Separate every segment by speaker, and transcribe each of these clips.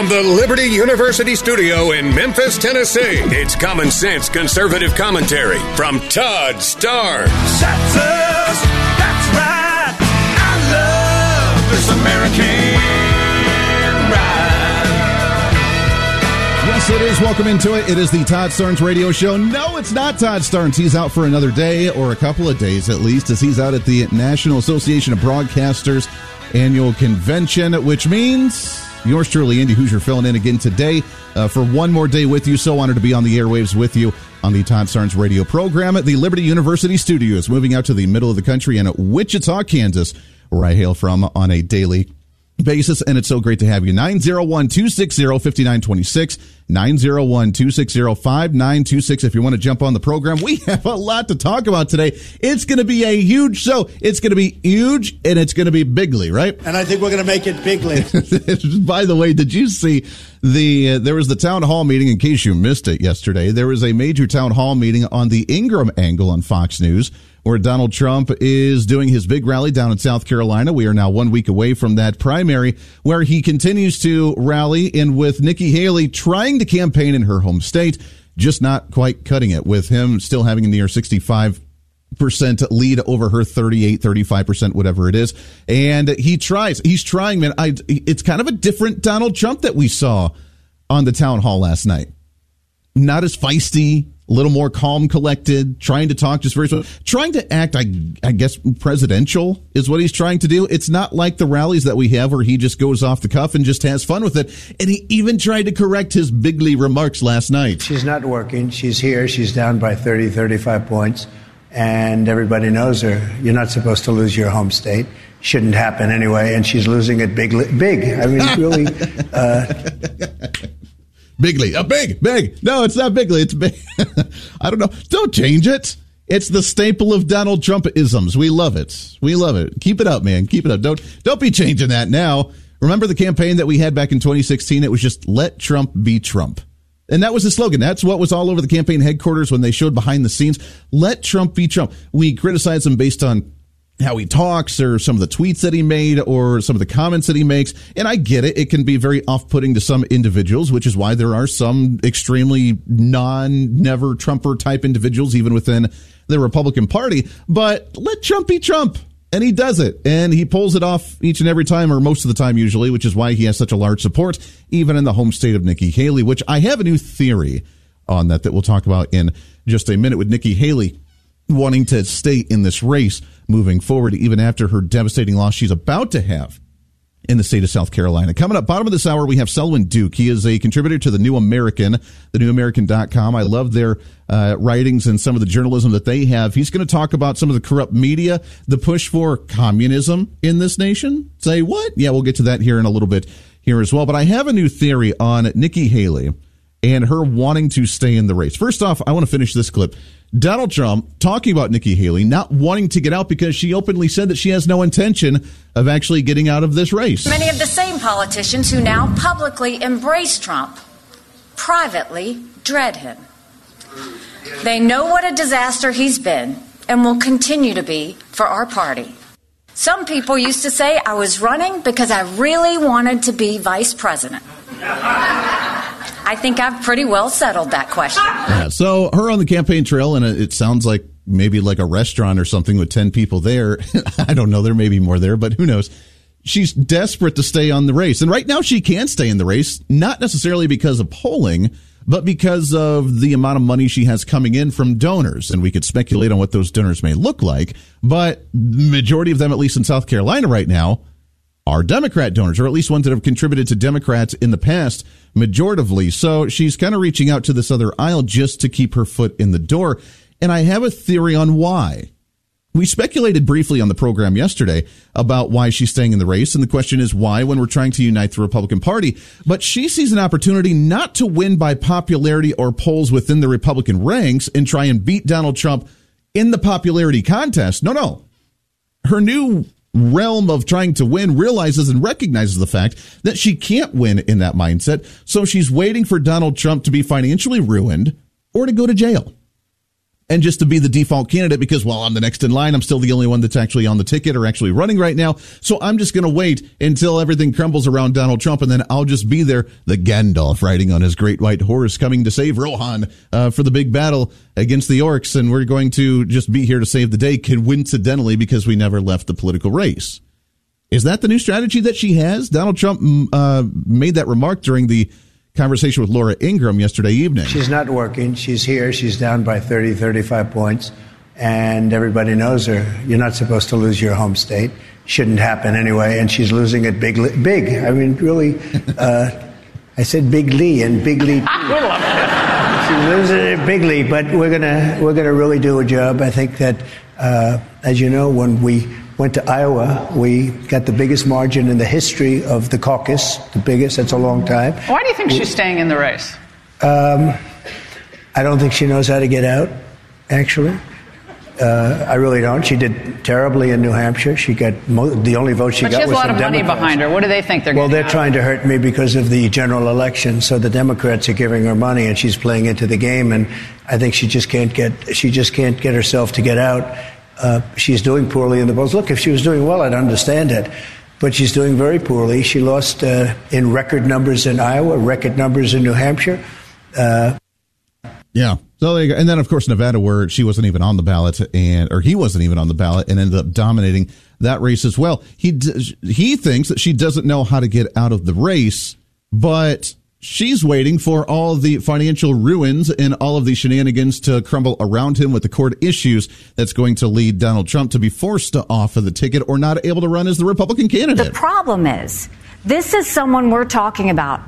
Speaker 1: from the Liberty University studio in Memphis, Tennessee, it's common sense conservative commentary from Todd Starnes.
Speaker 2: That's us. That's right. I love this American ride.
Speaker 3: Yes, it is. Welcome into it. It is the Todd Starnes radio show. No, it's not Todd Starnes. He's out for another day or a couple of days at least, as he's out at the National Association of Broadcasters annual convention, which means yours truly, Andy Hooser, filling in again today uh, for one more day with you. So honored to be on the airwaves with you on the Todd Starnes radio program at the Liberty University studios, moving out to the middle of the country in Wichita, Kansas, where I hail from on a daily basis. And it's so great to have you. 901 260 5926. 901 260 5926. If you want to jump on the program, we have a lot to talk about today. It's going to be a huge show. It's going to be huge and it's going to be bigly, right?
Speaker 4: And I think we're going to make it bigly.
Speaker 3: By the way, did you see the, uh, there was the town hall meeting in case you missed it yesterday. There was a major town hall meeting on the Ingraham angle on Fox News where Donald Trump is doing his big rally down in South Carolina. We are now one week away from that primary where he continues to rally and with Nikki Haley trying to campaign in her home state, just not quite cutting it with him still having a near 65 percent lead over her 38 35 percent whatever it is. And he tries he's trying man. I, it's kind of a different donald trump that we saw on the town hall last night. Not as feisty a little more calm, collected, trying to talk just very, trying to act, I, I guess, presidential is what he's trying to do. It's not like the rallies that we have where he just goes off the cuff and just has fun with it. And he even tried to correct his bigly remarks last night.
Speaker 4: She's not working. She's here. She's down by 30, 35 points. And everybody knows her. You're not supposed to lose your home state. Shouldn't happen anyway. And she's losing it big. Big. I mean, really. Uh,
Speaker 3: Bigly. A big, big. No, it's not Bigly. It's big. I don't know. Don't change it. It's the staple of Donald Trump isms. We love it. We love it. Keep it up, man. Keep it up. Don't don't be changing that now. Remember the campaign that we had back in 2016? It was just let Trump be Trump. And that was the slogan. That's what was all over the campaign headquarters when they showed behind the scenes. Let Trump be Trump. We criticized him based on how he talks or some of the tweets that he made or some of the comments that he makes. And I get it. It can be very off putting to some individuals, which is why there are some extremely non never Trumper type individuals, even within the Republican Party. But let Trump be Trump. And he does it. And he pulls it off each and every time, or most of the time, usually, which is why he has such a large support, even in the home state of Nikki Haley, which I have a new theory on that that we'll talk about in just a minute with Nikki Haley wanting to stay in this race moving forward, even after her devastating loss she's about to have in the state of South Carolina. Coming up, bottom of this hour, we have Selwyn Duke. He is a contributor to the New American, thenewamerican.com. I love their uh, writings and some of the journalism that they have. He's going to talk about some of the corrupt media, the push for communism in this nation. Say what? Yeah, we'll get to that here in a little bit here as well. But I have a new theory on Nikki Haley and her wanting to stay in the race. First off, I want to finish this clip. Donald Trump talking about Nikki Haley not wanting to get out because she openly said that she has no intention of actually getting out of this race.
Speaker 5: Many of the same politicians who now publicly embrace Trump privately dread him. They know what a disaster he's been and will continue to be for our party. Some people used to say I was running because I really wanted to be vice president. I think I've pretty well settled that question.
Speaker 3: Yeah, so her on the campaign trail, and it sounds like maybe like a restaurant or something with 10 people there. I don't know. There may be more there, but who knows? She's desperate to stay on the race. And right now she can stay in the race, not necessarily because of polling, but because of the amount of money she has coming in from donors. And we could speculate on what those donors may look like, but majority of them, at least in South Carolina right now, are Democrat donors, or at least ones that have contributed to Democrats in the past, majoritively. So she's kind of reaching out to this other aisle just to keep her foot in the door. And I have a theory on why. We speculated briefly on the program yesterday about why she's staying in the race. And the question is why when we're trying to unite the Republican Party. But she sees an opportunity not to win by popularity or polls within the Republican ranks and try and beat Donald Trump in the popularity contest. No, no. Her new realm of trying to win realizes and recognizes the fact that she can't win in that mindset. So she's waiting for Donald Trump to be financially ruined or to go to jail and just to be the default candidate because, well, I'm the next in line. I'm still the only one that's actually on the ticket or actually running right now. So I'm just going to wait until everything crumbles around Donald Trump and then I'll just be there, the Gandalf riding on his great white horse coming to save Rohan uh, for the big battle against the orcs. And we're going to just be here to save the day coincidentally because we never left the political race. Is that the new strategy that she has? Donald Trump mm, uh, made that remark during the conversation with Laura Ingraham yesterday evening.
Speaker 4: She's not working. She's here. She's down by 30, 35 points. And everybody knows her. You're not supposed to lose your home state. Shouldn't happen anyway. And she's losing it big. Big. I mean, really. Uh, I said big Lee and big Lee. she's losing it bigly. But we're gonna we're gonna really do a job. I think that, uh, as you know, when we went to Iowa. We got the biggest margin in the history of the caucus, the biggest. That's a long time.
Speaker 6: Why do you think we, she's staying in the race?
Speaker 4: Um, I don't think she knows how to get out, actually. Uh, I really don't. She did terribly in New Hampshire. She got mo- the only vote she
Speaker 6: but
Speaker 4: got
Speaker 6: she has
Speaker 4: was
Speaker 6: a lot of money behind her. What do they think they're?
Speaker 4: Going well, they're
Speaker 6: out?
Speaker 4: trying to hurt me because of the general election. So the Democrats are giving her money, and she's playing into the game. And I think she just can't get. She just can't get herself to get out. Uh, she's doing poorly in the polls. Look, if she was doing well, I'd understand it. But she's doing very poorly. She lost uh, in record numbers in Iowa, record numbers in New Hampshire. Uh,
Speaker 3: yeah. So. And then, of course, Nevada, where she wasn't even on the ballot, and or he wasn't even on the ballot, and ended up dominating that race as well. He he thinks that she doesn't know how to get out of the race, but she's waiting for all the financial ruins and all of the shenanigans to crumble around him with the court issues that's going to lead Donald Trump to be forced to offer the ticket or not able to run as the Republican candidate.
Speaker 5: The problem is, this is someone we're talking about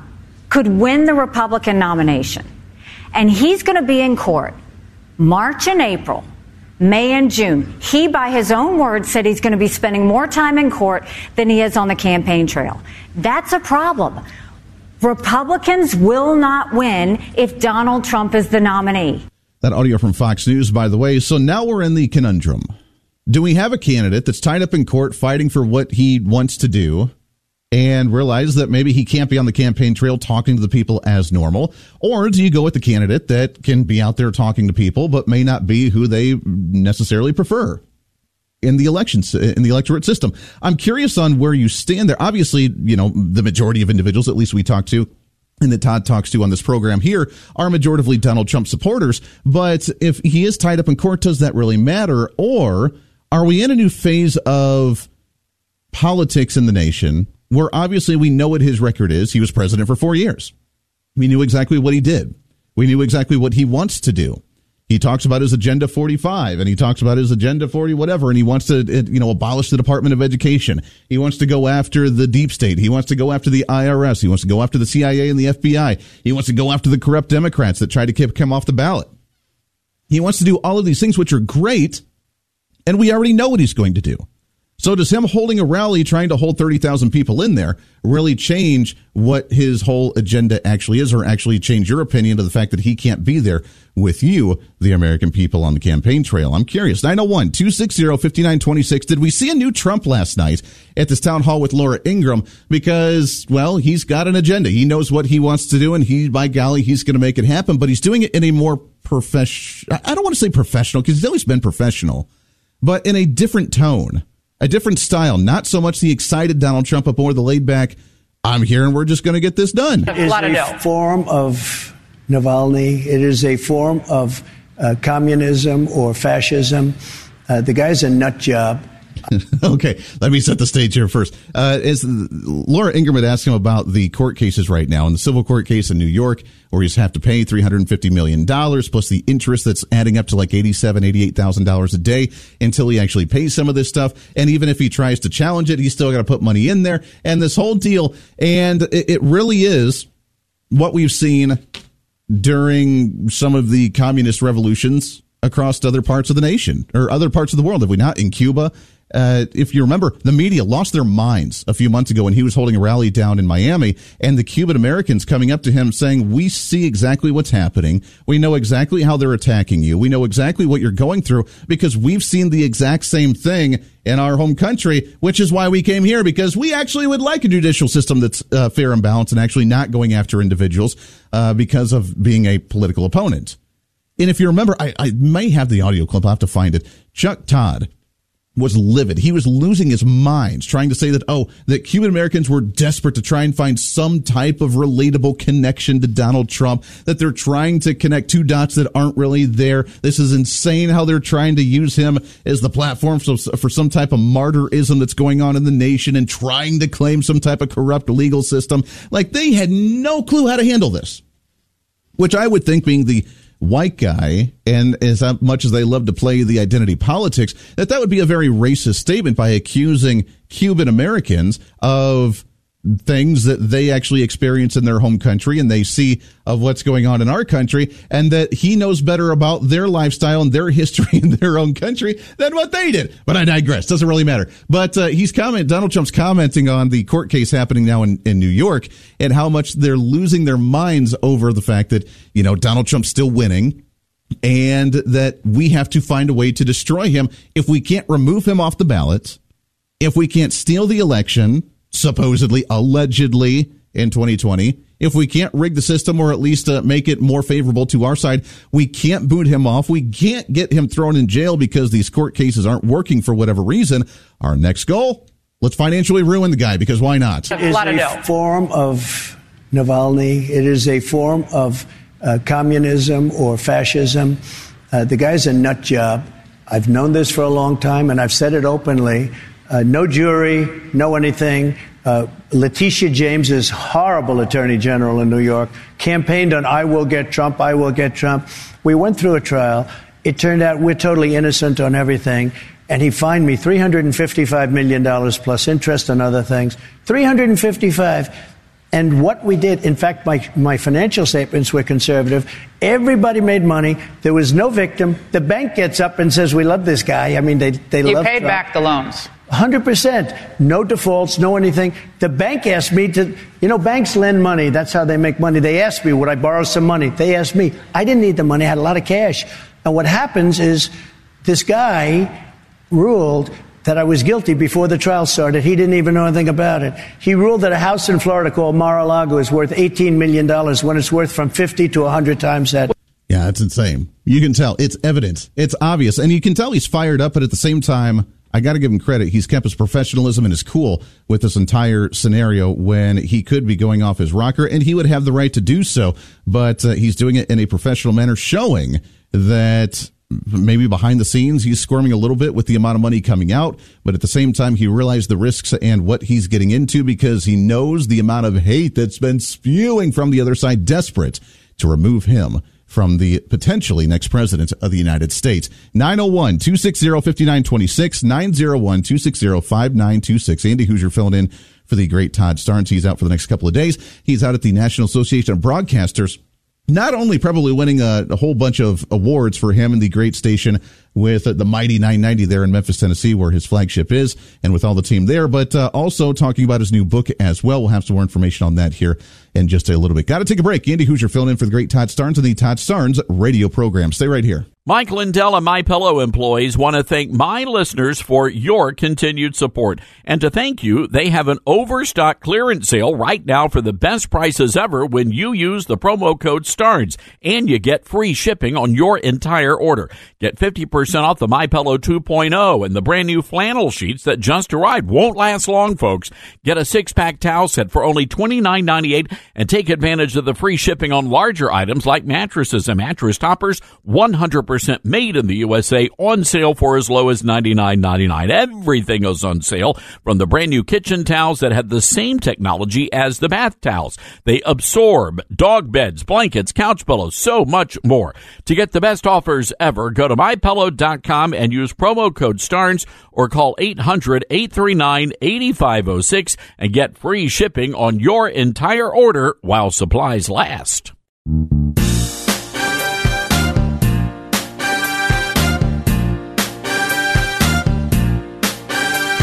Speaker 5: could win the Republican nomination. And he's going to be in court March and April. May and June. He, by his own words, said he's going to be spending more time in court than he is on the campaign trail. That's a problem. Republicans will not win if Donald Trump is the nominee.
Speaker 3: That audio from Fox News, by the way. So now we're in the conundrum. Do we have a candidate that's tied up in court fighting for what he wants to do and realize that maybe he can't be on the campaign trail talking to the people as normal? Or do you go with the candidate that can be out there talking to people but may not be who they necessarily prefer? In the elections in the electorate system. I'm curious on where you stand there. Obviously, you know, the majority of individuals, at least we talk to, and that Todd talks to on this program here are majoritively Donald Trump supporters. But if he is tied up in court, does that really matter? Or are we in a new phase of politics in the nation where obviously we know what his record is? He was president for four years. We knew exactly what he did. We knew exactly what he wants to do. He talks about his agenda 45 and he talks about his agenda 40 whatever and he wants to you know abolish the Department of Education. He wants to go after the deep state. He wants to go after the IRS. He wants to go after the CIA and the FBI. He wants to go after the corrupt Democrats that tried to keep him off the ballot. He wants to do all of these things which are great and we already know what he's going to do. So does him holding a rally trying to hold 30,000 people in there really change what his whole agenda actually is or actually change your opinion to the fact that he can't be there with you, the American people on the campaign trail? I'm curious. 901 260 5926. Did we see a new Trump last night at this town hall with Laura Ingraham? Because, well, he's got an agenda. He knows what he wants to do and he, by golly, he's going to make it happen, but he's doing it in a more professional, I don't want to say professional because he's always been professional, but in a different tone a different style, not so much the excited Donald Trump, but more the laid back. I'm here and we're just going to get this done.
Speaker 4: It is a form of Navalny. It is a form of uh, communism or fascism. Uh, the guy's a nut job.
Speaker 3: okay, let me set the stage here first. Uh, as Laura Ingraham had asked him about the court cases right now, and the civil court case in New York, where he's have to pay three hundred and fifty million dollars plus the interest that's adding up to like eighty seven, eighty eight thousand dollars a day until he actually pays some of this stuff. And even if he tries to challenge it, he's still got to put money in there, and this whole deal. And it, it really is what we've seen during some of the communist revolutions across other parts of the nation or other parts of the world. Have we not in Cuba? Uh, if you remember, the media lost their minds a few months ago when he was holding a rally down in Miami, and the Cuban Americans coming up to him saying, "We see exactly what's happening. We know exactly how they're attacking you. We know exactly what you're going through because we've seen the exact same thing in our home country, which is why we came here because we actually would like a judicial system that's uh, fair and balanced and actually not going after individuals uh, because of being a political opponent." And if you remember, I, I may have the audio clip. I'll have to find it. Chuck Todd was livid. He was losing his mind trying to say that, oh, that Cuban Americans were desperate to try and find some type of relatable connection to Donald Trump, that they're trying to connect two dots that aren't really there. This is insane how they're trying to use him as the platform for, some type of martyrism that's going on in the nation and trying to claim some type of corrupt legal system. Like they had no clue how to handle this, which I would think being the white guy, and as much as they love to play the identity politics, that that would be a very racist statement by accusing Cuban Americans of things that they actually experience in their home country and they see of what's going on in our country and that he knows better about their lifestyle and their history in their own country than what they did. But I digress. Doesn't really matter. But uh, he's comment. Donald Trump's commenting on the court case happening now in, in New York and how much they're losing their minds over the fact that, you know, Donald Trump's still winning and that we have to find a way to destroy him if we can't remove him off the ballot, if we can't steal the election, supposedly, allegedly in 2020. If we can't rig the system or at least uh, make it more favorable to our side, we can't boot him off. We can't get him thrown in jail because these court cases aren't working for whatever reason. Our next goal, let's financially ruin the guy because why not?
Speaker 4: It is a form of Navalny. It is a form of uh, communism or fascism. Uh, the guy's a nut job. I've known this for a long time and I've said it openly. Uh, no jury, no anything. Uh, Letitia James is horrible attorney general in New York, campaigned on I will get Trump, I will get Trump. We went through a trial. It turned out we're totally innocent on everything. And he fined me $355 million plus interest and other things. 355 and what we did, in fact, my, my financial statements were conservative. Everybody made money. There was no victim. The bank gets up and says, "We love this guy." I mean, they they
Speaker 6: you
Speaker 4: love.
Speaker 6: paid
Speaker 4: Trump.
Speaker 6: back the loans.
Speaker 4: 100%. No defaults, no anything. The bank asked me to, you know, banks lend money. That's how they make money. They asked me, would I borrow some money? They asked me. I didn't need the money. I had a lot of cash. And what happens is this guy ruled that I was guilty before the trial started. He didn't even know anything about it. He ruled that a house in Florida called Mar-a-Lago is worth $18 million when it's worth from 50 to 100 times that.
Speaker 3: Yeah, it's insane. You can tell. It's evident. It's obvious. And you can tell he's fired up, but at the same time, I got to give him credit. He's kept his professionalism and his cool with this entire scenario when he could be going off his rocker, and he would have the right to do so. But uh, he's doing it in a professional manner, showing that maybe behind the scenes he's squirming a little bit with the amount of money coming out, but at the same time he realized the risks and what he's getting into because he knows the amount of hate that's been spewing from the other side, desperate to remove him from the potentially next president of the United States. 901 260 5926, 901 260 5926. Andy Hooser filling in for the great Todd Starnes. He's out for the next couple of days. He's out at the National Association of Broadcasters not only probably winning a, a, whole bunch of awards for him and the great station with the mighty 990 there in Memphis, Tennessee, where his flagship is, and with all the team there, but uh, also talking about his new book as well. We'll have some more information on that here in just a little bit. Got to take a break. Andy Hooser filling in for the great Todd Starnes and the Todd Starnes radio program. Stay right here.
Speaker 7: Mike Lindell and My Pillow employees want to thank my listeners for your continued support. And to thank you, they have an overstock clearance sale right now for the best prices ever when you use the promo code STARNS and you get free shipping on your entire order. Get 50% 20% off the My Pillow 2.0 and the brand new flannel sheets that just arrived. Won't last long, folks. Get a six pack towel set for only $29.98 and take advantage of the free shipping on larger items like mattresses and mattress toppers. 100% made in the USA on sale for as low as $99.99. Everything is on sale from the brand new kitchen towels that have the same technology as the bath towels. They absorb dog beds, blankets, couch pillows, so much more. To get the best offers ever, go to mypillow.com and use promo code STARNS or call 800-839-8506 and get free shipping on your entire order while supplies last.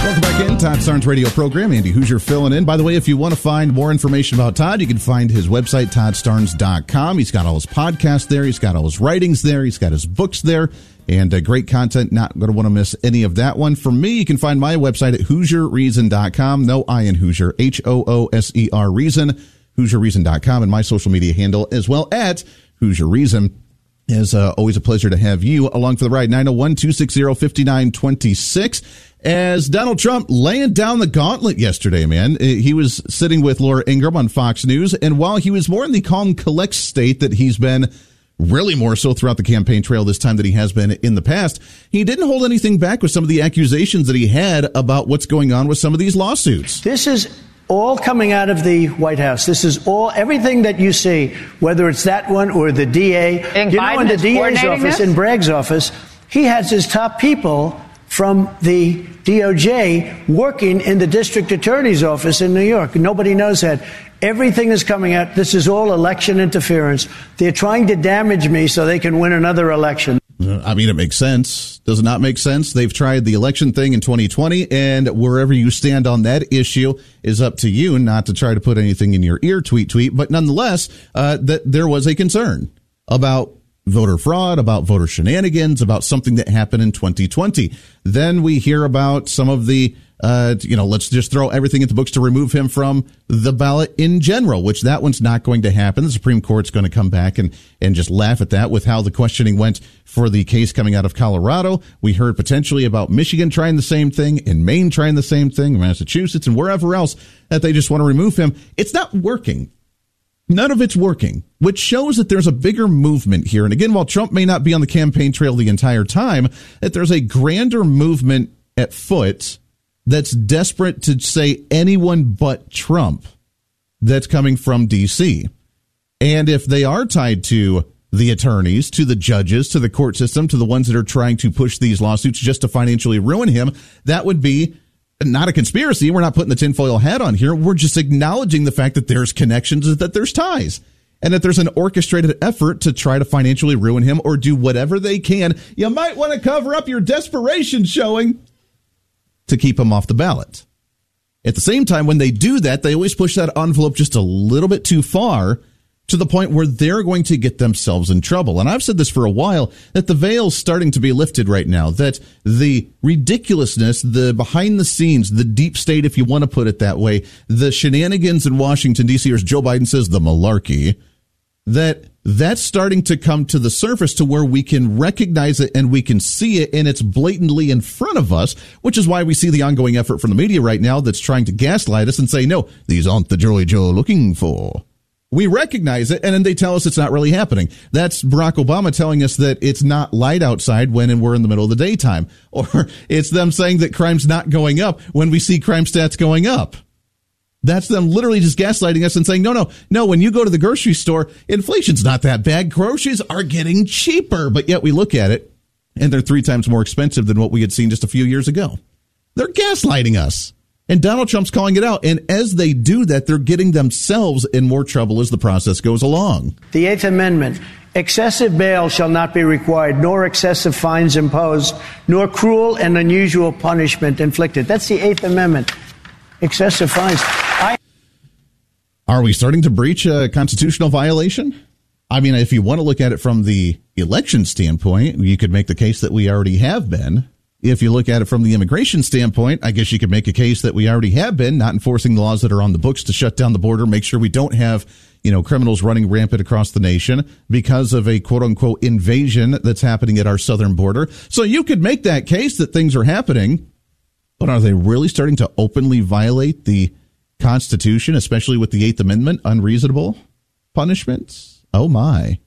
Speaker 3: Welcome back in, Todd Starnes radio program. Andy Hooser filling in. By the way, if you want to find more information about Todd, you can find his website, toddstarnes.com. He's got all his podcasts there. He's got all his writings there. He's got his books there and uh, great content. Not going to want to miss any of that one. For me, you can find my website at HooserReason.com. No I in Hooser, H O O S E R Reason, HooserReason.com, and my social media handle as well at Hooser Reason. Is uh, always a pleasure to have you along for the ride. 901 260 5926. As Donald Trump laying down the gauntlet yesterday, man, Uh, he was sitting with Laura Ingraham on Fox News. And while he was more in the calm, collect state that he's been really more so throughout the campaign trail this time than he has been in the past, he didn't hold anything back with some of the accusations that he had about what's going on with some of these lawsuits.
Speaker 4: This is all coming out of the White House. This is all everything that you see, whether it's that one or the DA.
Speaker 6: And
Speaker 4: you know, in the
Speaker 6: is
Speaker 4: DA's office,
Speaker 6: this?
Speaker 4: in Bragg's office, he has his top people from the DOJ working in the district attorney's office in New York. Nobody knows that. Everything is coming out. This is all election interference. They're trying to damage me so they can win another election.
Speaker 3: I mean, it makes sense. Does not make sense? They've tried the election thing in 2020, and wherever you stand on that issue is up to you. Not to try to put anything in your ear, tweet, tweet, but nonetheless, uh, that there was a concern about voter fraud, about voter shenanigans, about something that happened in 2020. Then we hear about some of the, uh, you know, let's just throw everything at the books to remove him from the ballot in general, which that one's not going to happen. The Supreme Court's going to come back and, and just laugh at that with how the questioning went for the case coming out of Colorado. We heard potentially about Michigan trying the same thing and Maine trying the same thing, Massachusetts and wherever else that they just want to remove him. It's not working. None of it's working, which shows that there's a bigger movement here. And again, while Trump may not be on the campaign trail the entire time, that there's a grander movement at foot that's desperate to say anyone but Trump that's coming from DC. And if they are tied to the attorneys, to the judges, to the court system, to the ones that are trying to push these lawsuits just to financially ruin him, that would be not a conspiracy. We're not putting the tinfoil hat on here. We're just acknowledging the fact that there's connections, that there's ties, and that there's an orchestrated effort to try to financially ruin him or do whatever they can. You might want to cover up your desperation showing to keep him off the ballot. At the same time, when they do that, they always push that envelope just a little bit too far to the point where they're going to get themselves in trouble. And I've said this for a while that the veil's starting to be lifted right now, that the ridiculousness, the behind the scenes, the deep state, if you want to put it that way, the shenanigans in Washington, D.C., or as Joe Biden says, the malarkey, that that's starting to come to the surface to where we can recognize it and we can see it and it's blatantly in front of us, which is why we see the ongoing effort from the media right now that's trying to gaslight us and say, no, these aren't the Joey Joe looking for. We recognize it and then they tell us it's not really happening. That's Barack Obama telling us that it's not light outside when we're in the middle of the daytime. Or it's them saying that crime's not going up when we see crime stats going up. That's them literally just gaslighting us and saying, no, no, no, when you go to the grocery store, inflation's not that bad. Groceries are getting cheaper. But yet we look at it and they're three times more expensive than what we had seen just a few years ago. They're gaslighting us. And Donald Trump's calling it out. And as they do that, they're getting themselves in more trouble as the process goes along.
Speaker 4: The Eighth Amendment. Excessive bail shall not be required, nor excessive fines imposed, nor cruel and unusual punishment inflicted. That's the Eighth Amendment. Excessive fines. I-
Speaker 3: Are we starting to breach a constitutional violation? I mean, if you want to look at it from the election standpoint, you could make the case that we already have been. If you look at it from the immigration standpoint, I guess you could make a case that we already have been not enforcing the laws that are on the books to shut down the border, make sure we don't have you know, criminals running rampant across the nation because of a quote unquote invasion that's happening at our southern border. So you could make that case that things are happening, but are they really starting to openly violate the Constitution, especially with the Eighth Amendment, unreasonable punishments? Oh my.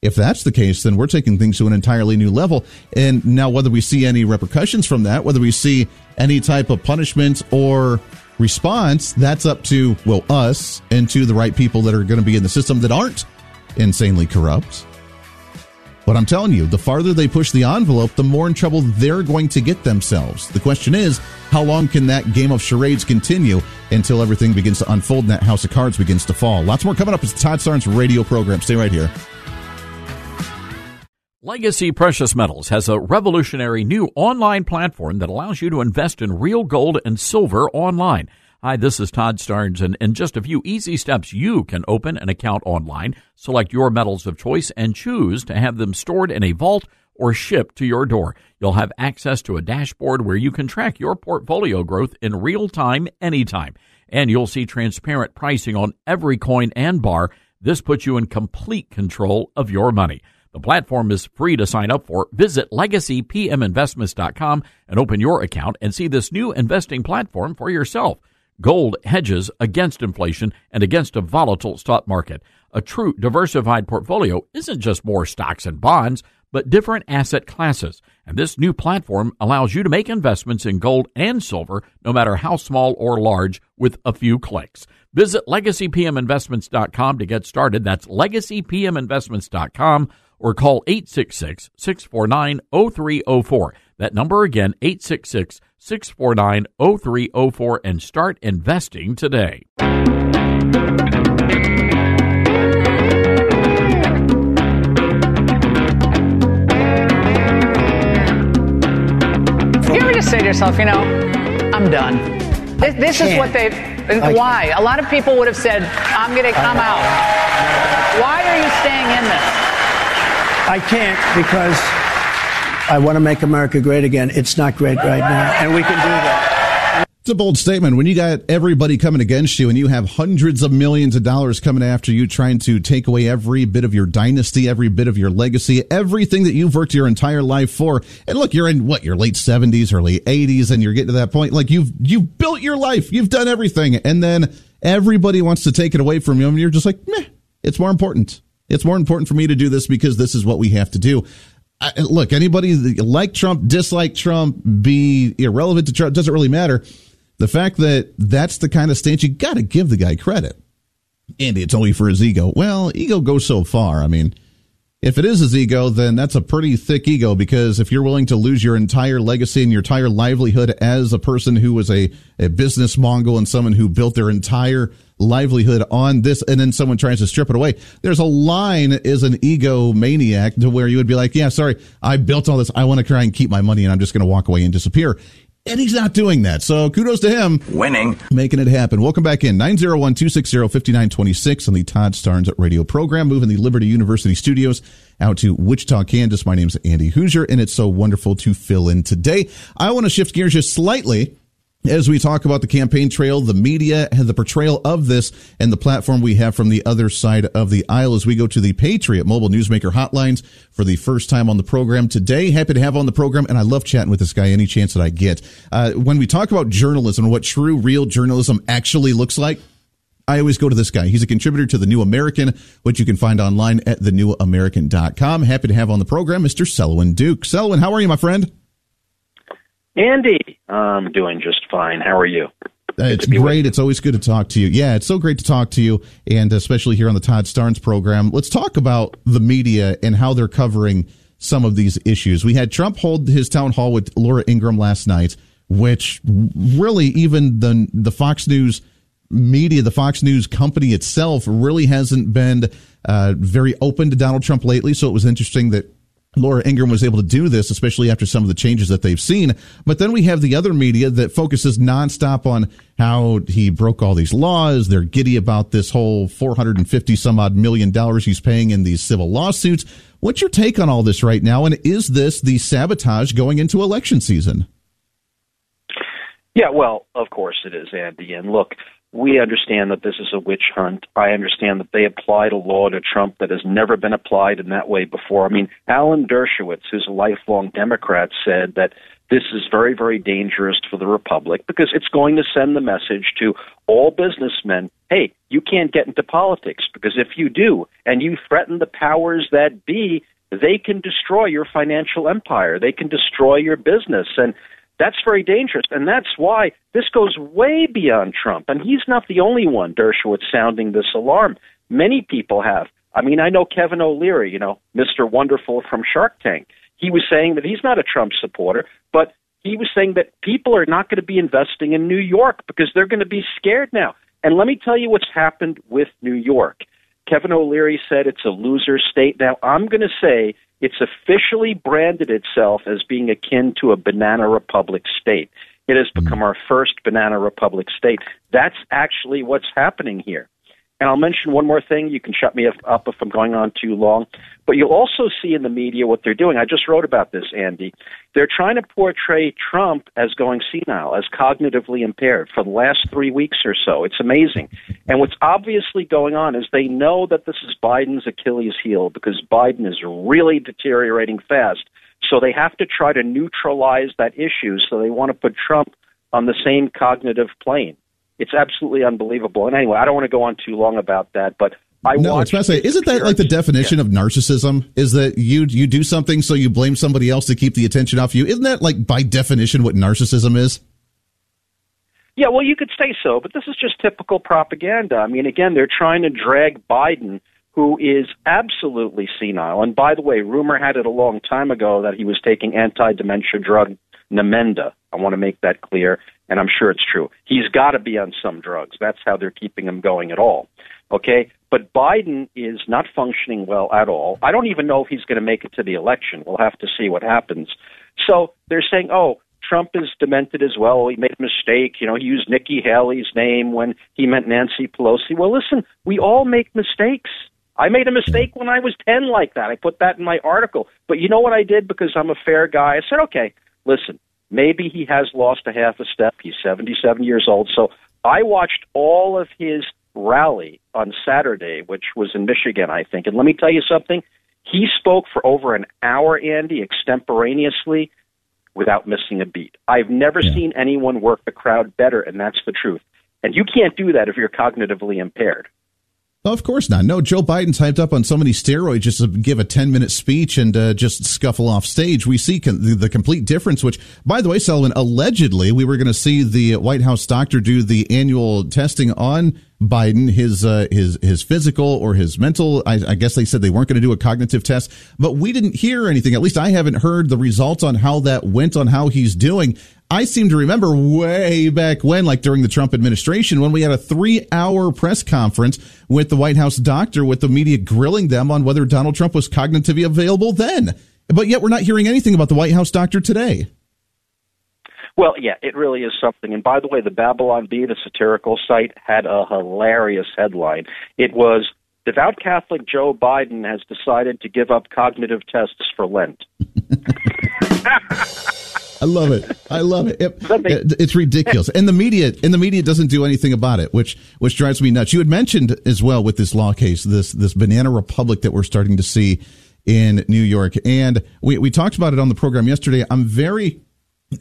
Speaker 3: If that's the case, then we're taking things to an entirely new level. And now, whether we see any repercussions from that, whether we see any type of punishment or response, that's up to, well, us and to the right people that are going to be in the system that aren't insanely corrupt. But I'm telling you, the farther they push the envelope, the more in trouble they're going to get themselves. The question is, how long can that game of charades continue until everything begins to unfold and that house of cards begins to fall? Lots more coming up. as the Todd Starnes radio program. Stay right here.
Speaker 7: Legacy Precious Metals has a revolutionary new online platform that allows you to invest in real gold and silver online. Hi, this is Todd Starnes, and in just a few easy steps, you can open an account online, select your metals of choice, and choose to have them stored in a vault or shipped to your door. You'll have access to a dashboard where you can track your portfolio growth in real time, anytime. And you'll see transparent pricing on every coin and bar. This puts you in complete control of your money. The platform is free to sign up for. Visit legacypminvestments.com and open your account and see this new investing platform for yourself. Gold hedges against inflation and against a volatile stock market. A true diversified portfolio isn't just more stocks and bonds, but different asset classes. And this new platform allows you to make investments in gold and silver, no matter how small or large, with a few clicks. Visit legacypminvestments.com to get started. That's legacypminvestments.com or call 866 649 0304. That number again, 866 649 0304, and start investing today.
Speaker 6: You ever just say to yourself, you know, I'm done. This, this is what they. Why? A lot of people would have said, I'm going to come out. Why are you staying in this?
Speaker 4: I can't because I want to make America great again. It's not great right now, and we can do that.
Speaker 3: It's a bold statement. When you got everybody coming against you and you have hundreds of millions of dollars coming after you, trying to take away every bit of your dynasty, every bit of your legacy, everything that you've worked your entire life for. And look, you're in what, your late 70s, early 80s, and you're getting to that point. Like you've, you've built your life. You've done everything. And then everybody wants to take it away from you. And you're just like, meh, it's more important. It's more important for me to do this because this is what we have to do. I, look, anybody like Trump, dislike Trump, be irrelevant to Trump, doesn't really matter. The fact that that's the kind of stance you got to give the guy credit. Andy, it's only for his ego. Well, ego goes so far. I mean, if it is his ego, then that's a pretty thick ego because if you're willing to lose your entire legacy and your entire livelihood as a person who was a, a business mongol and someone who built their entire livelihood on this and then someone tries to strip it away, there's a line as an ego maniac to where you would be like, yeah, sorry, I built all this. I want to try and keep my money and I'm just going to walk away and disappear. And he's not doing that. So kudos to him.
Speaker 8: Winning.
Speaker 3: Making it happen. Welcome back in. 901 260 5926 on the Todd Starnes radio program. Moving the Liberty University studios out to Wichita, Kansas. My name's Andy Hooser, and it's so wonderful to fill in today. I want to shift gears just slightly as we talk about the campaign trail, the media, and the portrayal of this, and the platform we have from the other side of the aisle as we go to the Patriot Mobile Newsmaker hotlines for the first time on the program today. Happy to have on the program, and I love chatting with this guy any chance that I get. Uh, when we talk about journalism and what true, real journalism actually looks like, I always go to this guy. He's a contributor to The New American, which you can find online at thenewamerican.com. Happy to have on the program Mr. Selwyn Duke. Selwyn, how are you, my friend?
Speaker 9: Andy, I'm doing just fine. How are you?
Speaker 3: Uh, it's great. It's always good to talk to you. Yeah, it's so great to talk to you, and especially here on the Todd Starnes program. Let's talk about the media and how they're covering some of these issues. We had Trump hold his town hall with Laura Ingraham last night, which really even the the Fox News media, the Fox News company itself, really hasn't been uh, very open to Donald Trump lately. So it was interesting that Laura Ingraham was able to do this, especially after some of the changes that they've seen. But then we have the other media that focuses nonstop on how he broke all these laws. They're giddy about this whole 450 some odd million dollars he's paying in these civil lawsuits. What's your take on all this right now? And is this the sabotage going into election season?
Speaker 9: Yeah, well, of course it is, Andy. And look, we understand that this is a witch hunt. I understand that they applied a law to Trump that has never been applied in that way before. I mean, Alan Dershowitz, who's a lifelong Democrat, said that this is very, very dangerous for the Republic because it's going to send the message to all businessmen hey, you can't get into politics because if you do and you threaten the powers that be, they can destroy your financial empire. They can destroy your business. And that's very dangerous. And that's why this goes way beyond Trump. And he's not the only one, Dershowitz, sounding this alarm. Many people have. I mean, I know Kevin O'Leary, you know, Mr. Wonderful from Shark Tank. He was saying that he's not a Trump supporter, but he was saying that people are not going to be investing in New York because they're going to be scared now. And let me tell you what's happened with New York. Kevin O'Leary said it's a loser state. Now, I'm going to say it's officially branded itself as being akin to a banana republic state. It has hmm. become our first banana republic state. That's actually what's happening here. And I'll mention one more thing. You can shut me up if I'm going on too long. But you'll also see in the media what they're doing. I just wrote about this, Andy. They're trying to portray Trump as going senile, as cognitively impaired for the last three weeks or so. It's amazing. And what's obviously going on is they know that this is Biden's Achilles heel because Biden is really deteriorating fast. So they have to try to neutralize that issue. So they want to put Trump on the same cognitive plane it's absolutely unbelievable. And anyway, I don't want to go on too long about that, but I
Speaker 3: no, it's fascinating. Isn't that like the definition yeah. of narcissism? Is that you you do something so you blame somebody else to keep the attention off you? Isn't that like by definition what narcissism is?
Speaker 9: Yeah, well, you could say so, but this is just typical propaganda. I mean, again, they're trying to drag Biden, who is absolutely senile. And by the way, rumor had it a long time ago that he was taking anti-dementia drug Namenda. I want to make that clear and I'm sure it's true. He's got to be on some drugs. That's how they're keeping him going at all. Okay? But Biden is not functioning well at all. I don't even know if he's going to make it to the election. We'll have to see what happens. So they're saying, oh, Trump is demented as well. He made a mistake. You know, he used Nikki Haley's name when he meant Nancy Pelosi. Well, listen, we all make mistakes. I made a mistake when I was 10 like that. I put that in my article. But you know what I did because I'm a fair guy? I said, okay, listen, Maybe he has lost a half a step. He's 77 years old. So I watched all of his rally on Saturday, which was in Michigan, I think. And let me tell you something. He spoke for over an hour, Andy, extemporaneously without missing a beat. I've never yeah. seen anyone work the crowd better, and that's the truth. And you can't do that if you're cognitively impaired.
Speaker 3: Of course not. No, Joe Biden's hyped up on so many steroids just to give a 10 minute speech and uh, just scuffle off stage. We see con- the, complete difference, which, by the way, Selwyn, allegedly we were going to see the White House doctor do the annual testing on Biden, his uh, his his physical or his mental. I, I guess they said they weren't going to do a cognitive test, but we didn't hear anything. At least I haven't heard the results on how that went, on how he's doing. I seem to remember way back when, like during the Trump administration, when we had a three hour press conference with the White House doctor, with the media grilling them on whether Donald Trump was cognitively available then. But yet we're not hearing anything about the White House doctor today.
Speaker 9: Well, yeah, it really is something. And by the way, the Babylon Bee, the satirical site, had a hilarious headline. It was Devout Catholic Joe Biden has decided to give up cognitive tests for Lent.
Speaker 3: I love it. I love it. it. It's ridiculous, and the media and the media doesn't do anything about it, which which drives me nuts. You had mentioned as well with this law case, this this banana republic that we're starting to see in New York, and we we talked about it on the program yesterday. I'm very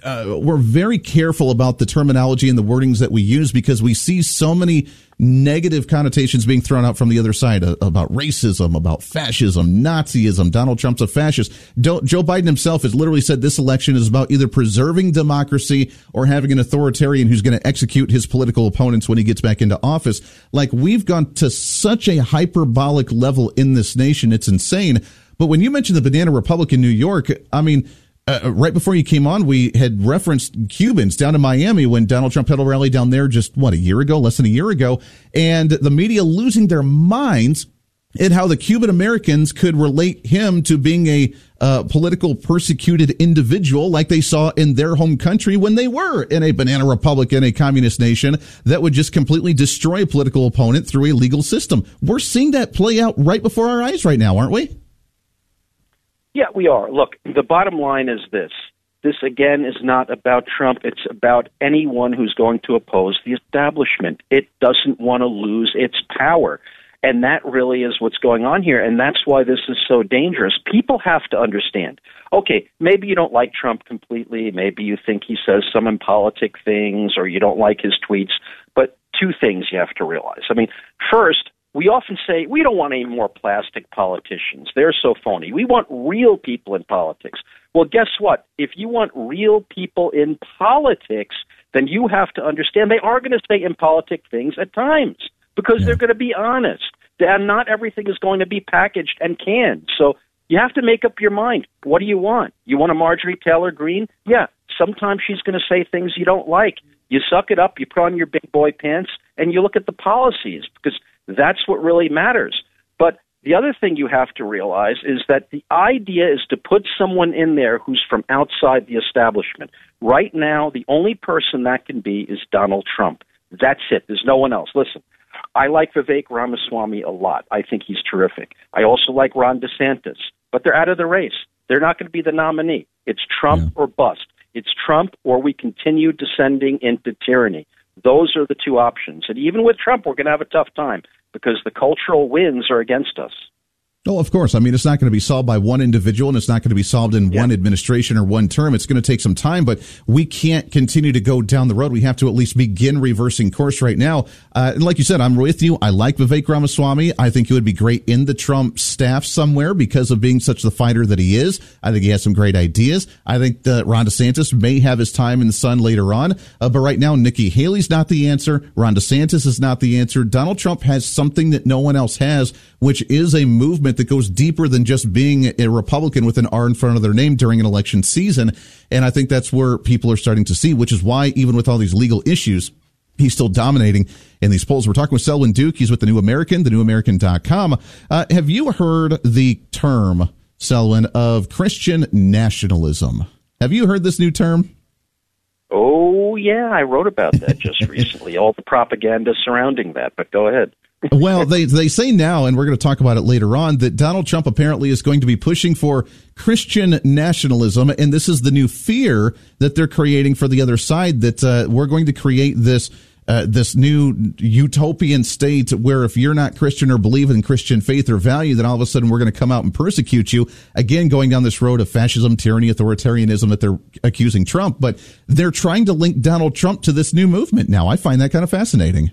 Speaker 3: uh, we're very careful about the terminology and the wordings that we use because we see so many negative connotations being thrown out from the other side uh, about racism, about fascism, Nazism. Donald Trump's a fascist. Joe Biden himself has literally said this election is about either preserving democracy or having an authoritarian who's going to execute his political opponents when he gets back into office. Like we've gone to such a hyperbolic level in this nation. It's insane. But when you mentioned the Banana Republic in New York, I mean, uh, uh, right before you came on, we had referenced Cubans down in Miami when Donald Trump had a rally down there just, what, a year ago, less than a year ago, and the media losing their minds at how the Cuban Americans could relate him to being a uh, political persecuted individual like they saw in their home country when they were in a banana republic in a communist nation that would just completely destroy a political opponent through a legal system. We're seeing that play out right before our eyes right now, aren't we?
Speaker 9: Yeah, we are. Look, the bottom line is this this again is not about Trump. It's about anyone who's going to oppose the establishment. It doesn't want to lose its power. And that really is what's going on here. And that's why this is so dangerous. People have to understand okay, maybe you don't like Trump completely. Maybe you think he says some impolitic things or you don't like his tweets. But two things you have to realize. I mean, first, we often say we don't want any more plastic politicians. They're so phony. We want real people in politics. Well, guess what? If you want real people in politics, then you have to understand they are going to say impolitic things at times because they're going to be honest. And not everything is going to be packaged and canned. So you have to make up your mind. What do you want? You want a Marjorie Taylor Greene? Yeah, sometimes she's going to say things you don't like. You suck it up, you put on your big boy pants, and you look at the policies because that's what really matters. But the other thing you have to realize is that the idea is to put someone in there who's from outside the establishment. Right now, the only person that can be is Donald Trump. That's it. There's no one else. Listen, I like Vivek Ramaswamy a lot. I think he's terrific. I also like Ron DeSantis, but they're out of the race. They're not going to be the nominee. It's Trump yeah. or bust. It's Trump or we continue descending into tyranny. Those are the two options. And even with Trump, we're going to have a tough time because the cultural winds are against us.
Speaker 3: Oh, of course. I mean, it's not going to be solved by one individual and it's not going to be solved in yeah. one administration or one term. It's going to take some time, but we can't continue to go down the road. We have to at least begin reversing course right now. Uh, and like you said, I'm with you. I like Vivek Ramaswamy. I think he would be great in the Trump staff somewhere because of being such the fighter that he is. I think he has some great ideas. I think that Ron DeSantis may have his time in the sun later on. Uh, but right now, Nikki Haley's not the answer. Ron DeSantis is not the answer. Donald Trump has something that no one else has, which is a movement that goes deeper than just being a Republican with an R in front of their name during an election season. And I think that's where people are starting to see, which is why even with all these legal issues, he's still dominating in these polls. We're talking with Selwyn Duke. He's with the New American, the newamerican.com. Uh, have you heard the term, Selwyn, of Christian nationalism? Have you heard this new term?
Speaker 9: Oh, yeah, I wrote about that just recently, all the propaganda surrounding that, but go ahead
Speaker 3: well, they they say now, and we're going to talk about it later on, that Donald Trump apparently is going to be pushing for Christian nationalism, and this is the new fear that they're creating for the other side. That uh, we're going to create this. Uh, this new utopian state where if you're not Christian or believe in Christian faith or value, then all of a sudden we're going to come out and persecute you. Again, going down this road of fascism, tyranny, authoritarianism that they're accusing Trump, but they're trying to link Donald Trump to this new movement now. I find that kind of fascinating.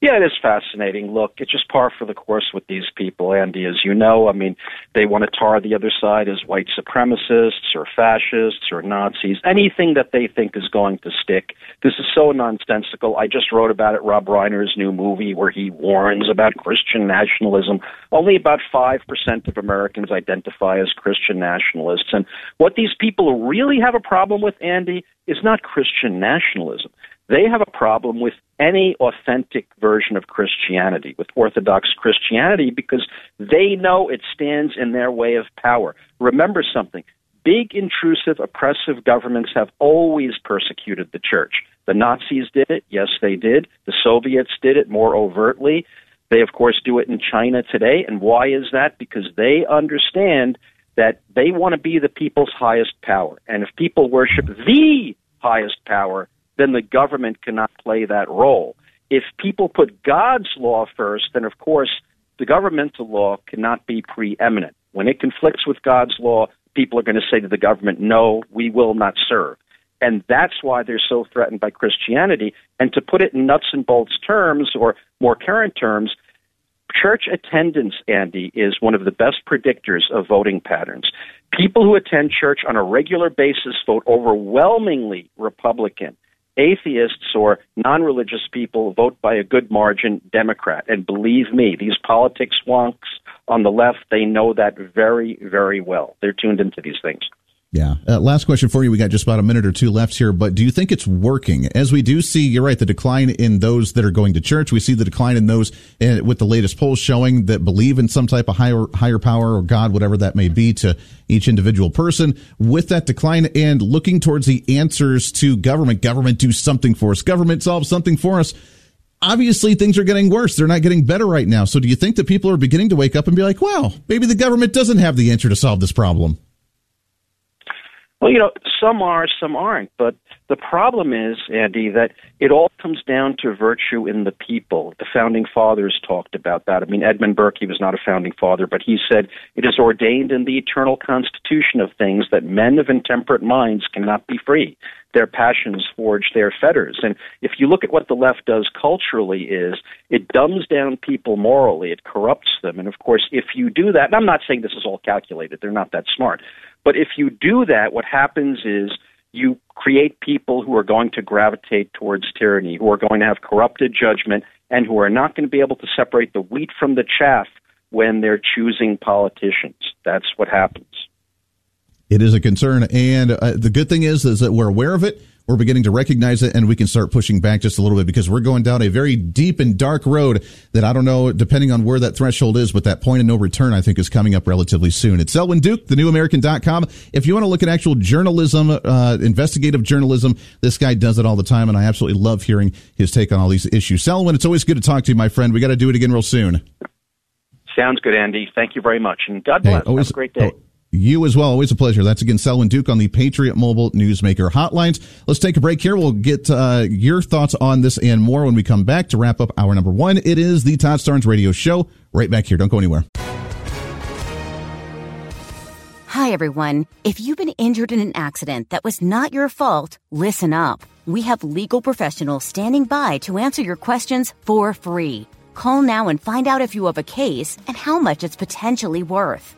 Speaker 9: Yeah, it is fascinating. Look, it's just par for the course with these people, Andy. As you know, I mean, they want to tar the other side as white supremacists or fascists or Nazis, anything that they think is going to stick. This is so nonsensical. I just wrote about it, Rob Reiner's new movie, where he warns about Christian nationalism. Only about 5% of Americans identify as Christian nationalists. And what these people really have a problem with, Andy, is not Christian nationalism. They have a problem with any authentic version of Christianity, with Orthodox Christianity, because they know it stands in their way of power. Remember something big, intrusive, oppressive governments have always persecuted the church. The Nazis did it. Yes, they did. The Soviets did it more overtly. They, of course, do it in China today. And why is that? Because they understand that they want to be the people's highest power. And if people worship the highest power, then the government cannot play that role. If people put God's law first, then of course the governmental law cannot be preeminent. When it conflicts with God's law, people are going to say to the government, no, we will not serve. And that's why they're so threatened by Christianity. And to put it in nuts and bolts terms, or more current terms, church attendance, Andy, is one of the best predictors of voting patterns. People who attend church on a regular basis vote overwhelmingly Republican atheists or non religious people vote by a good margin Democrat. And believe me, these politics wonks on the left, they know that very, very well. They're tuned into these things.
Speaker 3: Yeah. Uh, last question for you. We got just about a minute or two left here, but do you think it's working? As we do see, you're right, the decline in those that are going to church. We see the decline in those uh, with the latest polls showing that believe in some type of higher, higher power or God, whatever that may be to each individual person. With that decline and looking towards the answers to government, government do something for us, government solve something for us obviously things are getting worse. They're not getting better right now. So do you think that people are beginning to wake up and be like, wow, maybe the government doesn't have the answer to solve this problem?
Speaker 9: Well, you know, some are, some aren't. But the problem is, Andy, that it all comes down to virtue in the people. The founding fathers talked about that. I mean, Edmund Burke, he was not a founding father, but he said, It is ordained in the eternal constitution of things that men of intemperate minds cannot be free. Their passions forge their fetters. And if you look at what the left does culturally is it dumbs down people morally, it corrupts them. And of course, if you do that, and I'm not saying this is all calculated, they're not that smart, but if you do that, what happens is you create people who are going to gravitate towards tyranny, who are going to have corrupted judgment, and who are not going to be able to separate the wheat from the chaff when they're choosing politicians. That's what happens.
Speaker 3: It is a concern, and uh, the good thing is is that we're aware of it. We're beginning to recognize it, and we can start pushing back just a little bit because we're going down a very deep and dark road that I don't know, depending on where that threshold is, but that point of no return, I think, is coming up relatively soon. It's Selwyn Duke, thenewamerican.com. If you want to look at actual journalism, uh, investigative journalism, this guy does it all the time, and I absolutely love hearing his take on all these issues. Selwyn, it's always good to talk to you, my friend. We got to do it again real soon.
Speaker 9: Sounds good, Andy. Thank you very much, and God bless. Hey, always, Have a great day. Oh,
Speaker 3: you as well. Always a pleasure. That's again Selwyn Duke on the Patriot Mobile Newsmaker hotlines. Let's take a break here. We'll get uh, your thoughts on this and more when we come back to wrap up hour number one. It is the Todd Starnes Radio Show right back here. Don't go anywhere.
Speaker 10: Hi, everyone. If you've been injured in an accident that was not your fault, listen up. We have legal professionals standing by to answer your questions for free. Call now and find out if you have a case and how much it's potentially worth.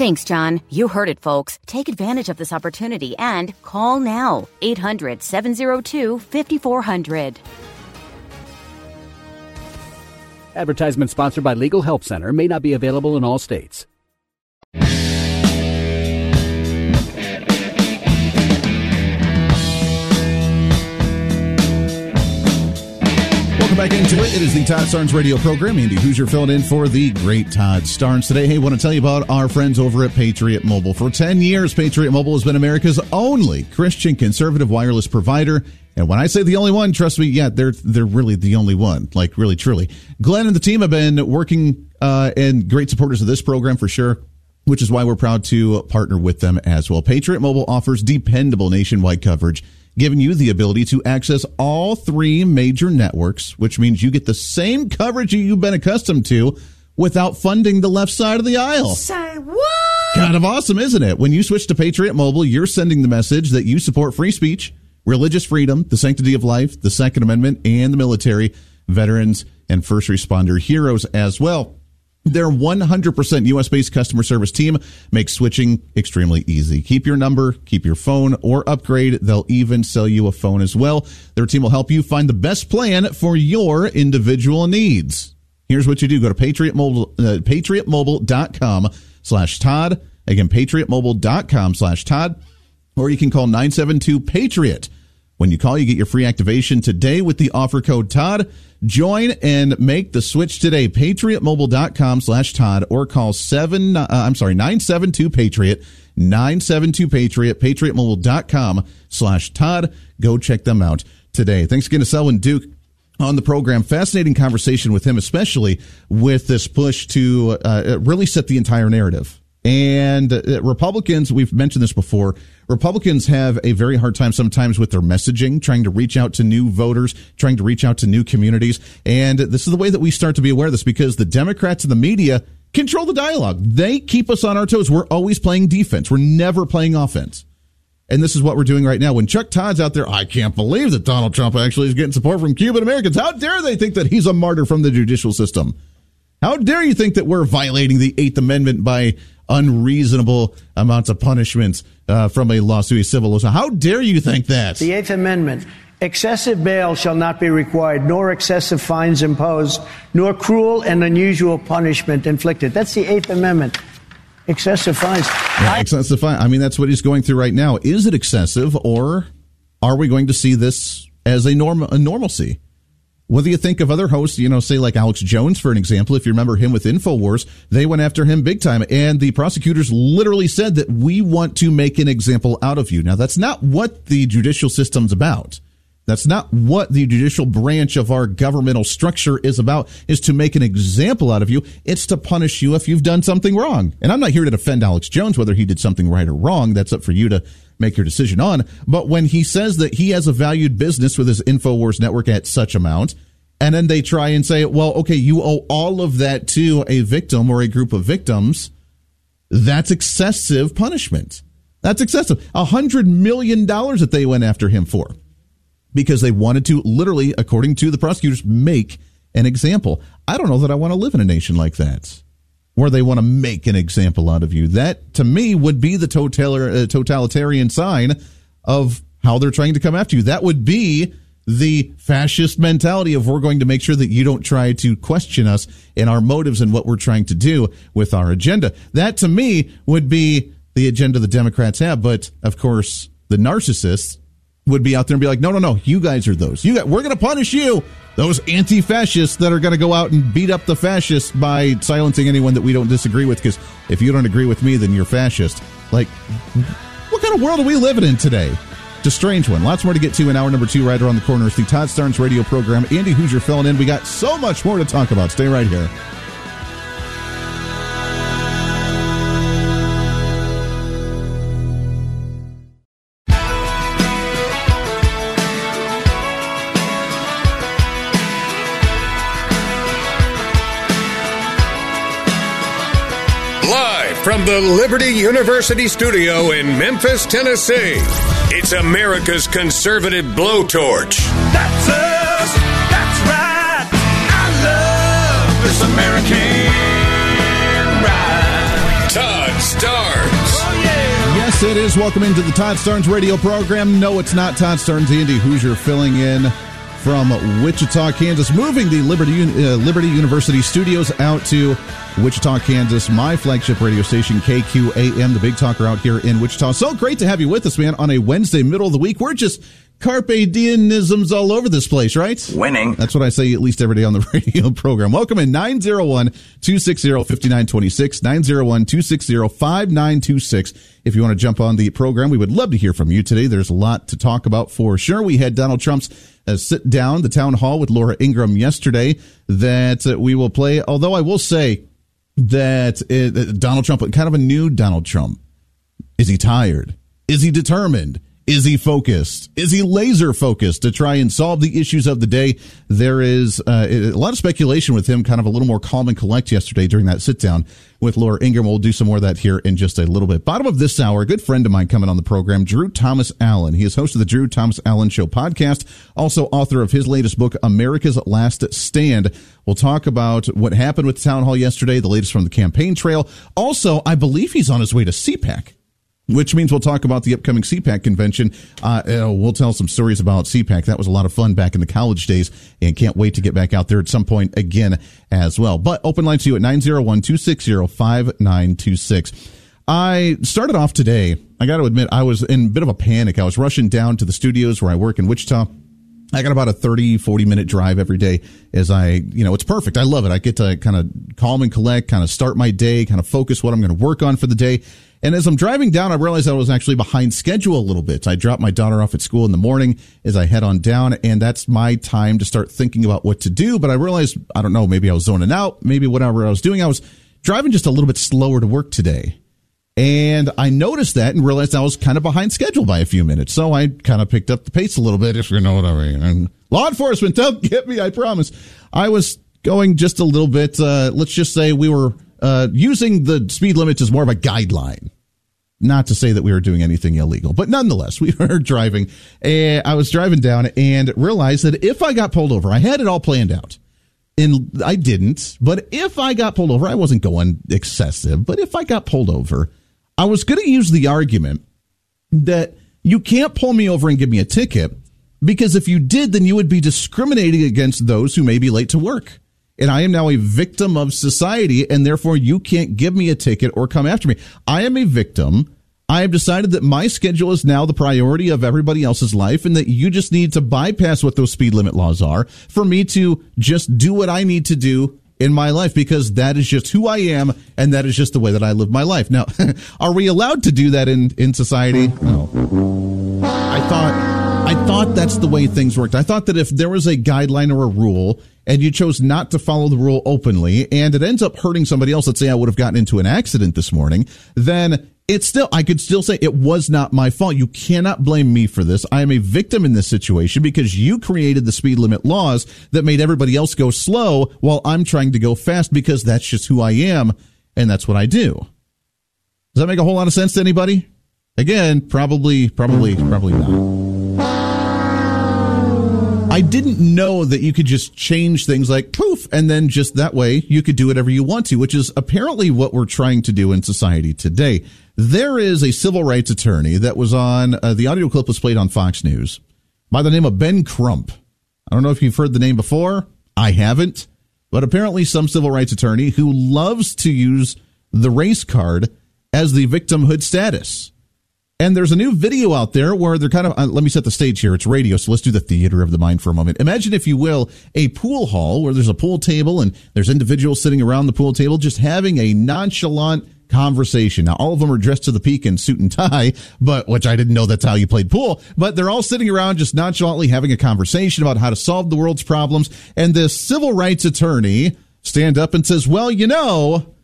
Speaker 10: Thanks, John. You heard it, folks. Take advantage of this opportunity and call now 800 702 5400.
Speaker 11: Advertisement sponsored by Legal Help Center may not be available in all states.
Speaker 3: Back into it. It is the Todd Starnes radio program. Andy Hooser filling in for the great Todd Starnes today. Hey, want to tell you about our friends over at Patriot Mobile. For 10 years, Patriot Mobile has been America's only Christian conservative wireless provider. And when I say the only one, trust me, yeah, they're they're really the only one. Like really, truly. Glenn and the team have been working uh, and great supporters of this program for sure which is why we're proud to partner with them as well. Patriot Mobile offers dependable nationwide coverage giving you the ability to access all three major networks, which means you get the same coverage you've been accustomed to without funding the left side of the aisle.
Speaker 12: Say what?
Speaker 3: Kind of awesome, isn't it? When you switch to Patriot Mobile, you're sending the message that you support free speech, religious freedom, the sanctity of life, the Second Amendment, and the military, veterans, and first responder heroes as well. Their 100% US based customer service team makes switching extremely easy. Keep your number, keep your phone, or upgrade. They'll even sell you a phone as well. Their team will help you find the best plan for your individual needs. Here's what you do. Go to Patriot Mobile, uh, patriotmobile.com slash Todd. Again, patriotmobile.com slash Todd. Or you can call 972 Patriot. When you call, you get your free activation today with the offer code Todd. Join and make the switch today. PatriotMobile.com slash Todd or call seven, uh, I'm sorry, 972 Patriot, 972 Patriot, PatriotMobile.com slash Todd. Go check them out today. Thanks again to Selwyn Duke on the program. Fascinating conversation with him, especially with this push to uh, really set the entire narrative. And uh, Republicans, we've mentioned this before, Republicans have a very hard time sometimes with their messaging, trying to reach out to new voters, trying to reach out to new communities. And this is the way that we start to be aware of this because the Democrats and the media control the dialogue. They keep us on our toes. We're always playing defense. We're never playing offense. And this is what we're doing right now. When Chuck Todd's out there, I can't believe that Donald Trump actually is getting support from Cuban Americans. How dare they think that he's a martyr from the judicial system? How dare you think that we're violating the Eighth Amendment by unreasonable amounts of punishments uh, from a lawsuit, a civil lawsuit? How dare you think that?
Speaker 4: The Eighth Amendment. Excessive bail shall not be required, nor excessive fines imposed, nor cruel and unusual punishment inflicted. That's the Eighth Amendment. Excessive fines.
Speaker 3: Yeah, excessive fine. I mean, that's what he's going through right now. Is it excessive or Are we going to see this as a norm a normalcy? Whether you think of other hosts, you know, say like Alex Jones, for an example, if you remember him with InfoWars, they went after him big time. And the prosecutors literally said that we want to make an example out of you. Now, that's not what the judicial system's about. That's not what the judicial branch of our governmental structure is about, is to make an example out of you. It's to punish you if you've done something wrong. And I'm not here to defend Alex Jones, whether he did something right or wrong. That's up for you to make your decision on. But when he says that he has a valued business with his InfoWars network at such amount, and then they try and say, well, okay, you owe all of that to a victim or a group of victims, that's excessive punishment. That's excessive. A hundred million dollars that they went after him for because they wanted to literally, according to the prosecutors, make an example. I don't know that I want to live in a nation like that where they want to make an example out of you. That to me would be the uh, totalitarian sign of how they're trying to come after you. That would be the fascist mentality of we're going to make sure that you don't try to question us and our motives and what we're trying to do with our agenda. That to me would be the agenda the Democrats have. But of course, the narcissists would be out there and be like, no, no, no, you guys are those. You got, we're going to punish you. Those anti-fascists that are going to go out and beat up the fascists by silencing anyone that we don't disagree with. Because if you don't agree with me, then you're fascist. Like, what kind of world are we living in today? It's a strange one. Lots more to get to in hour number two, right around the corner. It's the Todd Starnes radio program. Andy Hooser filling in. We got so much more to talk about. Stay right here.
Speaker 1: From the Liberty University studio in Memphis, Tennessee, it's America's conservative blowtorch.
Speaker 2: That's us. That's right. I love this American ride.
Speaker 1: Todd Starnes.
Speaker 2: Oh, yeah.
Speaker 3: Yes, it is. Welcome into the Todd Starnes radio program. No, it's not Todd Starnes. Andy Hooser filling in from Wichita, Kansas, moving the Liberty uh, Liberty University studios out to Wichita, Kansas, my flagship radio station, KQAM, the big talker out here in Wichita. So great to have you with us, man, on a Wednesday, middle of the week. We're just carpe diemisms all over this place, right?
Speaker 8: Winning.
Speaker 3: That's what I say at least every day on the radio program. Welcome in 901-260-5926, 901-260-5926. If you want to jump on the program, we would love to hear from you today. There's a lot to talk about for sure. We had Donald Trump's sit down, the town hall with Laura Ingraham yesterday that uh, we will play. Although I will say that uh, Donald Trump, kind of a new Donald Trump. Is he tired? Is he determined? Is he focused? Is he laser focused to try and solve the issues of the day? There is uh, a lot of speculation with him, kind of a little more calm and collect yesterday during that sit down with Laura Ingraham. We'll do some more of that here in just a little bit. Bottom of this hour, a good friend of mine coming on the program, Drew Thomas Allen. He is host of the Drew Thomas Allen Show podcast, also author of his latest book, America's Last Stand. We'll talk about what happened with the town hall yesterday, the latest from the campaign trail. Also, I believe he's on his way to CPAC which means we'll talk about the upcoming CPAC convention. Uh, uh, we'll tell some stories about CPAC. That was a lot of fun back in the college days and can't wait to get back out there at some point again as well. But open line to you at 901 260 5926. I started off today. I got to admit, I was in a bit of a panic. I was rushing down to the studios where I work in Wichita. I got about a 30, 40 minute drive every day as I, you know, it's perfect. I love it. I get to kind of calm and collect, kind of start my day, kind of focus what I'm going to work on for the day. And as I'm driving down, I realized I was actually behind schedule a little bit. I dropped my daughter off at school in the morning as I head on down, and that's my time to start thinking about what to do. But I realized, I don't know, maybe I was zoning out, maybe whatever I was doing, I was driving just a little bit slower to work today. And I noticed that and realized I was kind of behind schedule by a few minutes. So I kind of picked up the pace a little bit, if you know what I mean. Law enforcement, don't get me, I promise. I was going just a little bit, uh, let's just say we were uh, using the speed limits as more of a guideline. Not to say that we were doing anything illegal, but nonetheless, we were driving. And I was driving down and realized that if I got pulled over, I had it all planned out. And I didn't, but if I got pulled over, I wasn't going excessive, but if I got pulled over, I was going to use the argument that you can't pull me over and give me a ticket because if you did, then you would be discriminating against those who may be late to work and I am now a victim of society, and therefore you can't give me a ticket or come after me. I am a victim I have decided that my schedule is now the priority of everybody else's life and that you just need to bypass what those speed limit laws are for me to just do what I need to do in my life because that is just who I am and that is just the way that I live my life. Now, are we allowed to do that in, in society? No. I thought I thought that's the way things worked. I thought that if there was a guideline or a rule and you chose not to follow the rule openly and it ends up hurting somebody else, let's say I would have gotten into an accident this morning, then it's still, I could still say it was not my fault. You cannot blame me for this. I am a victim in this situation because you created the speed limit laws that made everybody else go slow while I'm trying to go fast because that's just who I am and that's what I do. Does that make a whole lot of sense to anybody? Again, probably, probably, probably not. I didn't know that you could just change things like poof, and then just that way you could do whatever you want to, which is apparently what we're trying to do in society today. There is a civil rights attorney that was on, uh, the audio clip was played on Fox News by the name of Ben Crump. I don't know if you've heard the name before. I haven't. But apparently, some civil rights attorney who loves to use the race card as the victimhood status. And there's a new video out there where they're kind of, uh, let me set the stage here. It's radio, so let's do the theater of the mind for a moment. Imagine, if you will, a pool hall where there's a pool table and there's individuals sitting around the pool table just having a nonchalant conversation. Now, all of them are dressed to the peak in suit and tie, but which I didn't know that's how you played pool, but they're all sitting around just nonchalantly having a conversation about how to solve the world's problems. And this civil rights attorney stand up and says, well, you know,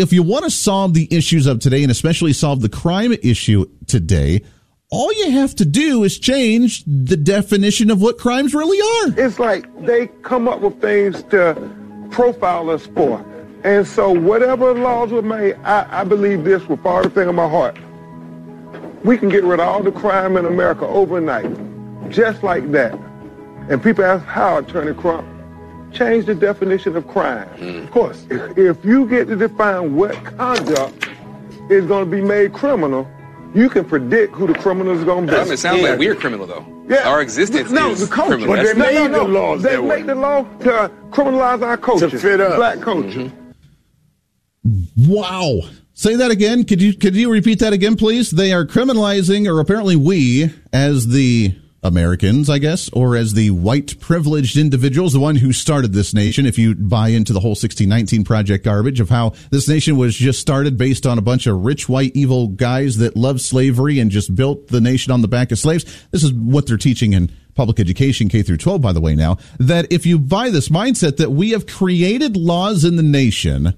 Speaker 3: if you want to solve the issues of today and especially solve the crime issue today, all you have to do is change the definition of what crimes really are.
Speaker 12: It's like they come up with things to profile us for. And so whatever laws were made, I, I believe this with all the thing in my heart. We can get rid of all the crime in America overnight, just like that. And people ask how, Attorney Crump, change the definition of crime.
Speaker 13: Mm.
Speaker 12: Of course, if, if you get to define what conduct is going to be made criminal, you can predict who the criminal is going to be.
Speaker 13: Doesn't sound like we're criminal though.
Speaker 12: Yeah.
Speaker 13: Our existence
Speaker 12: no,
Speaker 13: is
Speaker 12: the culture.
Speaker 13: criminal.
Speaker 12: But they
Speaker 13: That's-
Speaker 12: made the laws. They make the law to criminalize our culture,
Speaker 13: To fit up.
Speaker 12: black culture.
Speaker 3: Wow. Say that again. Could you could you repeat that again, please? They are criminalizing, or apparently we, as the Americans, I guess, or as the white privileged individuals, the one who started this nation, if you buy into the whole 1619 project garbage of how this nation was just started based on a bunch of rich, white, evil guys that loved slavery and just built the nation on the back of slaves. This is what they're teaching in public education, K through 12, by the way, now, that if you buy this mindset that we have created laws in the nation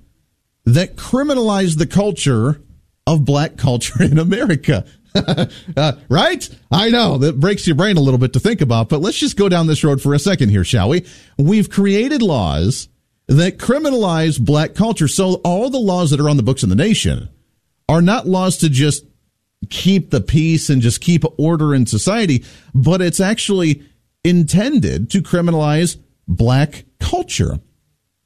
Speaker 3: that criminalize the culture of black culture in America. uh, right? I know that breaks your brain a little bit to think about, but let's just go down this road for a second here, shall we? We've created laws that criminalize black culture. So all the laws that are on the books in the nation are not laws to just keep the peace and just keep order in society, but it's actually intended to criminalize black culture.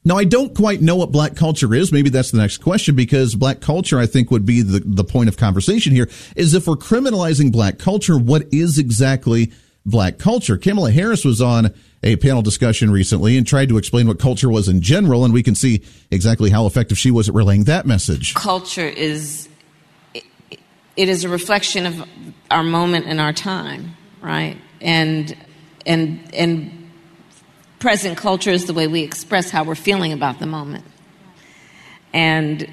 Speaker 3: Now, I don't quite know what black culture is. Maybe that's the next question because black culture, I think, would be the, the point of conversation here is if we're criminalizing black culture, what is exactly black culture? Kamala Harris was on a panel discussion recently and tried to explain what culture was in general, and we can see exactly how effective she was at relaying that message.
Speaker 14: culture is it, is a reflection of our moment and our time right and and and present culture is the way we express how we're feeling about the moment. And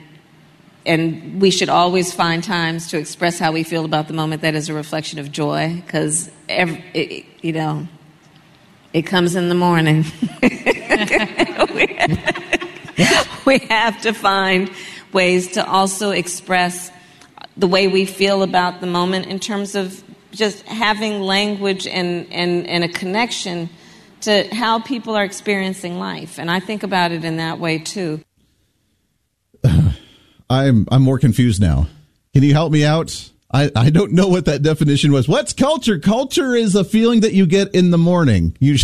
Speaker 14: and we should always find times to express how we feel about the moment that is a reflection of joy because you know it comes in the morning. We have to find ways to also express the way we feel about the moment in terms of just having language and, and, and a connection to how people are experiencing life. And I think about it in that way too.
Speaker 3: I'm I'm more confused now. Can you help me out? I, I don't know what that definition was. What's culture? Culture is a feeling that you get in the morning. You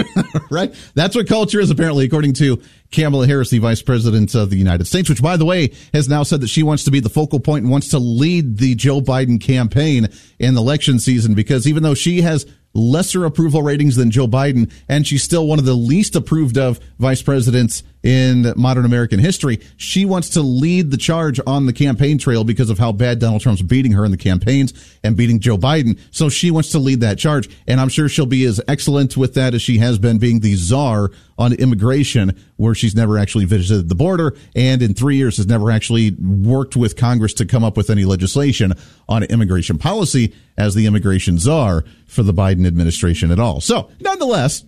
Speaker 3: right? That's what culture is apparently according to Kamala Harris, the Vice President of the United States, which by the way has now said that she wants to be the focal point and wants to lead the Joe Biden campaign in election season because even though she has lesser approval ratings than Joe Biden and she's still one of the least approved of vice presidents in modern American history. She wants to lead the charge on the campaign trail because of how bad Donald Trump's beating her in the campaigns and beating Joe Biden. So she wants to lead that charge. And I'm sure she'll be as excellent with that as she has been being the czar on immigration, where she's never actually visited the border and in three years has never actually worked with Congress to come up with any legislation on immigration policy as the immigration czar for the Biden administration at all. So, nonetheless,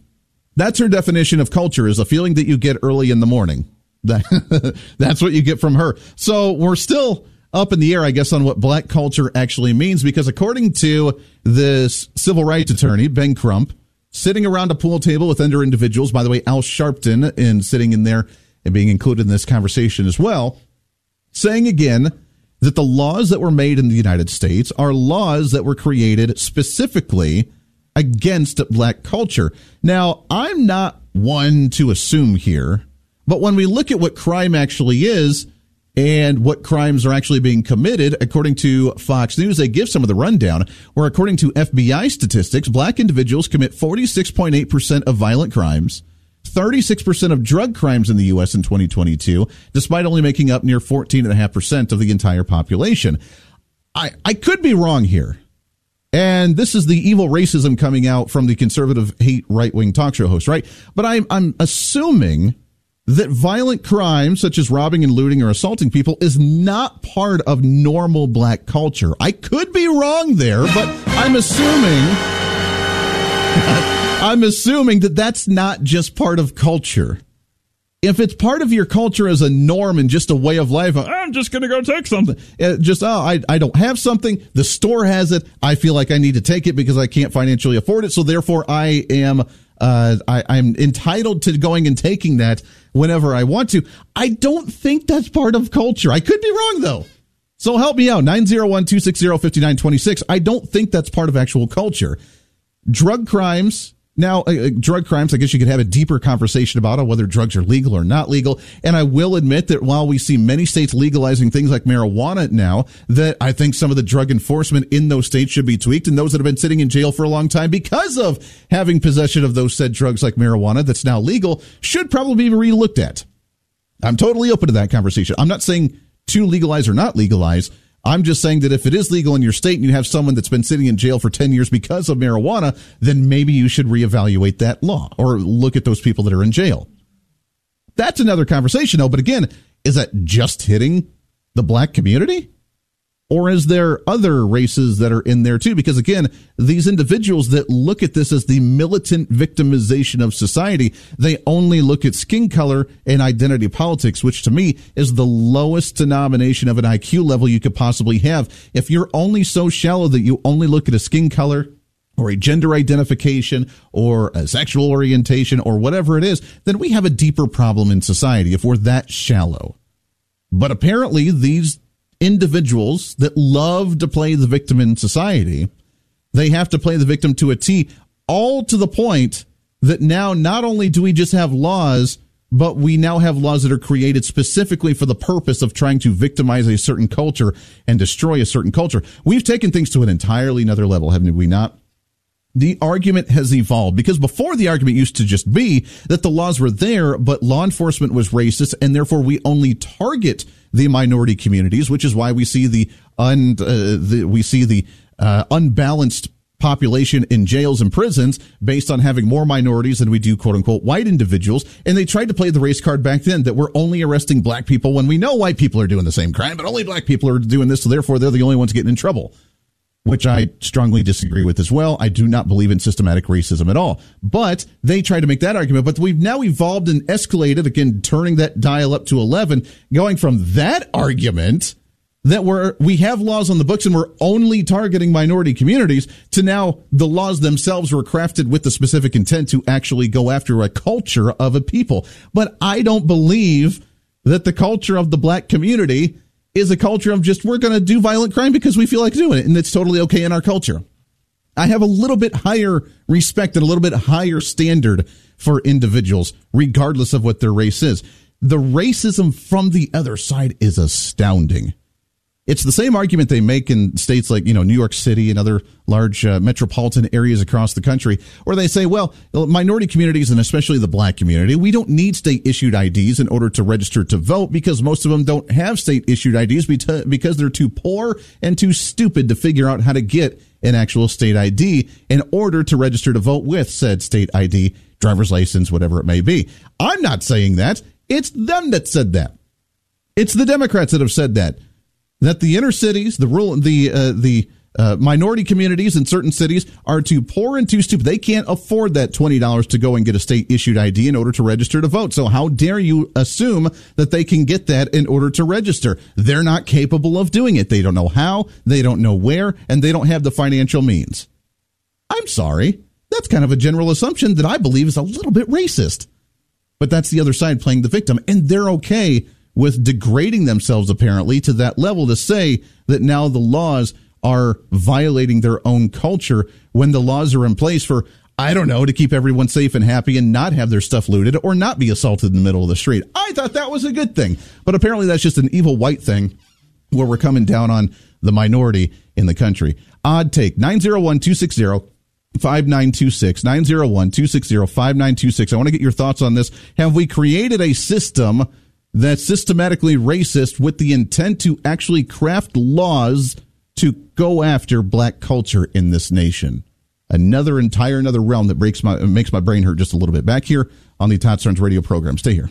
Speaker 3: that's her definition of culture is a feeling that you get early in the morning. That's what you get from her. So we're still up in the air, I guess, on what black culture actually means, because according to this civil rights attorney, Ben Crump, sitting around a pool table with other individuals, by the way, Al Sharpton, and sitting in there and being included in this conversation as well, saying again that the laws that were made in the United States are laws that were created specifically against black culture. Now, I'm not one to assume here, but when we look at what crime actually is and what crimes are actually being committed, according to Fox News, they give some of the rundown, where according to FBI statistics, black individuals commit 46.8% of violent crimes. 36% of drug crimes in the U.S. in 2022, despite only making up near 14.5% of the entire population. I, I could be wrong here. And this is the evil racism coming out from the conservative hate right wing talk show host, right? But I'm, I'm assuming that violent crimes such as robbing and looting or assaulting people is not part of normal black culture. I could be wrong there, but I'm assuming I'm assuming that that's not just part of culture. If it's part of your culture as a norm and just a way of life, I'm just going to go take something. Uh, just, oh, I, I don't have something. The store has it. I feel like I need to take it because I can't financially afford it. So therefore, I am uh, I, I'm entitled to going and taking that whenever I want to. I don't think that's part of culture. I could be wrong though. So help me out. 901 260 5926. I don't think that's part of actual culture. Drug crimes now, uh, uh, drug crimes, I guess you could have a deeper conversation about it, whether drugs are legal or not legal. And I will admit that while we see many states legalizing things like marijuana now, that I think some of the drug enforcement in those states should be tweaked. And those that have been sitting in jail for a long time because of having possession of those said drugs like marijuana that's now legal should probably be relooked at. I'm totally open to that conversation. I'm not saying to legalize or not legalize. I'm just saying that if it is legal in your state and you have someone that's been sitting in jail for 10 years because of marijuana, then maybe you should reevaluate that law or look at those people that are in jail. That's another conversation, though. But again, is that just hitting the black community? Or is there other races that are in there too? Because again, these individuals that look at this as the militant victimization of society, they only look at skin color and identity politics, which to me is the lowest denomination of an IQ level you could possibly have. If you're only so shallow that you only look at a skin color, or a gender identification or a sexual orientation or whatever it is, then we have a deeper problem in society if we're that shallow. But apparently, these individuals that love to play the victim in society, they have to play the victim to a T, all to the point that now not only do we just have laws, but we now have laws that are created specifically for the purpose of trying to victimize a certain culture and destroy a certain culture. We've taken things to an entirely another level, haven't we not? the argument has evolved because before the argument used to just be that the laws were there, but law enforcement was racist, and therefore we only target the minority communities, which is why we see the un, uh, the, we see the uh, unbalanced population in jails and prisons based on having more minorities than we do quote unquote white individuals. And they tried to play the race card back then that we're only arresting black people when we know white people are doing the same crime, but only black people are doing this. So therefore they're the only ones getting in trouble which I strongly disagree with as well. I do not believe in systematic racism at all. But they try to make that argument. But we've now evolved and escalated, again, turning that dial up to 11, going from that argument that we're, we have laws on the books and we're only targeting minority communities to now the laws themselves were crafted with the specific intent to actually go after a culture of a people. But I don't believe that the culture of the black community is a culture of just we're going to do violent crime because we feel like doing it and it's totally okay in our culture. I have a little bit higher respect and a little bit higher standard for individuals regardless of what their race is. The racism from the other side is astounding. It's the same argument they make in states like, you know, New York City and other large uh, metropolitan areas across the country, where they say, well, minority communities and especially the black community, we don't need state issued IDs in order to register to vote because most of them don't have state issued IDs because they're too poor and too stupid to figure out how to get an actual state ID in order to register to vote with said state ID, driver's license, whatever it may be. I'm not saying that. It's them that said that. It's the Democrats that have said that that the inner cities, the rural, the uh, the uh, minority communities in certain cities are too poor and too stupid. They can't afford that twenty dollars to go and get a state issued ID in order to register to vote. So how dare you assume that they can get that in order to register? They're not capable of doing it. They don't know how. They don't know where, and they don't have the financial means. I'm sorry. That's kind of a general assumption that I believe is a little bit racist. But that's the other side playing the victim, and they're okay with degrading themselves apparently to that level to say that now the laws are violating their own culture when the laws are in place for I don't know, to keep everyone safe and happy and not have their stuff looted or not be assaulted in the middle of the street. I thought that was a good thing. But apparently that's just an evil white thing where we're coming down on the minority in the country. Odd take 901 260 5926 901 260 5926. I want to get your thoughts on this. Have we created a system that's systematically racist with the intent to actually craft laws to go after black culture in this nation. Another entire another realm that breaks my makes my brain hurt just a little bit. Back here on the Todd Starnes radio program. Stay here.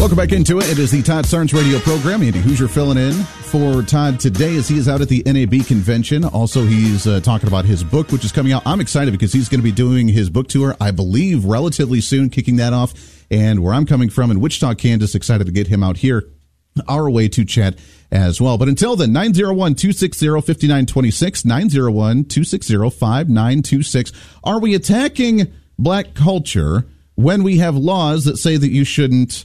Speaker 3: Welcome back into it. It is the Todd Starnes radio program. Andy Hooser filling in for Todd today as he is out at the NAB convention. Also, he's uh, talking about his book, which is coming out. I'm excited because he's going to be doing his book tour, I believe, relatively soon, kicking that off. And where I'm coming from in Wichita, Kansas, excited to get him out here our way to chat as well. But until then, 901 260 5926, 901 260 5926. Are we attacking black culture when we have laws that say that you shouldn't?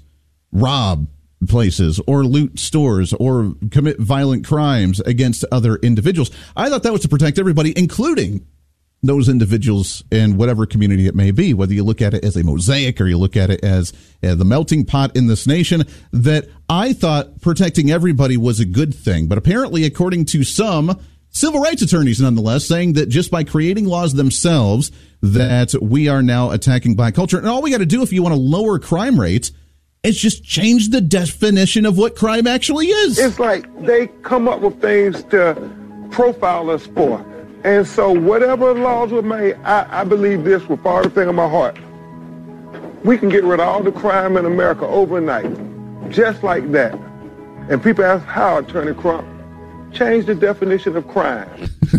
Speaker 3: Rob places or loot stores or commit violent crimes against other individuals. I thought that was to protect everybody, including those individuals in whatever community it may be, whether you look at it as a mosaic or you look at it as uh, the melting pot in this nation, that I thought protecting everybody was a good thing. But apparently, according to some civil rights attorneys, nonetheless, saying that just by creating laws themselves, that we are now attacking black culture. And all we got to do if you want to lower crime rates it's just changed the definition of what crime actually is.
Speaker 12: It's like they come up with things to profile us for. And so whatever laws were made, I, I believe this with everything in my heart. We can get rid of all the crime in America overnight, just like that. And people ask how, Attorney Crump? Change the definition of crime.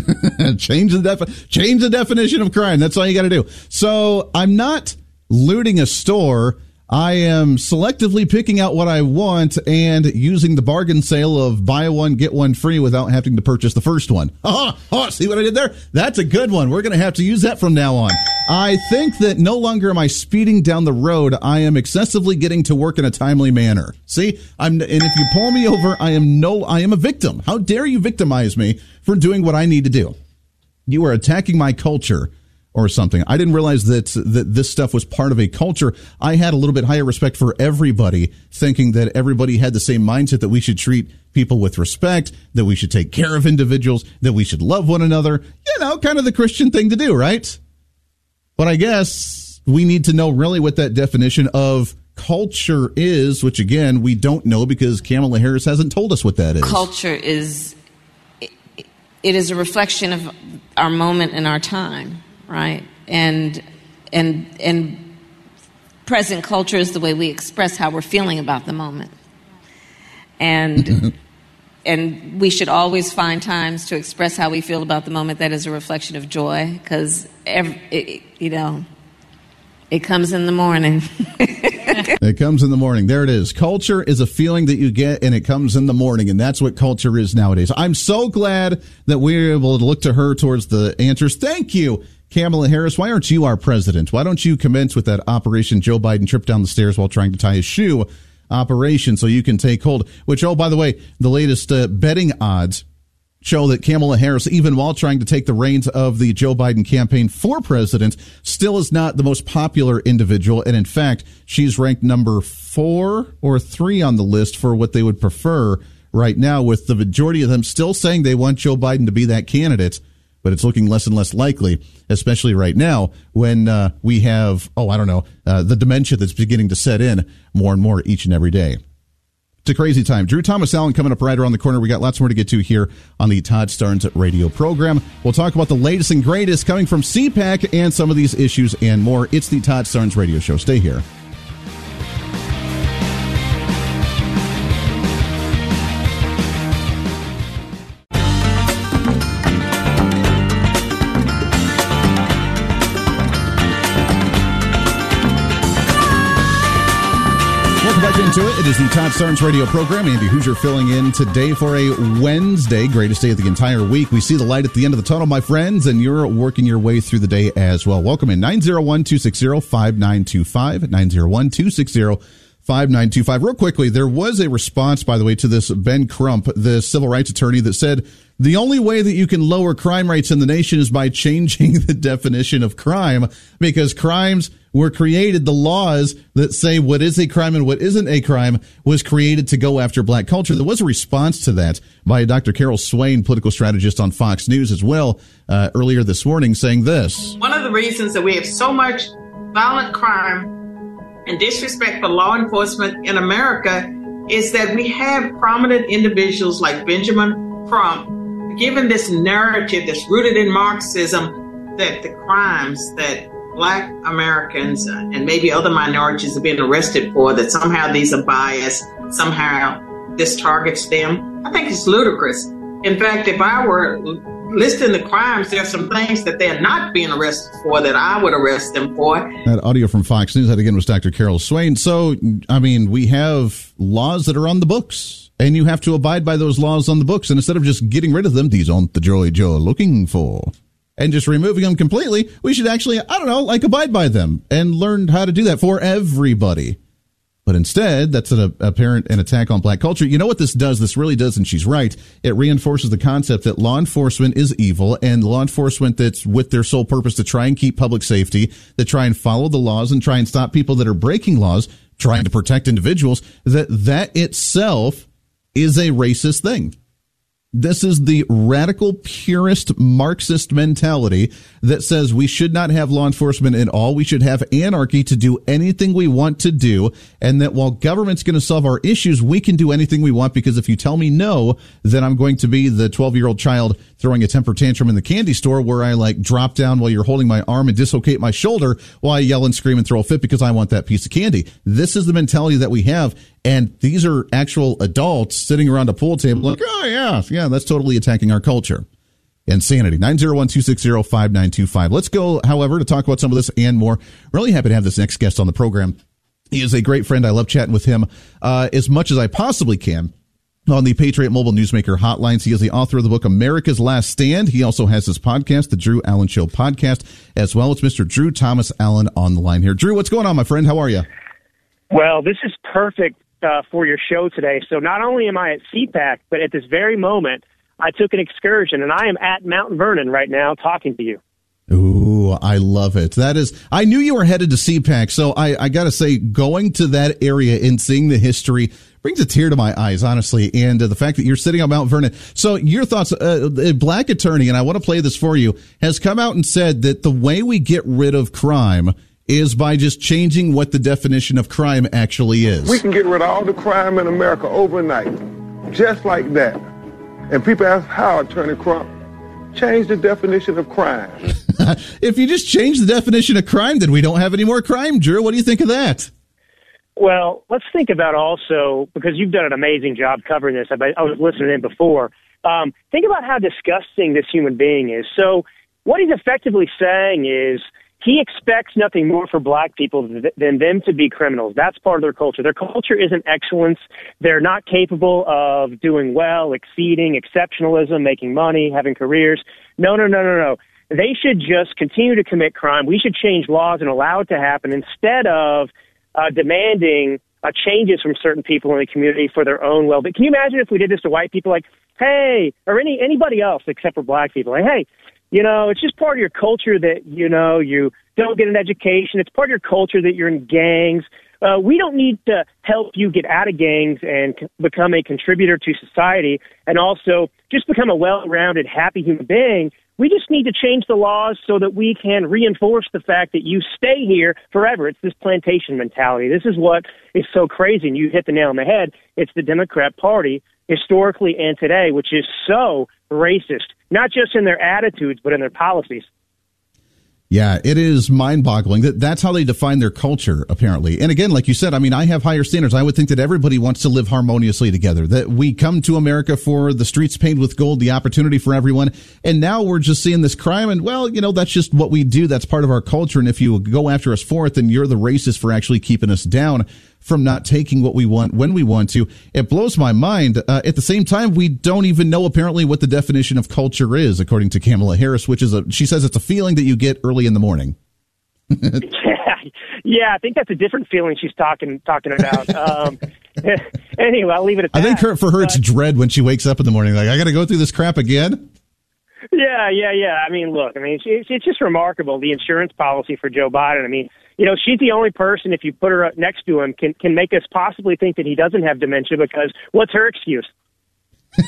Speaker 3: change the defi- change the definition of crime. That's all you got to do. So I'm not looting a store I am selectively picking out what I want and using the bargain sale of buy one, get one free without having to purchase the first one. Oh, oh see what I did there? That's a good one. We're going to have to use that from now on. I think that no longer am I speeding down the road. I am excessively getting to work in a timely manner. See, I'm, and if you pull me over, I am no, I am a victim. How dare you victimize me for doing what I need to do? You are attacking my culture or something. I didn't realize that that this stuff was part of a culture. I had a little bit higher respect for everybody, thinking that everybody had the same mindset that we should treat people with respect, that we should take care of individuals, that we should love one another. You know, kind of the Christian thing to do, right? But I guess we need to know really what that definition of culture is, which again, we don't know because Kamala Harris hasn't told us what that is.
Speaker 14: Culture is it is a reflection of our moment in our time right? And and and present culture is the way we express how we're feeling about the moment. And and we should always find times to express how we feel about the moment that is a reflection of joy because you know it comes in the morning.
Speaker 3: It comes in the morning. There it is. Culture is a feeling that you get and it comes in the morning and that's what culture is nowadays. I'm so glad that we're able to look to her towards the answers. Thank you Kamala Harris, why aren't you our president? Why don't you commence with that Operation Joe Biden trip down the stairs while trying to tie his shoe operation so you can take hold? Which, oh, by the way, the latest uh, betting odds show that Kamala Harris, even while trying to take the reins of the Joe Biden campaign for president, still is not the most popular individual. And in fact, she's ranked number four or three on the list for what they would prefer right now, with the majority of them still saying they want Joe Biden to be that candidate. But it's looking less and less likely, especially right now when uh, we have, oh, I don't know, uh, the dementia that's beginning to set in more and more each and every day. It's a crazy time. Drew Thomas Allen coming up right around the corner. We got lots more to get to here on the Todd Starnes radio program. We'll talk about the latest and greatest coming from CPAC and some of these issues and more. It's the Todd Starnes radio show. Stay here. Into it. It is the Todd Starnes radio program. Andy Hooser filling in today for a Wednesday, greatest day of the entire week. We see the light at the end of the tunnel, my friends, and you're working your way through the day as well. Welcome in 901 260 5925. 901 260 5925. Real quickly, there was a response, by the way, to this Ben Crump, the civil rights attorney, that said the only way that you can lower crime rates in the nation is by changing the definition of crime because crimes were created, the laws that say what is a crime and what isn't a crime was created to go after black culture. There was a response to that by Dr. Carol Swain, political strategist on Fox News as well, uh, earlier this morning, saying this.
Speaker 13: One of the reasons that we have so much violent crime and disrespect for law enforcement in America is that we have prominent individuals like Benjamin Crump given this narrative that's rooted in Marxism that the crimes that black Americans and maybe other minorities are being arrested for, that somehow these are biased, somehow this targets them. I think it's ludicrous. In fact, if I were listing the crimes, there are some things that they're not being arrested for that I would arrest them for.
Speaker 3: That audio from Fox News, that again was Dr. Carol Swain. So, I mean, we have laws that are on the books, and you have to abide by those laws on the books. And instead of just getting rid of them, these aren't the joy you're looking for and just removing them completely, we should actually, I don't know, like abide by them and learn how to do that for everybody. But instead, that's an apparent an attack on black culture. You know what this does? This really does, and she's right. It reinforces the concept that law enforcement is evil, and law enforcement that's with their sole purpose to try and keep public safety, that try and follow the laws and try and stop people that are breaking laws, trying to protect individuals. That that itself is a racist thing. This is the radical purist Marxist mentality that says we should not have law enforcement at all. We should have anarchy to do anything we want to do. And that while government's going to solve our issues, we can do anything we want because if you tell me no, then I'm going to be the 12 year old child throwing a temper tantrum in the candy store where I like drop down while you're holding my arm and dislocate my shoulder while I yell and scream and throw a fit because I want that piece of candy. This is the mentality that we have. And these are actual adults sitting around a pool table like, oh, yeah, yeah, that's totally attacking our culture. Insanity. 901-260-5925. Let's go, however, to talk about some of this and more. Really happy to have this next guest on the program. He is a great friend. I love chatting with him uh, as much as I possibly can on the Patriot Mobile Newsmaker hotlines. He is the author of the book America's Last Stand. He also has his podcast, the Drew Allen Show podcast, as well. It's Mr. Drew Thomas Allen on the line here. Drew, what's going on, my friend? How are you?
Speaker 15: Well, this is perfect uh, for your show today. So not only am I at CPAC, but at this very moment, I took an excursion and I am at Mount Vernon right now talking to you.
Speaker 3: Ooh, I love it. That is, I knew you were headed to CPAC, so I, I got to say, going to that area and seeing the history brings a tear to my eyes, honestly. And uh, the fact that you're sitting on Mount Vernon. So, your thoughts? Uh, a black attorney, and I want to play this for you, has come out and said that the way we get rid of crime is by just changing what the definition of crime actually is.
Speaker 12: We can get rid of all the crime in America overnight, just like that. And people ask how, Attorney Crump? Change the definition of crime.
Speaker 3: if you just change the definition of crime, then we don't have any more crime, Drew. What do you think of that?
Speaker 15: Well, let's think about also, because you've done an amazing job covering this. I, I was listening in before. Um, think about how disgusting this human being is. So, what he's effectively saying is he expects nothing more for black people than them to be criminals. That's part of their culture. Their culture isn't excellence. They're not capable of doing well, exceeding, exceptionalism, making money, having careers. No, no, no, no, no. They should just continue to commit crime. We should change laws and allow it to happen instead of uh, demanding uh, changes from certain people in the community for their own well. But can you imagine if we did this to white people, like, hey, or any anybody else except for black people, like, hey, you know, it's just part of your culture that you know you don't get an education. It's part of your culture that you're in gangs. Uh, we don't need to help you get out of gangs and c- become a contributor to society and also just become a well-rounded, happy human being. We just need to change the laws so that we can reinforce the fact that you stay here forever. It's this plantation mentality. This is what is so crazy. And you hit the nail on the head. It's the Democrat Party historically and today, which is so racist, not just in their attitudes, but in their policies.
Speaker 3: Yeah, it is mind boggling that that's how they define their culture, apparently. And again, like you said, I mean, I have higher standards. I would think that everybody wants to live harmoniously together, that we come to America for the streets paved with gold, the opportunity for everyone. And now we're just seeing this crime. And well, you know, that's just what we do. That's part of our culture. And if you go after us for it, then you're the racist for actually keeping us down from not taking what we want when we want to. It blows my mind. Uh, at the same time, we don't even know apparently what the definition of culture is, according to Kamala Harris, which is a, she says it's a feeling that you get early in the morning.
Speaker 15: yeah, I think that's a different feeling she's talking talking about. Um, anyway, I'll leave it at that.
Speaker 3: I think her, for her, it's dread when she wakes up in the morning. Like, I got to go through this crap again.
Speaker 15: Yeah, yeah, yeah. I mean, look, I mean, it's, it's just remarkable the insurance policy for Joe Biden. I mean, you know, she's the only person, if you put her up next to him, can can make us possibly think that he doesn't have dementia. Because what's her excuse?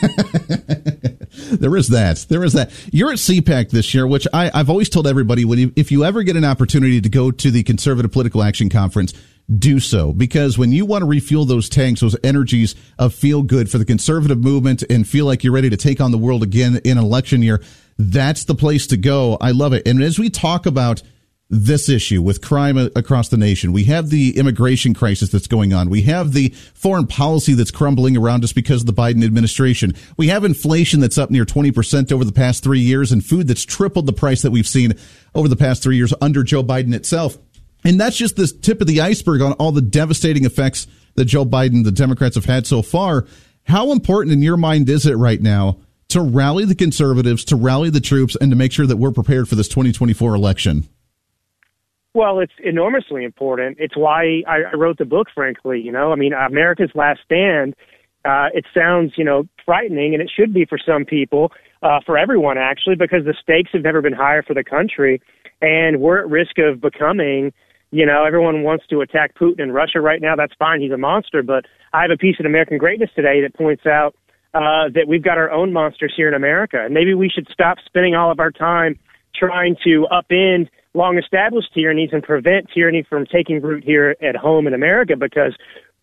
Speaker 3: there is that. There is that. You're at CPAC this year, which I, I've always told everybody when you, if you ever get an opportunity to go to the Conservative Political Action Conference, do so because when you want to refuel those tanks, those energies of feel good for the conservative movement and feel like you're ready to take on the world again in election year, that's the place to go. I love it. And as we talk about this issue with crime across the nation. We have the immigration crisis that's going on. We have the foreign policy that's crumbling around us because of the Biden administration. We have inflation that's up near 20% over the past three years and food that's tripled the price that we've seen over the past three years under Joe Biden itself. And that's just the tip of the iceberg on all the devastating effects that Joe Biden, the Democrats have had so far. How important in your mind is it right now to rally the conservatives, to rally the troops, and to make sure that we're prepared for this 2024 election?
Speaker 15: Well, it's enormously important. It's why I wrote the book, frankly. You know, I mean, America's Last Stand. Uh, it sounds, you know, frightening, and it should be for some people, uh, for everyone actually, because the stakes have never been higher for the country, and we're at risk of becoming, you know, everyone wants to attack Putin in Russia right now. That's fine; he's a monster. But I have a piece in American Greatness today that points out uh, that we've got our own monsters here in America, and maybe we should stop spending all of our time trying to upend long established tyrannies and prevent tyranny from taking root here at home in America because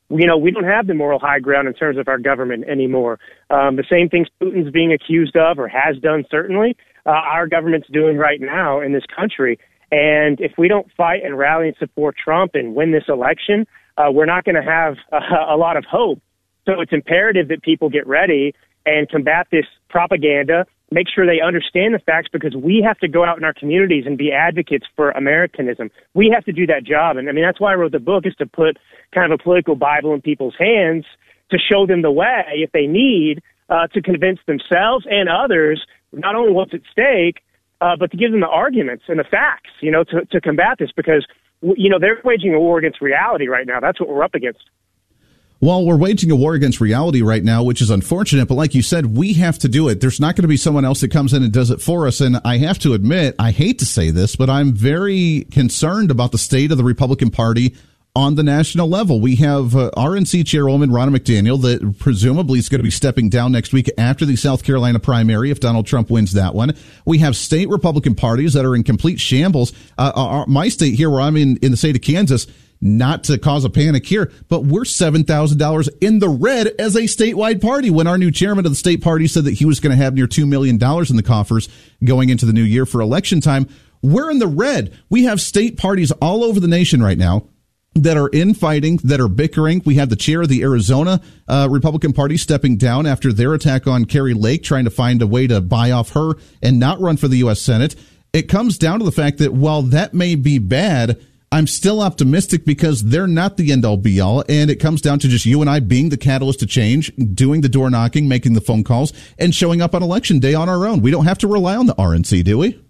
Speaker 15: you know, we don't have the moral high ground in terms of our government anymore. Um, the same things Putin's being accused of or has done, certainly, uh, our government's doing right now in this country. And if we don't fight and rally and support Trump and win this election, uh, we're not going to have a, a lot of hope. So it's imperative that people get ready and combat this propaganda make sure they understand the facts because we have to go out in our communities and be advocates for Americanism. We have to do that job. And I mean, that's why I wrote the book is to put kind of a political Bible in people's hands to show them the way if they need uh, to convince themselves and others not only what's at stake, uh, but to give them the arguments and the facts, you know, to, to combat this because, you know, they're waging a war against reality right now. That's what we're up against.
Speaker 3: Well, we're waging a war against reality right now, which is unfortunate. But like you said, we have to do it. There's not going to be someone else that comes in and does it for us. And I have to admit, I hate to say this, but I'm very concerned about the state of the Republican Party on the national level. We have uh, RNC Chairwoman Ronna McDaniel that presumably is going to be stepping down next week after the South Carolina primary if Donald Trump wins that one. We have state Republican parties that are in complete shambles. Uh, our, my state here, where I'm in, in the state of Kansas, not to cause a panic here, but we're $7,000 in the red as a statewide party when our new chairman of the state party said that he was going to have near $2 million in the coffers going into the new year for election time. We're in the red. We have state parties all over the nation right now that are infighting, that are bickering. We have the chair of the Arizona uh, Republican Party stepping down after their attack on Kari Lake, trying to find a way to buy off her and not run for the U.S. Senate. It comes down to the fact that while that may be bad, I'm still optimistic because they're not the end all be all. And it comes down to just you and I being the catalyst to change, doing the door knocking, making the phone calls, and showing up on election day on our own. We don't have to rely on the RNC, do we?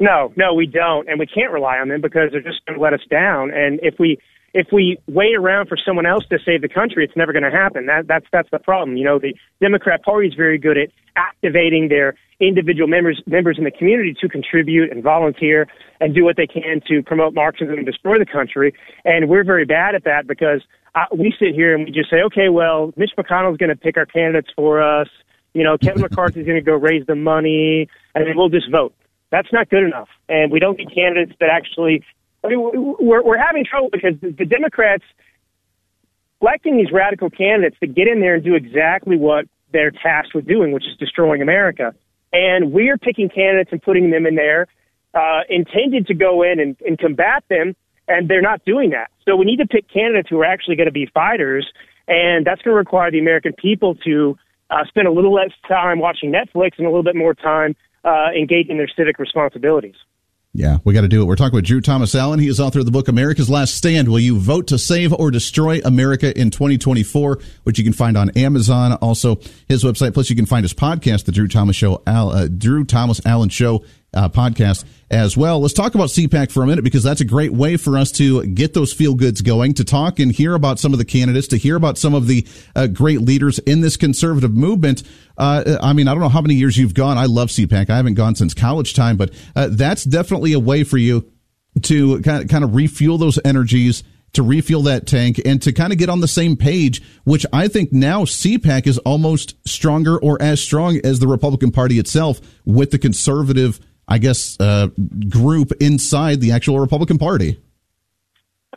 Speaker 15: No, no, we don't. And we can't rely on them because they're just going to let us down. And if we, if we wait around for someone else to save the country, it's never going to happen. That, that's that's the problem. You know, the Democrat Party is very good at activating their individual members members in the community to contribute and volunteer and do what they can to promote Marxism and destroy the country. And we're very bad at that because uh, we sit here and we just say, okay, well, Mitch McConnell's going to pick our candidates for us. You know, Kevin McCarthy's going to go raise the money, and then we'll just vote. That's not good enough. And we don't need candidates that actually. I mean, we're we're having trouble because the, Democrats electing these radical candidates to get in there and do exactly what they're tasked with doing, which is destroying America. And we're picking candidates and putting them in there uh, intended to go in and, and combat them, and they're not doing that. So we need to pick candidates who are actually going to be fighters, and that's going to require the American people to uh, spend a little less time watching Netflix and a little bit more time uh, engaging their civic responsibilities.
Speaker 3: Yeah, we got to do it. We're talking with Drew Thomas Allen. He is author of the book America's Last Stand. Will you vote to save or destroy America in 2024? Which you can find on Amazon. Also, his website. Plus, you can find his podcast, the Drew Thomas Show, Al, uh, Drew Thomas Allen Show uh, podcast as well. Let's talk about CPAC for a minute because that's a great way for us to get those feel goods going, to talk and hear about some of the candidates, to hear about some of the uh, great leaders in this conservative movement. Uh, I mean, I don't know how many years you've gone. I love CPAC. I haven't gone since college time, but uh, that's definitely a way for you to kind of, kind of refuel those energies to refuel that tank and to kind of get on the same page, which I think now CPAC is almost stronger or as strong as the Republican Party itself with the conservative I guess, uh, group inside the actual Republican Party.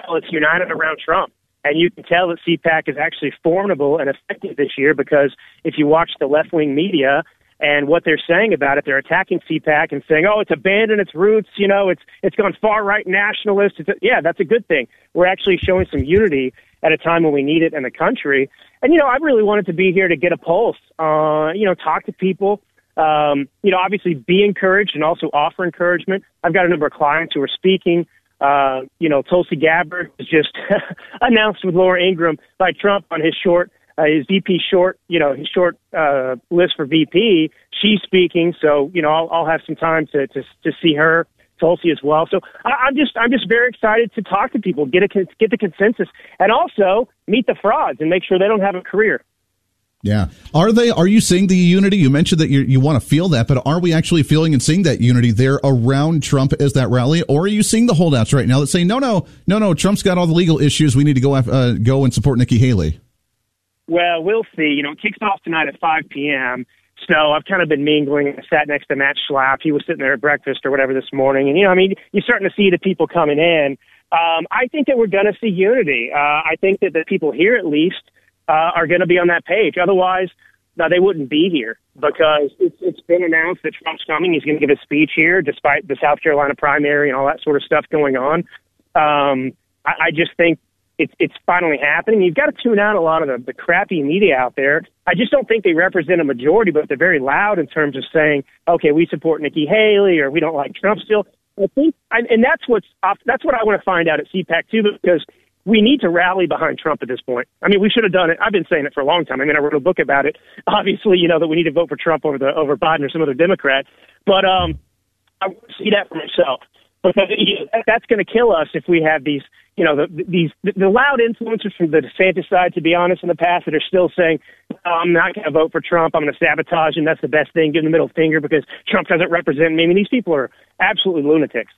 Speaker 15: Well, it's united around Trump. And you can tell that CPAC is actually formidable and effective this year because if you watch the left wing media and what they're saying about it, they're attacking CPAC and saying, "Oh, it's abandoned its roots. You know, it's it's gone far right nationalist." It's a, yeah, that's a good thing. We're actually showing some unity at a time when we need it in the country. And you know, I really wanted to be here to get a pulse. Uh, you know, talk to people, um, you know, obviously be encouraged and also offer encouragement. I've got a number of clients who are speaking. Uh, you know, Tulsi Gabbard was just announced with Laura Ingraham by Trump on his short, uh, his VP short, you know, his short uh, list for VP. She's speaking, so you know, I'll, I'll have some time to to to see her. Tulsi as well. So I, I'm just I'm just very excited to talk to people, get a get the consensus, and also meet the frauds and make sure they don't have a career.
Speaker 3: Yeah. Are they, are you seeing the unity? You mentioned that you, you want to feel that, but are we actually feeling and seeing that unity there around Trump as that rally? Or are you seeing the holdouts right now that say, no, no, no, no, Trump's got all the legal issues. We need to go, uh, go and support Nikki Haley?
Speaker 15: Well, we'll see. You know, it kicks off tonight at 5 p.m. So I've kind of been mingling. I sat next to Matt Schlapp. He was sitting there at breakfast or whatever this morning. And, you know, I mean, you're starting to see the people coming in. Um, I think that we're going to see unity. Uh, I think that the people here, at least, uh, are going to be on that page. Otherwise, no, they wouldn't be here because it's, it's been announced that Trump's coming. He's going to give a speech here, despite the South Carolina primary and all that sort of stuff going on. Um, I, I just think it's it's finally happening. You've got to tune out a lot of the, the crappy media out there. I just don't think they represent a majority, but they're very loud in terms of saying, okay, we support Nikki Haley or we don't like Trump still. I think, and that's what's that's what I want to find out at CPAC too, because we need to rally behind Trump at this point. I mean, we should have done it. I've been saying it for a long time. I mean, I wrote a book about it. Obviously, you know that we need to vote for Trump over the over Biden or some other Democrat. But um, I see that for myself because that's going to kill us if we have these, you know, the, these the loud influencers from the DeSantis side. To be honest, in the past, that are still saying, oh, "I'm not going to vote for Trump. I'm going to sabotage him. That's the best thing. Give him the middle finger because Trump doesn't represent me." I mean, these people are absolutely lunatics.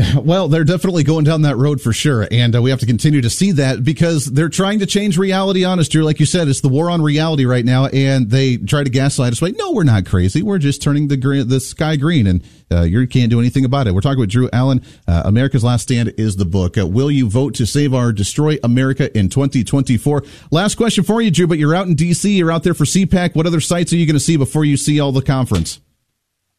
Speaker 3: Well, they're definitely going down that road for sure. And uh, we have to continue to see that because they're trying to change reality on us, Drew. Like you said, it's the war on reality right now. And they try to gaslight us. Like, no, we're not crazy. We're just turning the green, the sky green and uh, you can't do anything about it. We're talking with Drew Allen. Uh, America's Last Stand is the book. Uh, will you vote to save our destroy America in 2024? Last question for you, Drew, but you're out in D.C. You're out there for CPAC. What other sites are you going to see before you see all the conference?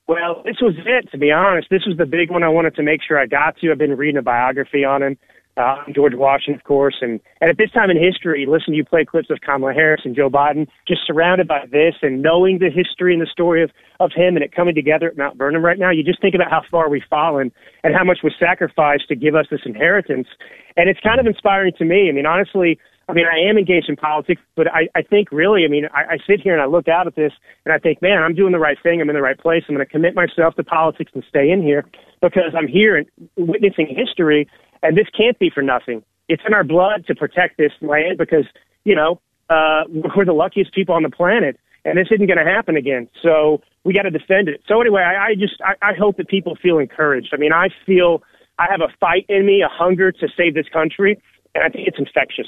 Speaker 15: Well, this was it, to be honest. This was the big one I wanted to make sure I got to. I've been reading a biography on him, uh, George Washington, of course. And, and at this time in history, listen, you play clips of Kamala Harris and Joe Biden, just surrounded by this and knowing the history and the story of, of him and it coming together at Mount Vernon right now, you just think about how far we've fallen and how much was sacrificed to give us this inheritance. And it's kind of inspiring to me. I mean, honestly, I mean, I am engaged in politics, but I, I think really, I mean, I, I sit here and I look out at this and I think, man, I'm doing the right thing. I'm in the right place. I'm going to commit myself to politics and stay in here because I'm here and witnessing history. And this can't be for nothing. it's in our blood to protect this land because you know uh, we're the luckiest people on the planet, and this isn't going to happen again. So we got to defend it. So anyway, I, I just I, I hope that people feel encouraged. I mean, I feel I have a fight in me, a hunger to save this country, and I think it's infectious.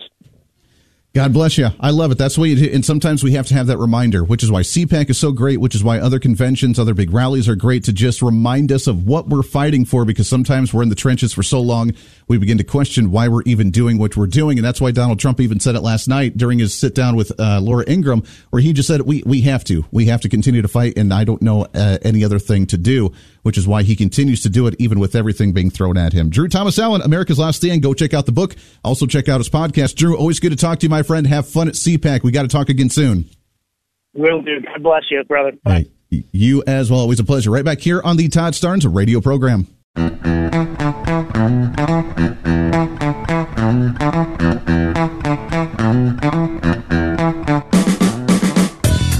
Speaker 3: God bless you. I love it. That's what you do. And sometimes we have to have that reminder, which is why CPAC is so great, which is why other conventions, other big rallies are great to just remind us of what we're fighting for because sometimes we're in the trenches for so long, we begin to question why we're even doing what we're doing. And that's why Donald Trump even said it last night during his sit down with uh, Laura Ingraham, where he just said, we, we have to. We have to continue to fight. And I don't know uh, any other thing to do, which is why he continues to do it even with everything being thrown at him. Drew Thomas Allen, America's Last Stand. Go check out the book. Also check out his podcast. Drew, always good to talk to you, my friend. Have fun at CPAC. We got to talk again soon.
Speaker 15: Will do. God bless you, brother.
Speaker 3: Right. You as well. Always a pleasure. Right back here on the Todd Starnes radio program.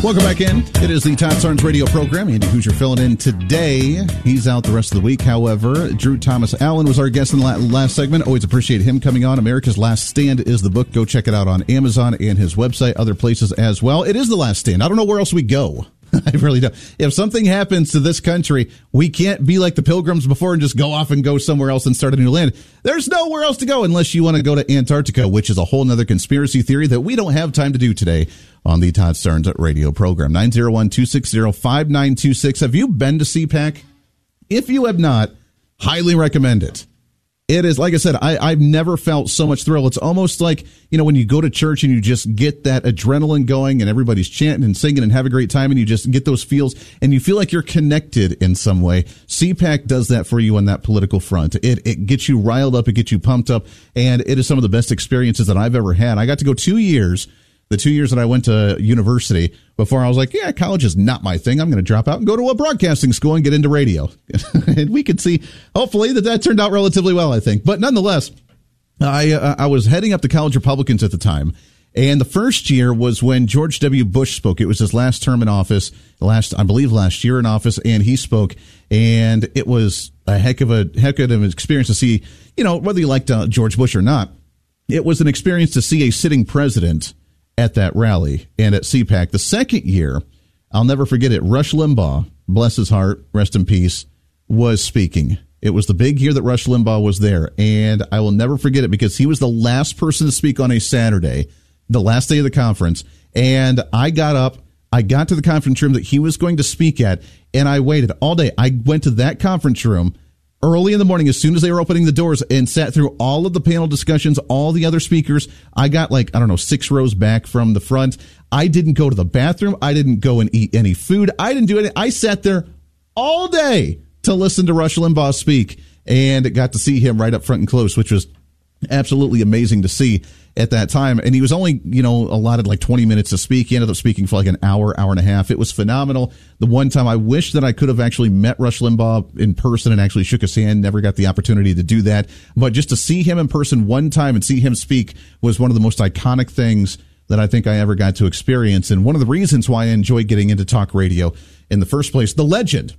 Speaker 3: Welcome back in. It is the Todd Starnes radio program. Andy Hooser filling in today. He's out the rest of the week. However, Drew Thomas Allen was our guest in the last segment. Always appreciate him coming on. America's Last Stand is the book. Go check it out on Amazon and his website, other places as well. It is the last stand. I don't know where else we go. I really don't. If something happens to this country, we can't be like the pilgrims before and just go off and go somewhere else and start a new land. There's nowhere else to go unless you want to go to Antarctica, which is a whole nother conspiracy theory that we don't have time to do today on the Todd Starnes radio program. 901 260 5926. Have you been to CPAC? If you have not, highly recommend it. It is, like I said, I, I've never felt so much thrill. It's almost like, you know, when you go to church and you just get that adrenaline going and everybody's chanting and singing and have a great time and you just get those feels and you feel like you're connected in some way. CPAC does that for you on that political front. It, it gets you riled up, it gets you pumped up, and it is some of the best experiences that I've ever had. I got to go two years the two years that I went to university before I was like, yeah, college is not my thing. I'm going to drop out and go to a broadcasting school and get into radio. and we could see, hopefully, that that turned out relatively well, I think. But nonetheless, I, uh, I was heading up the college Republicans at the time. And the first year was when George W. Bush spoke. It was his last term in office, last, I believe, last year in office, and he spoke. And it was a heck of a heck of an experience to see, you know, whether you liked uh, George Bush or not. It was an experience to see a sitting president at that rally and at CPAC. The second year, I'll never forget it. Rush Limbaugh, bless his heart, rest in peace, was speaking. It was the big year that Rush Limbaugh was there, and I will never forget it because he was the last person to speak on a Saturday, the last day of the conference. And I got up, I got to the conference room that he was going to speak at, and I waited all day. I went to that conference room early in the morning as soon as they were opening the doors and sat through all of the panel discussions, all the other speakers. I got like, I don't know, six rows back from the front. I didn't go to the bathroom. I didn't go and eat any food. I didn't do anything. I sat there all day to listen to Rush Limbaugh speak and got to see him right up front and close, which was absolutely amazing to see at that time. And he was only, you know, allotted like 20 minutes to speak. He ended up speaking for like an hour, hour and a half. It was phenomenal. The one time I wish that I could have actually met Rush Limbaugh in person and actually shook his hand. Never got the opportunity to do that. But just to see him in person one time and see him speak was one of the most iconic things that I think I ever got to experience. And one of the reasons why I enjoy getting into talk radio in the first place, the legend,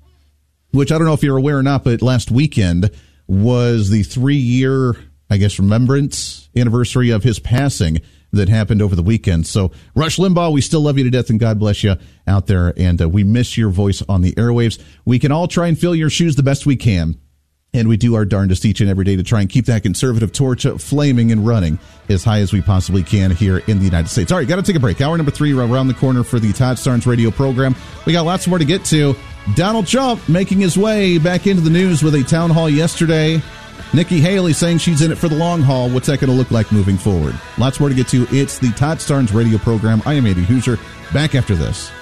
Speaker 3: which I don't know if you're aware or not, but last weekend was the three year I guess, remembrance anniversary of his passing that happened over the weekend. So, Rush Limbaugh, we still love you to death and God bless you out there. And uh, we miss your voice on the airwaves. We can all try and fill your shoes the best we can. And we do our darndest each and every day to try and keep that conservative torch flaming and running as high as we possibly can here in the United States. All right, got to take a break. Hour number three around the corner for the Todd Starnes radio program. We got lots more to get to. Donald Trump making his way back into the news with a town hall yesterday Nikki Haley saying she's in it for the long haul. What's that going to look like moving forward? Lots more to get to. It's the Todd Starnes radio program. I am Andy Hooser. Back after this.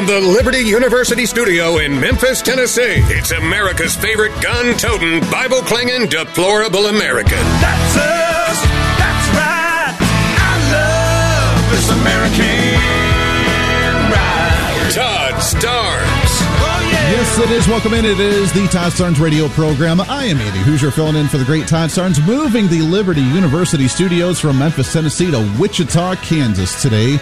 Speaker 1: From the Liberty University studio in Memphis, Tennessee, it's America's favorite gun toting, Bible clinging, deplorable American.
Speaker 2: That's us. That's right. I love this American ride.
Speaker 1: Todd Starnes.
Speaker 2: Oh, yeah.
Speaker 3: Yes, Yes, it is. Welcome in. It is the Todd Starnes radio program. I am Andy Hooser filling in for the great Todd Starnes, moving the Liberty University studios from Memphis, Tennessee to Wichita, Kansas today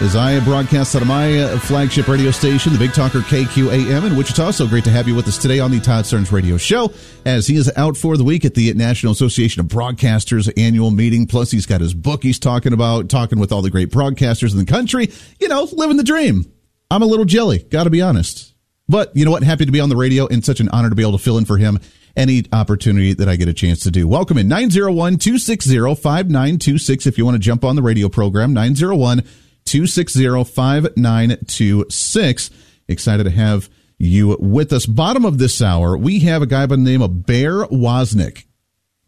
Speaker 3: as I broadcast out of my flagship radio station, the Big Talker KQAM in Wichita. So great to have you with us today on the Todd Starnes Radio Show as he is out for the week at the National Association of Broadcasters annual meeting. Plus, he's got his book he's talking about, talking with all the great broadcasters in the country. You know, living the dream. I'm a little jelly, got to be honest. But you know what? Happy to be on the radio and such an honor to be able to fill in for him any opportunity that I get a chance to do. Welcome in 901 260 5926 if you want to jump on the radio program. 901 260 5926. Excited to have you with us. Bottom of this hour, we have a guy by the name of Bear Woznick.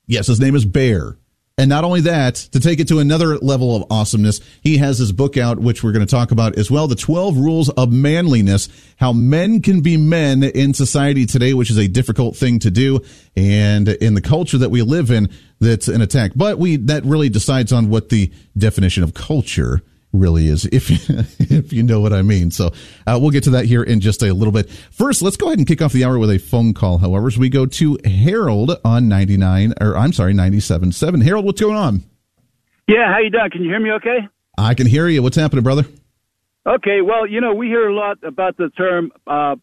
Speaker 3: Yes, his name is Bear. And not only that, to take it to another level of awesomeness, he has his book out, which we're going to talk about as well. The 12 rules of manliness, how men can be men in society today, which is a difficult thing to do. And in the culture that we live in, that's an attack. But we, that really decides on what the definition of culture really is, if if you know what I mean. So uh, we'll get to that here in just a little bit. First, let's go ahead and kick off the hour with a phone call. However, as we go to Harold on ninety nine, or I'm sorry, ninety seven seven. Harold, what's going on?
Speaker 16: Yeah, how you doing? Can you hear me? Okay.
Speaker 3: I can hear you. What's happening, brother?
Speaker 16: Okay. Well, you know, we hear a lot about the term uh,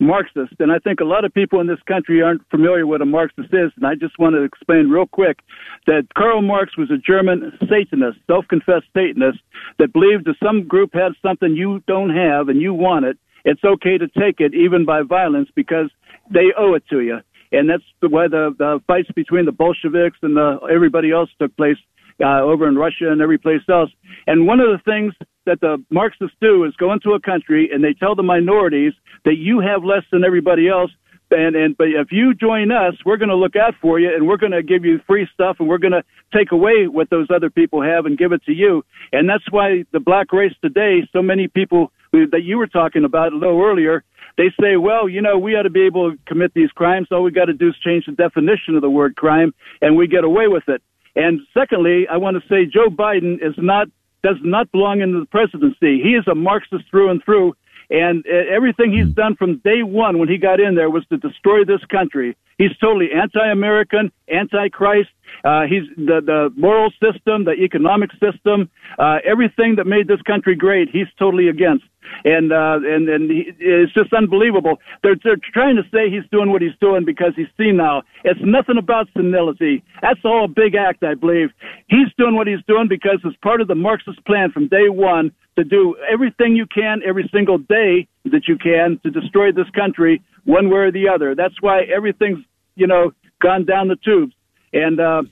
Speaker 16: Marxist, and I think a lot of people in this country aren't familiar with a Marxist is, and I just want to explain real quick that Karl Marx was a German Satanist, self-confessed Satanist, that believed if some group has something you don't have and you want it, it's okay to take it even by violence because they owe it to you. And that's why the, the fights between the Bolsheviks and the, everybody else took place uh, over in Russia and every place else. And one of the things that the Marxists do is go into a country and they tell the minorities that you have less than everybody else. And, and but if you join us, we're going to look out for you, and we're going to give you free stuff, and we're going to take away what those other people have and give it to you. And that's why the black race today, so many people that you were talking about a little earlier, they say, well, you know, we ought to be able to commit these crimes. All we got to do is change the definition of the word crime, and we get away with it. And secondly, I want to say Joe Biden is not does not belong in the presidency. He is a Marxist through and through. And uh, everything he's done from day one when he got in there was to destroy this country. He's totally anti-American, anti-Christ. Uh, he's the the moral system, the economic system, uh, everything that made this country great. He's totally against, and uh, and and he, it's just unbelievable. They're they're trying to say he's doing what he's doing because he's senile. It's nothing about senility. That's all a big act, I believe. He's doing what he's doing because it's part of the Marxist plan from day one to do everything you can every single day that you can to destroy this country one way or the other. That's why everything's you know gone down the tubes. And uh,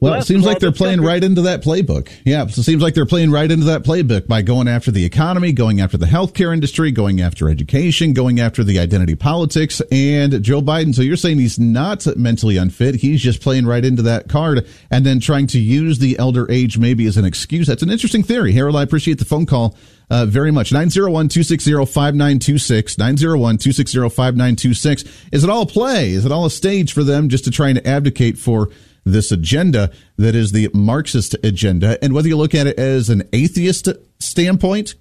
Speaker 3: well, it seems like they're playing right into that playbook. Yeah, it seems like they're playing right into that playbook by going after the economy, going after the healthcare industry, going after education, going after the identity politics. And Joe Biden, so you're saying he's not mentally unfit. He's just playing right into that card and then trying to use the elder age maybe as an excuse. That's an interesting theory. Harold, I appreciate the phone call. Uh, very much. 901-260-5926. 901-260-5926. Is it all a play? Is it all a stage for them just to try and advocate for this agenda that is the Marxist agenda. And whether you look at it as an atheist standpoint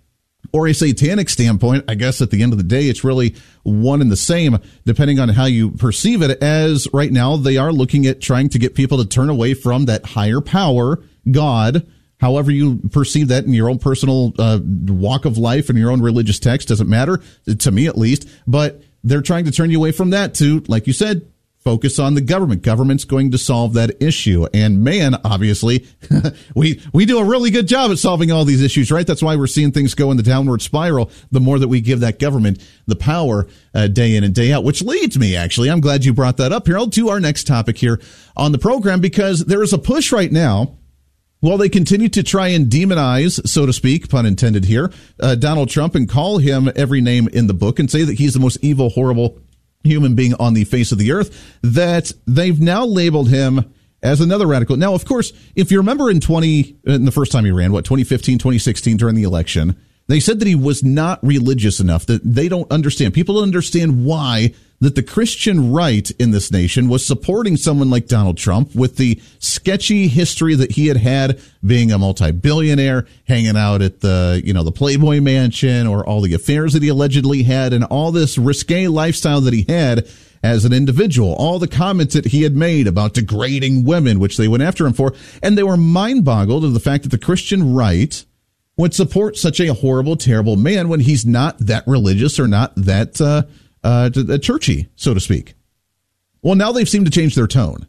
Speaker 3: or a satanic standpoint, I guess at the end of the day, it's really one and the same, depending on how you perceive it. As right now, they are looking at trying to get people to turn away from that higher power, God, however you perceive that in your own personal uh, walk of life and your own religious text doesn't matter to me at least but they're trying to turn you away from that to like you said focus on the government. Government's going to solve that issue. And man, obviously, we we do a really good job at solving all these issues, right? That's why we're seeing things go in the downward spiral. The more that we give that government the power uh, day in and day out, which leads me actually, I'm glad you brought that up, Harold, to our next topic here on the program because there is a push right now. While they continue to try and demonize, so to speak, pun intended here, uh, Donald Trump and call him every name in the book and say that he's the most evil, horrible, human being on the face of the earth, that they've now labeled him as another radical. Now, of course, if you remember in 20, in the first time he ran, what, 2015, 2016 during the election, They said that he was not religious enough, that they don't understand. People don't understand why that the Christian right in this nation was supporting someone like Donald Trump with the sketchy history that he had had being a multi-billionaire, hanging out at the, you know, the Playboy mansion or all the affairs that he allegedly had and all this risque lifestyle that he had as an individual, all the comments that he had made about degrading women, which they went after him for, and they were mind boggled of the fact that the Christian right would support such a horrible, terrible man when he's not that religious or not that uh, uh, churchy, so to speak. Well, now they've seemed to change their tone,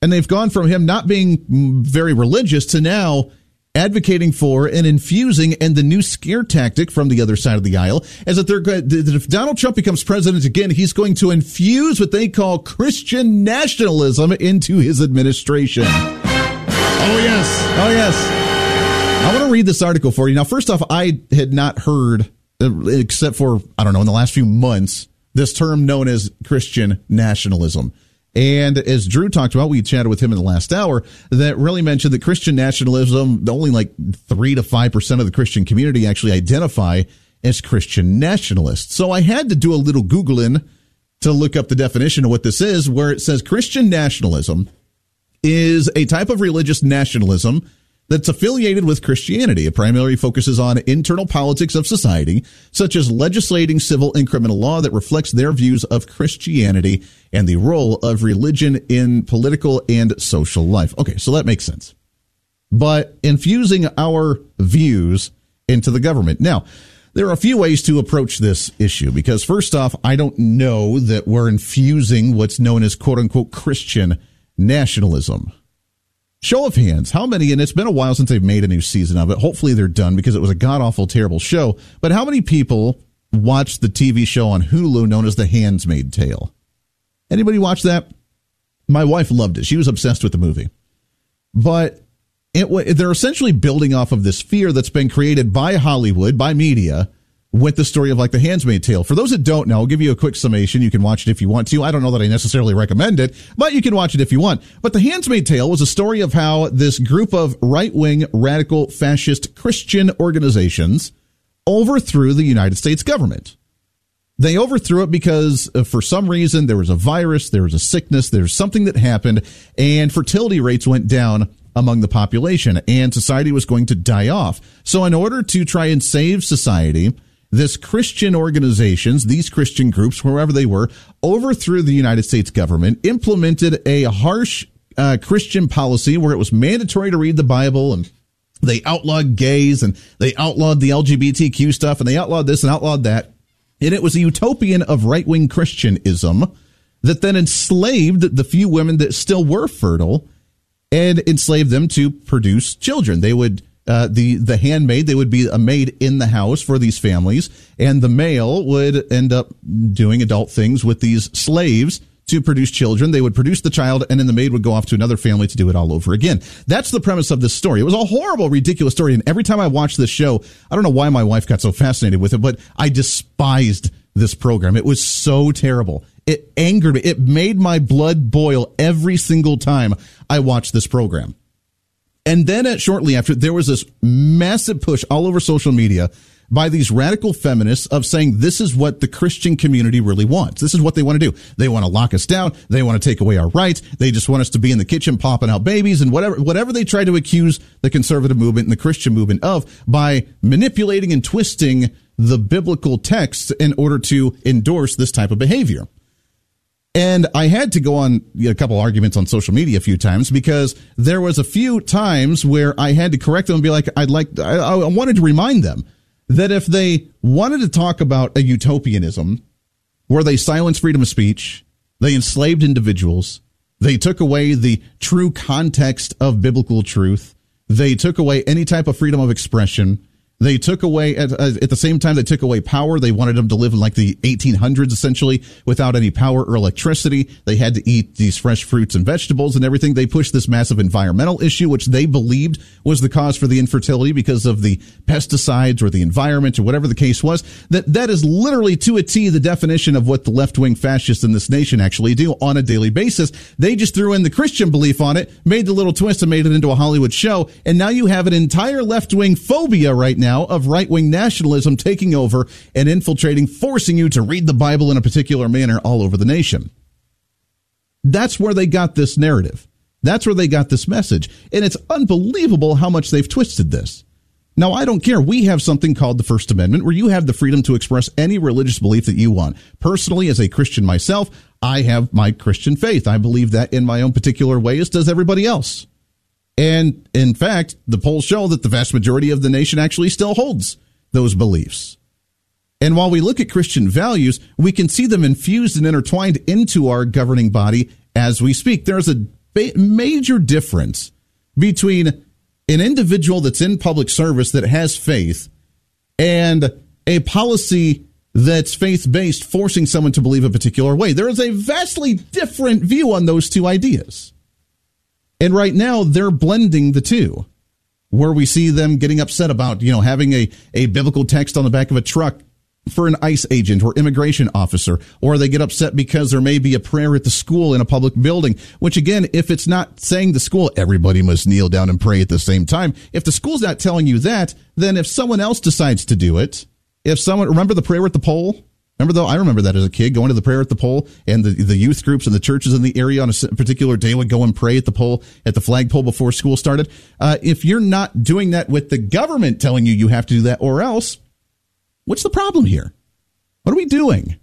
Speaker 3: and they've gone from him not being very religious to now advocating for and infusing and the new scare tactic from the other side of the aisle is that they're that if Donald Trump becomes president again, he's going to infuse what they call Christian nationalism into his administration. Oh yes. Oh yes. I want to read this article for you. Now, first off, I had not heard uh, except for I don't know in the last few months this term known as Christian nationalism. And as Drew talked about, we chatted with him in the last hour that really mentioned that Christian nationalism, only like three to 5% of the Christian community actually identify as Christian nationalists. So I had to do a little Googling to look up the definition of what this is, where it says Christian nationalism is a type of religious nationalism that's affiliated with Christianity. It primarily focuses on internal politics of society, such as legislating civil and criminal law that reflects their views of Christianity and the role of religion in political and social life. Okay, so that makes sense. But infusing our views into the government. Now, there are a few ways to approach this issue because, first off, I don't know that we're infusing what's known as quote unquote Christian nationalism. Show of hands, how many, and it's been a while since they've made a new season of it. Hopefully they're done because it was a god awful, terrible show. But how many people watched the TV show on Hulu known as The Handmaid's Tale? Anybody watch that? My wife loved it. She was obsessed with the movie. But it, they're essentially building off of this fear that's been created by Hollywood, by media, with the story of like the Handmaid's Tale. For those that don't know, I'll give you a quick summation. You can watch it if you want to. I don't know that I necessarily recommend it, but you can watch it if you want. But the Handmaid's Tale was a story of how this group of right wing, radical, fascist Christian organizations overthrew the United States government. They overthrew it because uh, for some reason there was a virus, there was a sickness, there's something that happened, and fertility rates went down among the population, and society was going to die off. So, in order to try and save society, this Christian organizations, these Christian groups, wherever they were, overthrew the United States government, implemented a harsh uh, Christian policy where it was mandatory to read the Bible and they outlawed gays and they outlawed the LGBTQ stuff and they outlawed this and outlawed that. And it was a utopian of right wing Christianism that then enslaved the few women that still were fertile and enslaved them to produce children. They would uh, the the handmaid they would be a maid in the house for these families and the male would end up doing adult things with these slaves to produce children. They would produce the child and then the maid would go off to another family to do it all over again. That's the premise of this story. It was a horrible ridiculous story and every time i watched this show i don't know why my wife got so fascinated with it but i despised this program. It was so terrible. It angered me. It made my blood boil every single time i watched this program and then at, shortly after, there was this massive push all over social media by these radical feminists of saying this is what the Christian community really wants. This is what they want to do. They want to lock us down. They want to take away our rights. They just want us to be in the kitchen popping out babies and whatever, whatever they try to accuse the conservative movement and the Christian movement of by manipulating and twisting the biblical text in order to endorse this type of behavior. And I had to go on a couple arguments on social media a few times because there was a few times where I had to correct them and be like, I'd like, I, I wanted to remind them that if they wanted to talk about a utopianism where they silenced freedom of speech, they enslaved individuals, they took away the true context of biblical truth, they took away any type of freedom of expression, they took away at, uh, at the same time they took away power. They wanted them to live in like the 1800s essentially without any power or electricity. They had to eat these fresh fruits and vegetables and everything. They pushed this massive environmental issue, which they believed was the cause for the infertility because of the pesticides or the environment or whatever the case was. That that is literally to a T the definition of what the left wing fascists in this nation actually do on a daily basis. They just threw in the Christian belief on it, made the little twist and made it into a Hollywood show, and now you have an entire left wing phobia right now now of right wing nationalism taking over and infiltrating, forcing you to read the Bible in a particular manner all over the nation. That's where they got this narrative. That's where they got this message. And it's unbelievable how much they've twisted this. Now, I don't care. We have something called the First Amendment where you have the freedom to express any religious belief that you want. Personally, as a Christian myself, I have my Christian faith. I believe that in my own particular way, as does everybody else. And in fact, the polls show that the vast majority of the nation actually still holds those beliefs. And while we look at Christian values, we can see them infused and intertwined into our governing body as we speak. There's a major difference between an individual that's in public service that has faith and a policy that's faith based forcing someone to believe a particular way. There is a vastly different view on those two ideas. And right now they're blending the two where we see them getting upset about, you know, having a, a biblical text on the back of a truck for an ICE agent or immigration officer, or they get upset because there may be a prayer at the school in a public building, which again, if it's not saying the school, everybody must kneel down and pray at the same time. If the school's not telling you that, then if someone else decides to do it, if someone, remember the prayer at the pole? Remember though, I remember that as a kid going to the prayer at the pole and the, the youth groups and the churches in the area on a particular day would go and pray at the pole, at the flagpole before school started. Uh, if you're not doing that with the government telling you you have to do that or else, What's the problem here? What are we doing?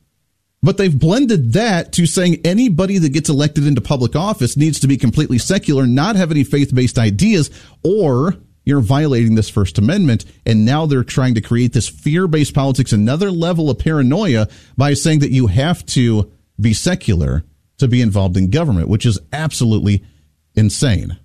Speaker 3: But they've blended that to saying anybody that gets elected into public office needs to be completely secular, not have any faith based ideas, or you're violating this First Amendment. And now they're trying to create this fear based politics, another level of paranoia by saying that you have to be secular to be involved in government, which is absolutely insane.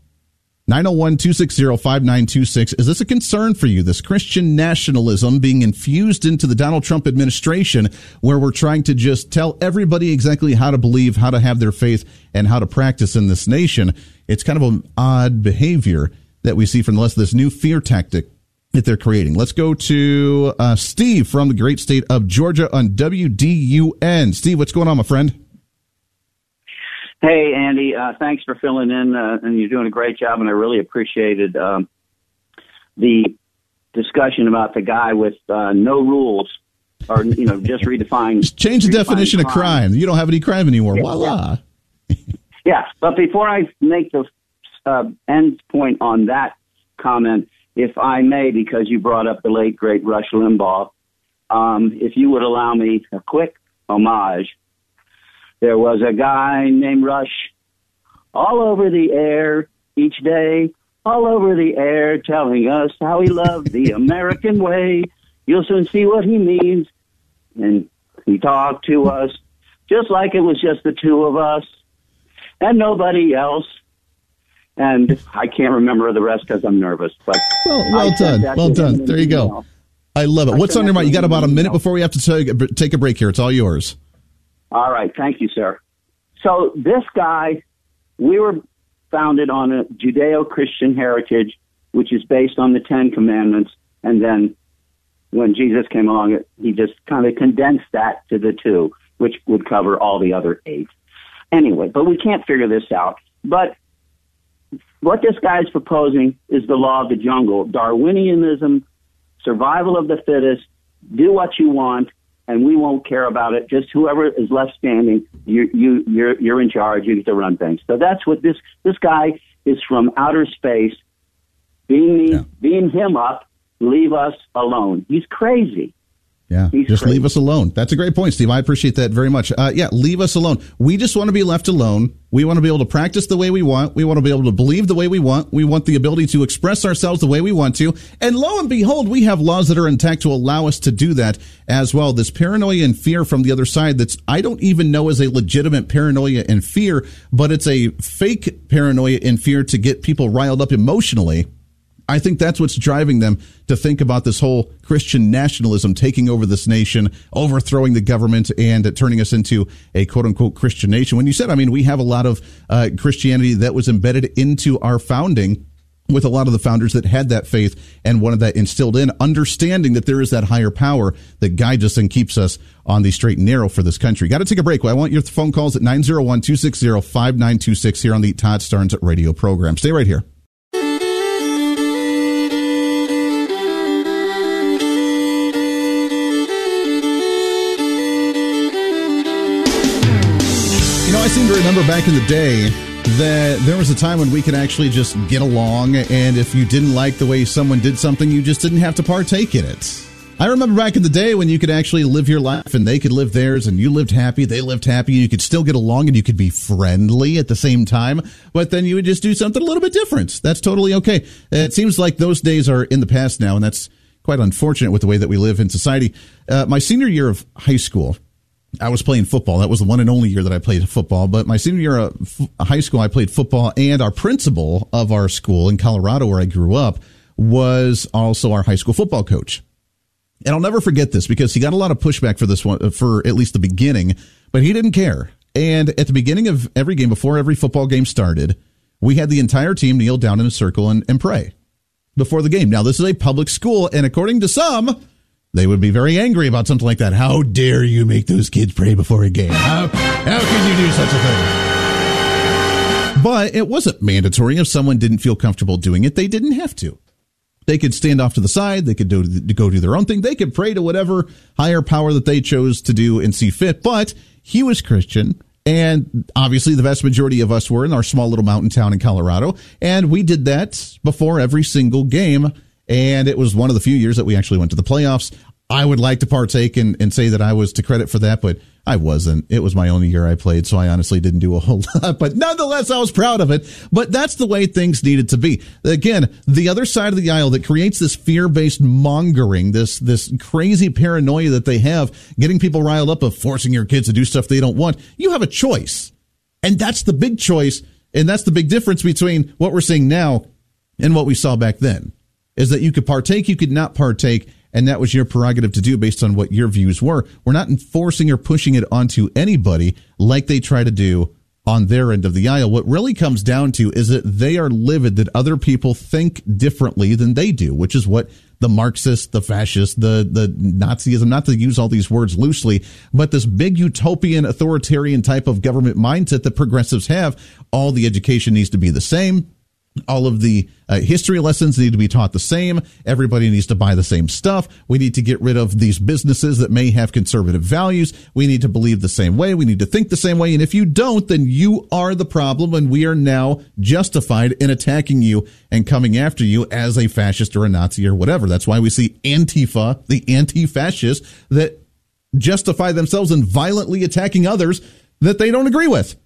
Speaker 3: 901 260 5926. Is this a concern for you? This Christian nationalism being infused into the Donald Trump administration, where we're trying to just tell everybody exactly how to believe, how to have their faith, and how to practice in this nation. It's kind of an odd behavior that we see from the of this new fear tactic that they're creating. Let's go to uh, Steve from the great state of Georgia on WDUN. Steve, what's going on, my friend?
Speaker 17: Hey, Andy, uh, thanks for filling in, uh, and you're doing a great job, and I really appreciated um, the discussion about the guy with uh, no rules, or you know, just redefine.
Speaker 3: Just change the definition crime. of crime. You don't have any crime anymore. Yeah, Voila.
Speaker 17: Yeah. yeah, but before I make the uh, end point on that comment, if I may, because you brought up the late great Rush Limbaugh, um, if you would allow me a quick homage there was a guy named Rush all over the air each day, all over the air, telling us how he loved the American way. You'll soon see what he means. And he talked to us just like it was just the two of us and nobody else. And I can't remember the rest because I'm nervous. But
Speaker 3: well, well done, well done. There you go. I love it. What's on your mind? You got about a minute before we have to take a break here. It's all yours.
Speaker 17: All right. Thank you, sir. So this guy, we were founded on a Judeo-Christian heritage, which is based on the Ten Commandments. And then when Jesus came along, he just kind of condensed that to the two, which would cover all the other eight. Anyway, but we can't figure this out. But what this guy is proposing is the law of the jungle, Darwinianism, survival of the fittest, do what you want, and we won't care about it. Just whoever is left standing, you you you're you're in charge. You get to run things. So that's what this this guy is from outer space. Being me, yeah. being him up, leave us alone. He's crazy.
Speaker 3: Yeah, He's just crazy. leave us alone. That's a great point, Steve. I appreciate that very much. Uh, yeah, leave us alone. We just want to be left alone. We want to be able to practice the way we want. We want to be able to believe the way we want. We want the ability to express ourselves the way we want to. And lo and behold, we have laws that are intact to allow us to do that as well. This paranoia and fear from the other side that's, I don't even know is a legitimate paranoia and fear, but it's a fake paranoia and fear to get people riled up emotionally I think that's what's driving them to think about this whole Christian nationalism taking over this nation, overthrowing the government, and turning us into a quote unquote Christian nation. When you said, I mean, we have a lot of uh, Christianity that was embedded into our founding with a lot of the founders that had that faith and wanted that instilled in, understanding that there is that higher power that guides us and keeps us on the straight and narrow for this country. Got to take a break. I want your phone calls at 901 260 5926 here on the Todd Starnes radio program. Stay right here. Seem to remember back in the day that there was a time when we could actually just get along, and if you didn't like the way someone did something, you just didn't have to partake in it. I remember back in the day when you could actually live your life and they could live theirs and you lived happy, they lived happy, you could still get along and you could be friendly at the same time, but then you would just do something a little bit different. That's totally okay. It seems like those days are in the past now, and that's quite unfortunate with the way that we live in society. Uh, my senior year of high school, I was playing football. That was the one and only year that I played football. But my senior year of high school, I played football, and our principal of our school in Colorado, where I grew up, was also our high school football coach. And I'll never forget this because he got a lot of pushback for this one, for at least the beginning, but he didn't care. And at the beginning of every game, before every football game started, we had the entire team kneel down in a circle and, and pray before the game. Now, this is a public school, and according to some, they would be very angry about something like that. How dare you make those kids pray before a game? How, how can you do such a thing? But it wasn't mandatory. If someone didn't feel comfortable doing it, they didn't have to. They could stand off to the side. They could do, go do their own thing. They could pray to whatever higher power that they chose to do and see fit. But he was Christian. And obviously, the vast majority of us were in our small little mountain town in Colorado. And we did that before every single game. And it was one of the few years that we actually went to the playoffs. I would like to partake and, and say that I was to credit for that, but I wasn't. It was my only year I played, so I honestly didn't do a whole lot. But nonetheless, I was proud of it. But that's the way things needed to be. Again, the other side of the aisle that creates this fear-based mongering, this this crazy paranoia that they have, getting people riled up of forcing your kids to do stuff they don't want. You have a choice, and that's the big choice, and that's the big difference between what we're seeing now and what we saw back then. Is that you could partake, you could not partake and that was your prerogative to do based on what your views were. We're not enforcing or pushing it onto anybody like they try to do on their end of the aisle. What really comes down to is that they are livid that other people think differently than they do, which is what the Marxist, the fascist, the the Nazism, not to use all these words loosely, but this big utopian authoritarian type of government mindset that progressives have. All the education needs to be the same all of the uh, history lessons need to be taught the same. Everybody needs to buy the same stuff. We need to get rid of these businesses that may have conservative values. We need to believe the same way. We need to think the same way. And if you don't, then you are the problem. And we are now justified in attacking you and coming after you as a fascist or a Nazi or whatever. That's why we see Antifa, the anti fascists that justify themselves in violently attacking others that they don't agree with.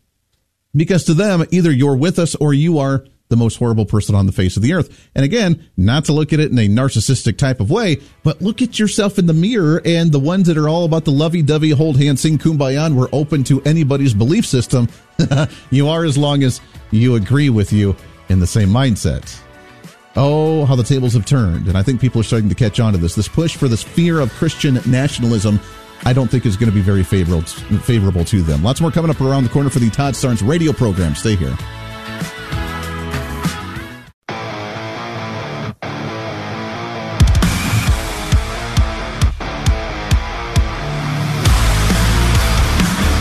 Speaker 3: Because to them, either you're with us or you are the most horrible person on the face of the earth. And again, not to look at it in a narcissistic type of way, but look at yourself in the mirror and the ones that are all about the lovey dovey, hold hands, sing kumbaya, and we're open to anybody's belief system. you are as long as you agree with you in the same mindset. Oh, how the tables have turned. And I think people are starting to catch on to this. This push for this fear of Christian nationalism I don't think is going to be very favorable favorable to them. Lots more coming up around the corner for the Todd Starnes radio program. Stay here.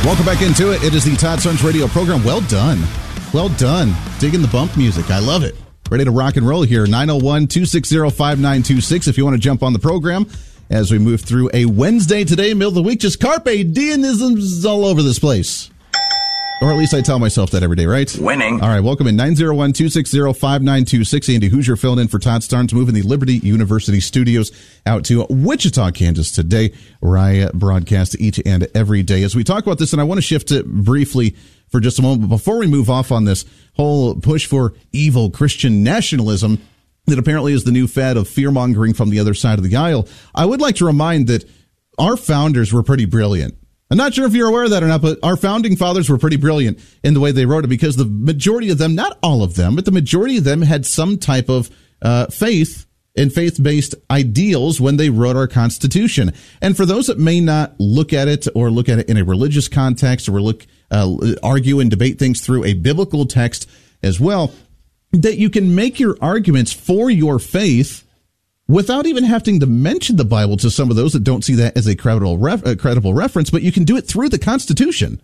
Speaker 3: Welcome back into it. It is the Todd Starnes radio program. Well done. Well done. Digging the bump music. I love it. Ready to rock and roll here. 901 260 5926 if you want to jump on the program as we move through a Wednesday today, middle of the week. Just carpe diemisms all over this place. Or at least I tell myself that every day, right?
Speaker 18: Winning.
Speaker 3: All right, welcome in 901 260 5926. Andy Hooser filling in for Todd Starnes, moving the Liberty University studios out to Wichita, Kansas today, where I broadcast each and every day. As we talk about this, and I want to shift it briefly for just a moment, but before we move off on this whole push for evil Christian nationalism that apparently is the new fad of fear mongering from the other side of the aisle, I would like to remind that our founders were pretty brilliant. I'm not sure if you're aware of that or not, but our founding fathers were pretty brilliant in the way they wrote it because the majority of them, not all of them, but the majority of them had some type of uh, faith and faith based ideals when they wrote our Constitution. And for those that may not look at it or look at it in a religious context or look, uh, argue and debate things through a biblical text as well, that you can make your arguments for your faith without even having to mention the Bible to some of those that don't see that as a credible, ref, a credible reference, but you can do it through the Constitution.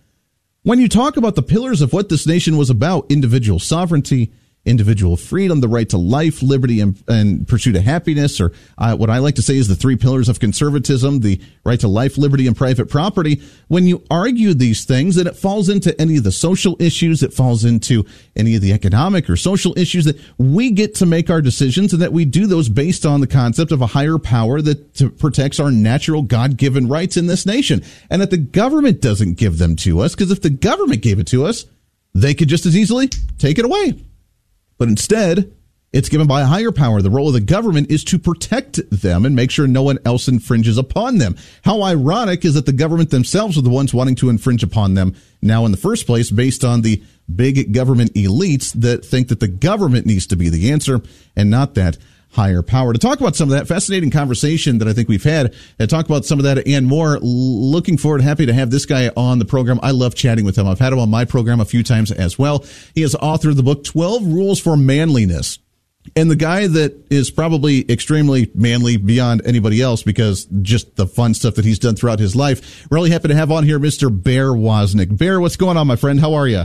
Speaker 3: When you talk about the pillars of what this nation was about, individual sovereignty, individual freedom, the right to life, liberty, and, and pursuit of happiness, or uh, what I like to say is the three pillars of conservatism, the right to life, liberty, and private property. When you argue these things, then it falls into any of the social issues, it falls into any of the economic or social issues that we get to make our decisions and that we do those based on the concept of a higher power that protects our natural God given rights in this nation and that the government doesn't give them to us because if the government gave it to us, they could just as easily take it away. But instead, it's given by a higher power. The role of the government is to protect them and make sure no one else infringes upon them. How ironic is that the government themselves are the ones wanting to infringe upon them now in the first place based on the big government elites that think that the government needs to be the answer and not that higher power. To talk about some of that fascinating conversation that I think we've had, and talk about some of that and more, looking forward, happy to have this guy on the program. I love chatting with him. I've had him on my program a few times as well. He is author of the book 12 Rules for Manliness. And the guy that is probably extremely manly beyond anybody else because just the fun stuff that he's done throughout his life. Really happy to have on here Mr. Bear Woznick. Bear, what's going on, my friend? How are you?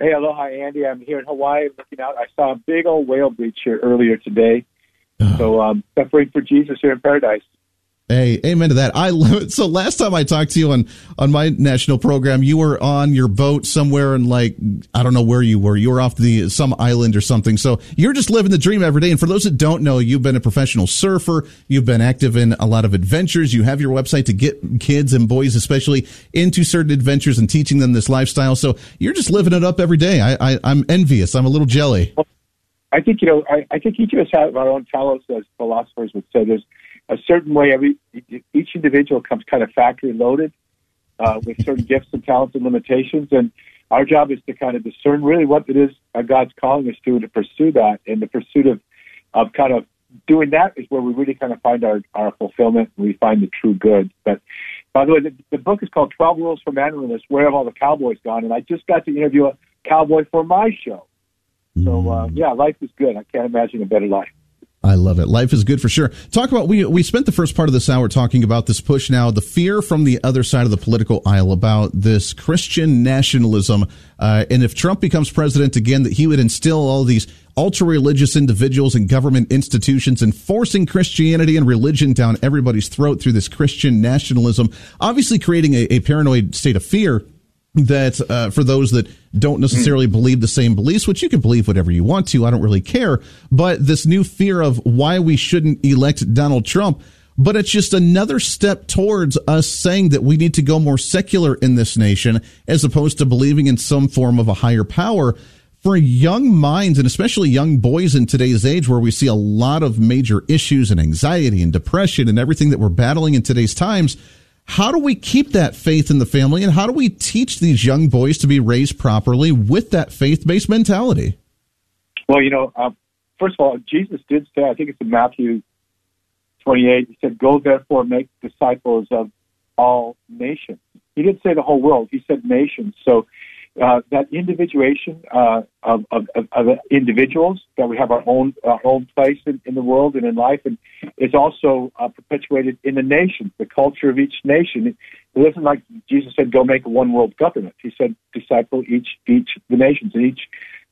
Speaker 18: Hey, aloha, Andy. I'm here in Hawaii looking out. I saw a big old whale breach here earlier today. So um, suffering for Jesus here in paradise.
Speaker 3: Hey, amen to that. I love it. So last time I talked to you on on my national program, you were on your boat somewhere and like I don't know where you were. You were off the some island or something. So you're just living the dream every day. And for those that don't know, you've been a professional surfer. You've been active in a lot of adventures. You have your website to get kids and boys, especially into certain adventures and teaching them this lifestyle. So you're just living it up every day. I, I I'm envious. I'm a little jelly.
Speaker 18: I think you know. I, I think each of us have our own talents, as philosophers would say. There's a certain way every each individual comes kind of factory loaded uh, with certain gifts and talents and limitations, and our job is to kind of discern really what it is God's calling us to, and to pursue that. And the pursuit of of kind of doing that is where we really kind of find our our fulfillment and we find the true good. But by the way, the, the book is called Twelve Rules for Manliness. Where have all the cowboys gone? And I just got to interview a cowboy for my show. So uh, yeah, life is good. I can't imagine a better life.
Speaker 3: I love it. Life is good for sure. Talk about we we spent the first part of this hour talking about this push now, the fear from the other side of the political aisle about this Christian nationalism, uh, and if Trump becomes president again, that he would instill all these ultra religious individuals and government institutions enforcing Christianity and religion down everybody's throat through this Christian nationalism, obviously creating a, a paranoid state of fear that uh, for those that don't necessarily believe the same beliefs, which you can believe whatever you want to, I don't really care. But this new fear of why we shouldn't elect Donald Trump, but it's just another step towards us saying that we need to go more secular in this nation as opposed to believing in some form of a higher power. For young minds and especially young boys in today's age, where we see a lot of major issues and anxiety and depression and everything that we're battling in today's times, how do we keep that faith in the family and how do we teach these young boys to be raised properly with that faith based mentality?
Speaker 18: Well, you know, um, first of all, Jesus did say, I think it's in Matthew 28, he said, Go therefore make disciples of all nations. He didn't say the whole world, he said nations. So uh, that individuation uh, of, of, of, individuals, that we have our own our own place in, in the world and in life, and is also uh, perpetuated in the nations, the culture of each nation. It isn't like Jesus said, "Go make a one world government." He said, "Disciple each each the nations in each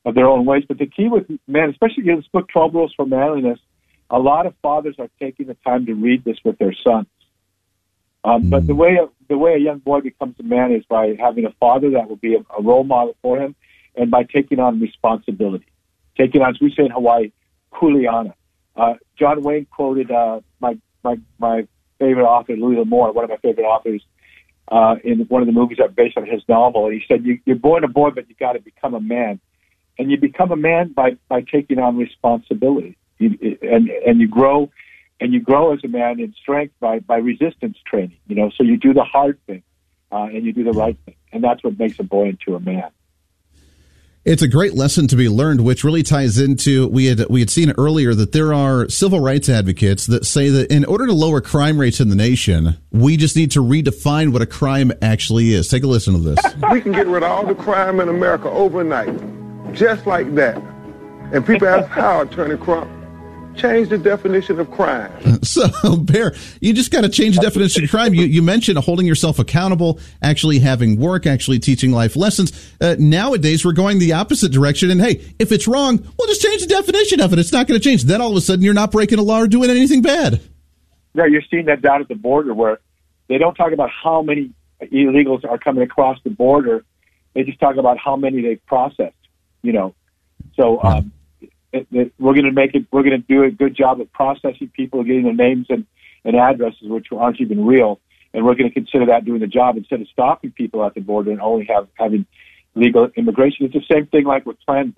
Speaker 18: of their own ways." But the key with man, especially in this book, Twelve Rules for Manliness, a lot of fathers are taking the time to read this with their sons um, but the way a, the way a young boy becomes a man is by having a father that will be a, a role model for him, and by taking on responsibility, taking on, as we say in Hawaii, kuleana. Uh, John Wayne quoted uh, my my my favorite author, Louis L'Amour, one of my favorite authors, uh, in one of the movies that are based on his novel. And he said, you, "You're born a boy, but you got to become a man, and you become a man by by taking on responsibility, you, and and you grow." And you grow as a man in strength by by resistance training. You know, so you do the hard thing uh, and you do the right thing, and that's what makes a boy into a man.
Speaker 3: It's a great lesson to be learned, which really ties into we had we had seen earlier that there are civil rights advocates that say that in order to lower crime rates in the nation, we just need to redefine what a crime actually is. Take a listen to this.
Speaker 12: We can get rid of all the crime in America overnight, just like that. And people ask how, Attorney Crump. Change the definition of crime.
Speaker 3: So, Bear, you just got to change the definition of crime. You, you mentioned holding yourself accountable, actually having work, actually teaching life lessons. Uh, nowadays, we're going the opposite direction. And hey, if it's wrong, we'll just change the definition of it. It's not going to change. Then all of a sudden, you're not breaking a law or doing anything bad.
Speaker 18: Yeah, you're seeing that down at the border where they don't talk about how many illegals are coming across the border. They just talk about how many they've processed. You know, so um, it, it, we're going to make it. We're going to do a good job of processing people, getting their names and, and addresses, which aren't even real, and we're going to consider that doing the job instead of stopping people at the border and only have having legal immigration. It's the same thing like with Planned,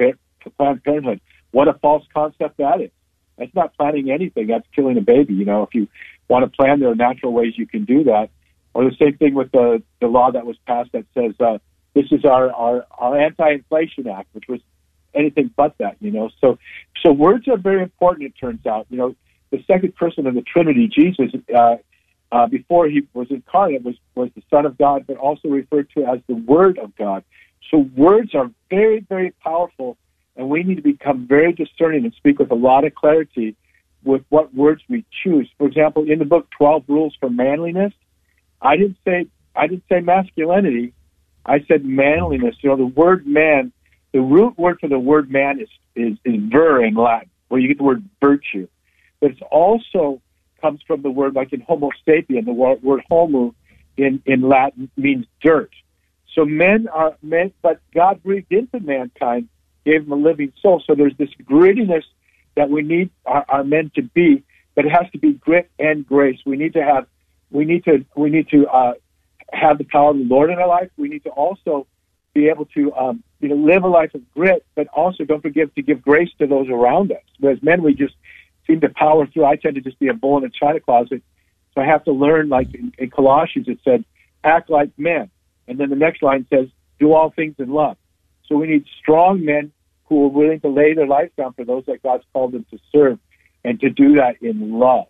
Speaker 18: Planned Parenthood. What a false concept that is. That's not planning anything. That's killing a baby. You know, if you want to plan, there are natural ways you can do that. Or the same thing with the the law that was passed that says uh, this is our our, our anti-inflation act, which was anything but that. You know, so so words are very important. It turns out. You know, the second person of the Trinity, Jesus, uh, uh, before he was incarnate, was was the Son of God, but also referred to as the Word of God. So words are very very powerful, and we need to become very discerning and speak with a lot of clarity with what words we choose. For example, in the book Twelve Rules for Manliness, I didn't say I didn't say masculinity. I said manliness. You know, the word man, the root word for the word man is is, is ver in Latin, where you get the word virtue. But it also comes from the word like in Homo sapien, the word, word homo in, in Latin means dirt. So men are men, but God breathed into mankind, gave them a living soul. So there's this grittiness that we need our, our men to be, but it has to be grit and grace. We need to have, we need to, we need to uh, have the power of the Lord in our life. We need to also be able to, um, you know, live a life of grit, but also don't forget to give grace to those around us. Whereas men, we just seem to power through. I tend to just be a bull in a china closet, so I have to learn. Like in, in Colossians, it said, "Act like men," and then the next line says, "Do all things in love." So we need strong men who are willing to lay their life down for those that God's called them to serve, and to do that in love.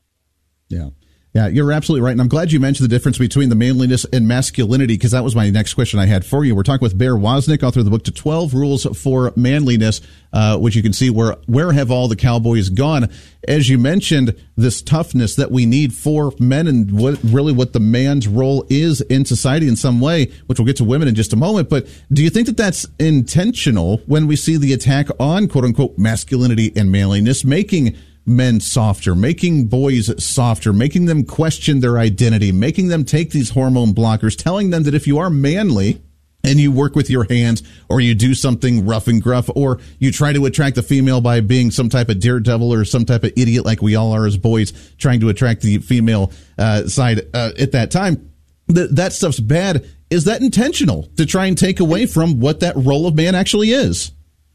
Speaker 3: Yeah. Yeah, you're absolutely right. And I'm glad you mentioned the difference between the manliness and masculinity because that was my next question I had for you. We're talking with Bear Woznick, author of the book to 12 Rules for Manliness, uh, which you can see where, where have all the cowboys gone? As you mentioned, this toughness that we need for men and what really what the man's role is in society in some way, which we'll get to women in just a moment. But do you think that that's intentional when we see the attack on quote unquote masculinity and manliness, making men softer, making boys softer, making them question their identity, making them take these hormone blockers, telling them that if you are manly, and you work with your hands or you do something rough and gruff or you try to attract the female by being some type of daredevil or some type of idiot like we all are as boys trying to attract the female uh, side uh, at that time that that stuff's bad. Is that intentional to try and take away from what that role of man actually is?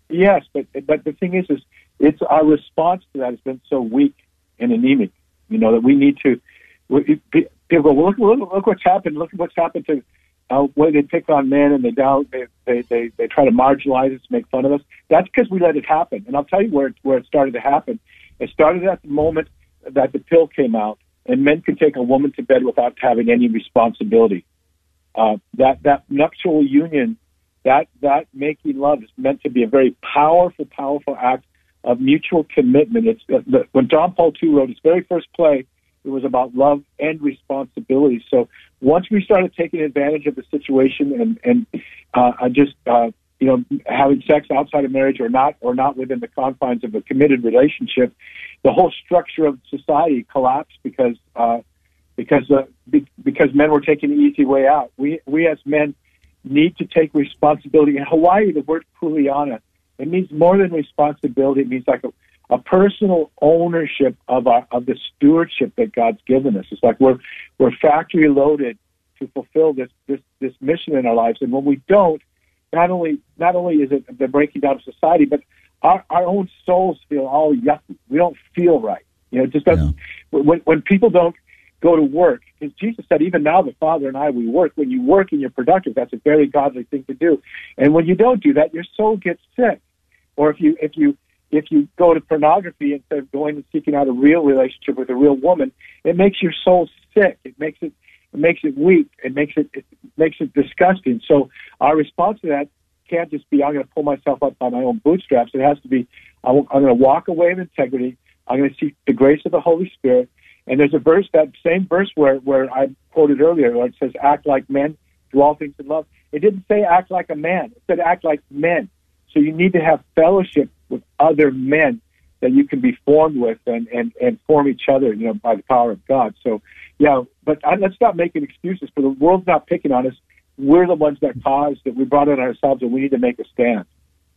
Speaker 18: Yes, but but the thing is, is it's our response to that has been so weak and anemic. You know that we need to. People go, well, look, look, look what's happened. Look at what's happened to uh, way they pick on men and they down they, they they they try to marginalize us, make fun of us. That's because we let it happen. And I'll tell you where it, where it started to happen. It started at the moment that the pill came out, and men could take a woman to bed without having any responsibility. Uh, that that nuptial union, that that making love is meant to be a very powerful, powerful act of mutual commitment. It's uh, the, when John Paul II wrote his very first play, it was about love and responsibility. So once we started taking advantage of the situation and and uh, just uh, you know having sex outside of marriage or not or not within the confines of a committed relationship, the whole structure of society collapsed because uh, because uh, be, because men were taking the easy way out. We we as men need to take responsibility. In Hawaii, the word kuleana it means more than responsibility. It means like a, a personal ownership of our of the stewardship that God's given us. It's like we're we're factory loaded to fulfill this this this mission in our lives, and when we don't, not only not only is it the breaking down of society, but our our own souls feel all yucky. We don't feel right. You know, it just doesn't. Yeah. When when people don't go to work, because Jesus said, even now the Father and I we work. When you work and you're productive, that's a very godly thing to do. And when you don't do that, your soul gets sick. Or if you if you if you go to pornography instead of going and seeking out a real relationship with a real woman, it makes your soul sick. It makes it it makes it weak. It makes it it makes it disgusting. So our response to that can't just be I'm going to pull myself up by my own bootstraps. It has to be I'm going to walk away with integrity. I'm going to seek the grace of the Holy Spirit. And there's a verse, that same verse where, where I quoted earlier, where it says, act like men, do all things in love. It didn't say act like a man. It said act like men. So you need to have fellowship with other men that you can be formed with and, and, and form each other, you know, by the power of God. So, yeah, but I, let's not making excuses for the world's not picking on us. We're the ones that caused it. We brought it on ourselves and we need to make a stand.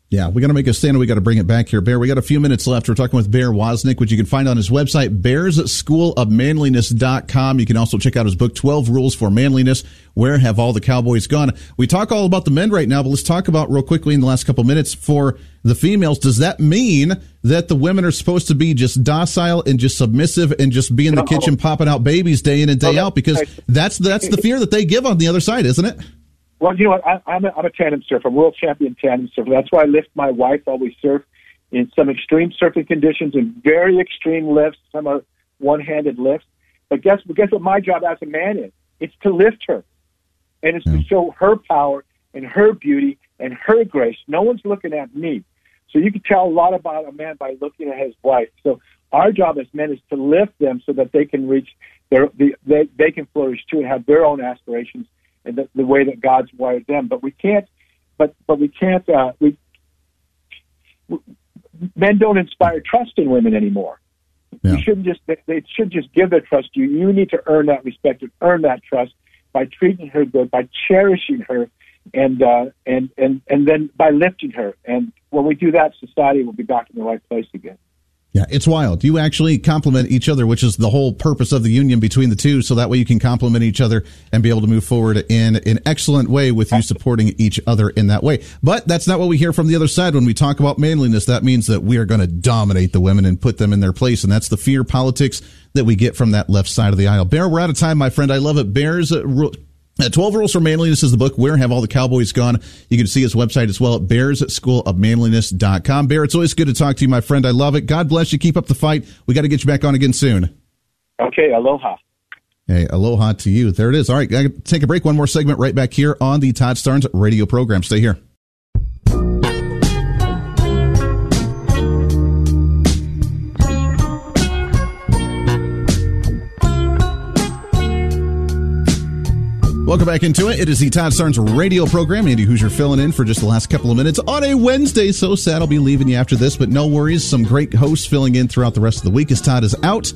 Speaker 3: Yeah, we got to make a stand and we got to bring it back here. Bear, we got a few minutes left. We're talking with Bear Woznick, which you can find on his website, bearsschoolofmanliness.com. You can also check out his book, 12 Rules for Manliness. Where have all the cowboys gone? We talk all about the men right now, but let's talk about real quickly in the last couple minutes for the females. Does that mean that the women are supposed to be just docile and just submissive and just be in the kitchen popping out babies day in and day out? Because that's, that's the fear that they give on the other side, isn't it?
Speaker 18: Well, you know what? I, I'm, a, I'm a tandem surfer. I'm a world champion tandem surfer. That's why I lift my wife while we surf in some extreme surfing conditions and very extreme lifts. Some are one-handed lifts. But guess, guess what my job as a man is? It's to lift her. And it's to show her power and her beauty and her grace. No one's looking at me. So you can tell a lot about a man by looking at his wife. So our job as men is to lift them so that they can reach their, the, they, they can flourish too and have their own aspirations and the, the way that God's wired them. But we can't, but but we can't. Uh, we, we men don't inspire trust in women anymore. Yeah. You shouldn't just they, they should just give their trust to you. You need to earn that respect and earn that trust by treating her good, by cherishing her, and uh, and and and then by lifting her. And when we do that, society will be back in the right place again.
Speaker 3: Yeah, it's wild. You actually complement each other, which is the whole purpose of the union between the two. So that way you can complement each other and be able to move forward in an excellent way with you supporting each other in that way. But that's not what we hear from the other side when we talk about manliness. That means that we are going to dominate the women and put them in their place. And that's the fear politics that we get from that left side of the aisle. Bear, we're out of time, my friend. I love it. Bears, uh, uh, uh, 12 Rules for Manliness is the book. Where have all the cowboys gone? You can see his website as well at bearsschoolofmanliness.com. Bear, it's always good to talk to you, my friend. I love it. God bless you. Keep up the fight. We got to get you back on again soon.
Speaker 18: Okay. Aloha.
Speaker 3: Hey, aloha to you. There it is. All right. I take a break. One more segment right back here on the Todd Starnes radio program. Stay here. Welcome back into it. It is the Todd Starnes radio program. Andy Hooser filling in for just the last couple of minutes on a Wednesday. So sad I'll be leaving you after this, but no worries. Some great hosts filling in throughout the rest of the week as Todd is out.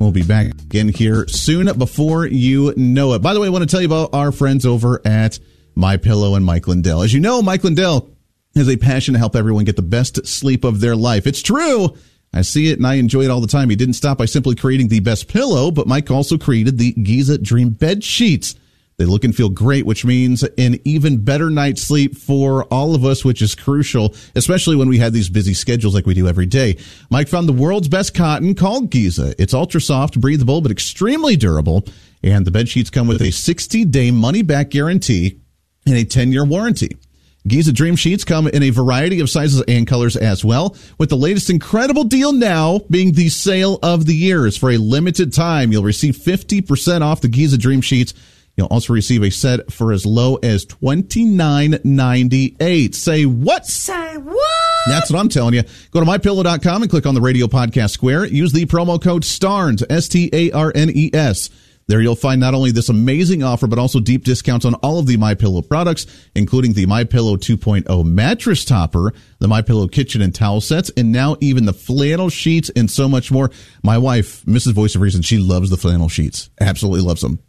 Speaker 3: We'll be back again here soon before you know it. By the way, I want to tell you about our friends over at My Pillow and Mike Lindell. As you know, Mike Lindell has a passion to help everyone get the best sleep of their life. It's true. I see it and I enjoy it all the time. He didn't stop by simply creating the best pillow, but Mike also created the Giza Dream bed sheets. They look and feel great, which means an even better night's sleep for all of us, which is crucial, especially when we have these busy schedules like we do every day. Mike found the world's best cotton called Giza. It's ultra soft, breathable, but extremely durable. And the bed sheets come with a 60 day money back guarantee and a 10 year warranty. Giza Dream Sheets come in a variety of sizes and colors as well, with the latest incredible deal now being the sale of the years. For a limited time, you'll receive 50% off the Giza Dream Sheets You'll also receive a set for as low as twenty nine ninety eight. Say what?
Speaker 2: Say what?
Speaker 3: That's what I'm telling you. Go to mypillow.com and click on the radio podcast square. Use the promo code STARNES, S T A R N E S. There you'll find not only this amazing offer, but also deep discounts on all of the My Pillow products, including the My Pillow 2.0 mattress topper, the My Pillow kitchen and towel sets, and now even the flannel sheets and so much more. My wife, Mrs. Voice of Reason, she loves the flannel sheets. Absolutely loves them.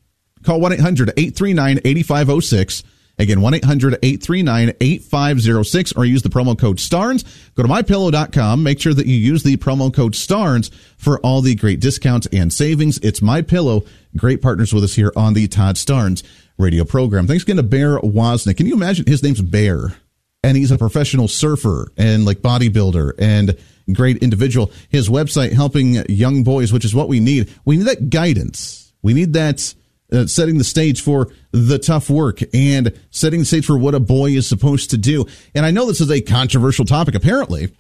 Speaker 3: Call 1 800 839 8506. Again, 1 800 839 8506 or use the promo code STARNES. Go to mypillow.com. Make sure that you use the promo code STARNES for all the great discounts and savings. It's My Pillow. Great partners with us here on the Todd Starnes radio program. Thanks again to Bear Woznick. Can you imagine his name's Bear? And he's a professional surfer and like bodybuilder and great individual. His website helping young boys, which is what we need. We need that guidance. We need that uh, setting the stage for the tough work and setting the stage for what a boy is supposed to do. And I know this is a controversial topic, apparently,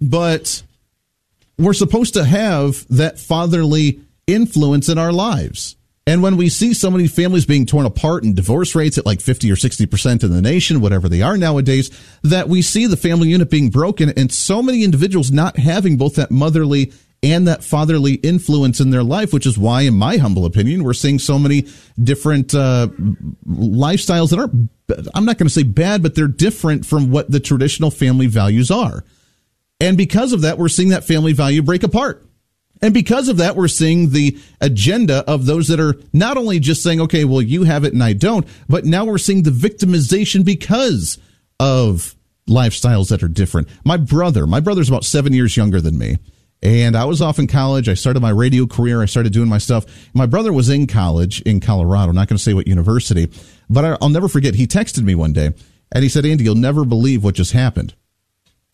Speaker 3: but we're supposed to have that fatherly influence in our lives. And when we see so many families being torn apart and divorce rates at like 50 or 60% in the nation, whatever they are nowadays, that we see the family unit being broken and so many individuals not having both that motherly and that fatherly influence in their life, which is why, in my humble opinion, we're seeing so many different uh, lifestyles that aren't, I'm not going to say bad, but they're different from what the traditional family values are. And because of that, we're seeing that family value break apart. And because of that, we're seeing the agenda of those that are not only just saying, okay, well, you have it and I don't, but now we're seeing the victimization because of lifestyles that are different. My brother, my brother's about seven years younger than me. And I was off in college. I started my radio career. I started doing my stuff. My brother was in college in Colorado. I'm not going to say what university, but I'll never forget. He texted me one day and he said, Andy, you'll never believe what just happened.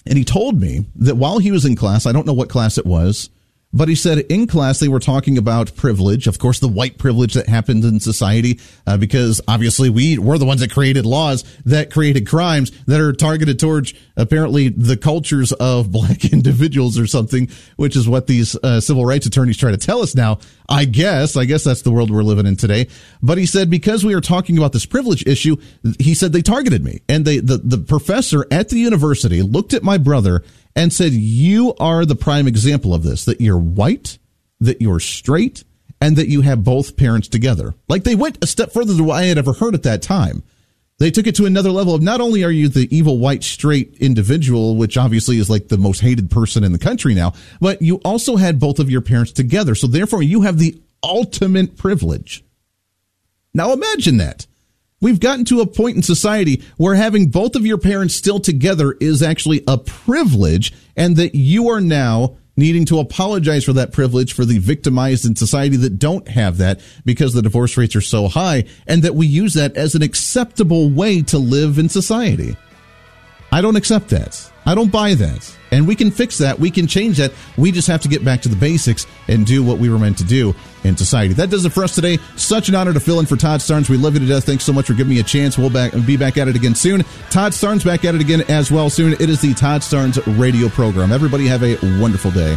Speaker 3: And he told me that while he was in class, I don't know what class it was, but he said in class they were talking about privilege, of course, the white privilege that happens in society, uh, because obviously we were the ones that created laws that created crimes that are targeted towards apparently the cultures of black individuals or something, which is what these uh, civil rights attorneys try to tell us now. I guess, I guess that's the world we're living in today. But he said because we are talking about this privilege issue, he said they targeted me, and they the the professor at the university looked at my brother and said, You are the prime example of this, that you're white, that you're straight, and that you have both parents together. Like they went a step further than what I had ever heard at that time. They took it to another level of not only are you the evil white straight individual, which obviously is like the most hated person in the country now, but you also had both of your parents together. So therefore you have the ultimate privilege. Now imagine that. We've gotten to a point in society where having both of your parents still together is actually a privilege, and that you are now needing to apologize for that privilege for the victimized in society that don't have that because the divorce rates are so high, and that we use that as an acceptable way to live in society. I don't accept that. I don't buy that. And we can fix that. We can change that. We just have to get back to the basics and do what we were meant to do in society. That does it for us today. Such an honor to fill in for Todd Starnes. We love you to death. Thanks so much for giving me a chance. We'll back, be back at it again soon. Todd Starnes back at it again as well soon. It is the Todd Starnes radio program. Everybody have a wonderful day.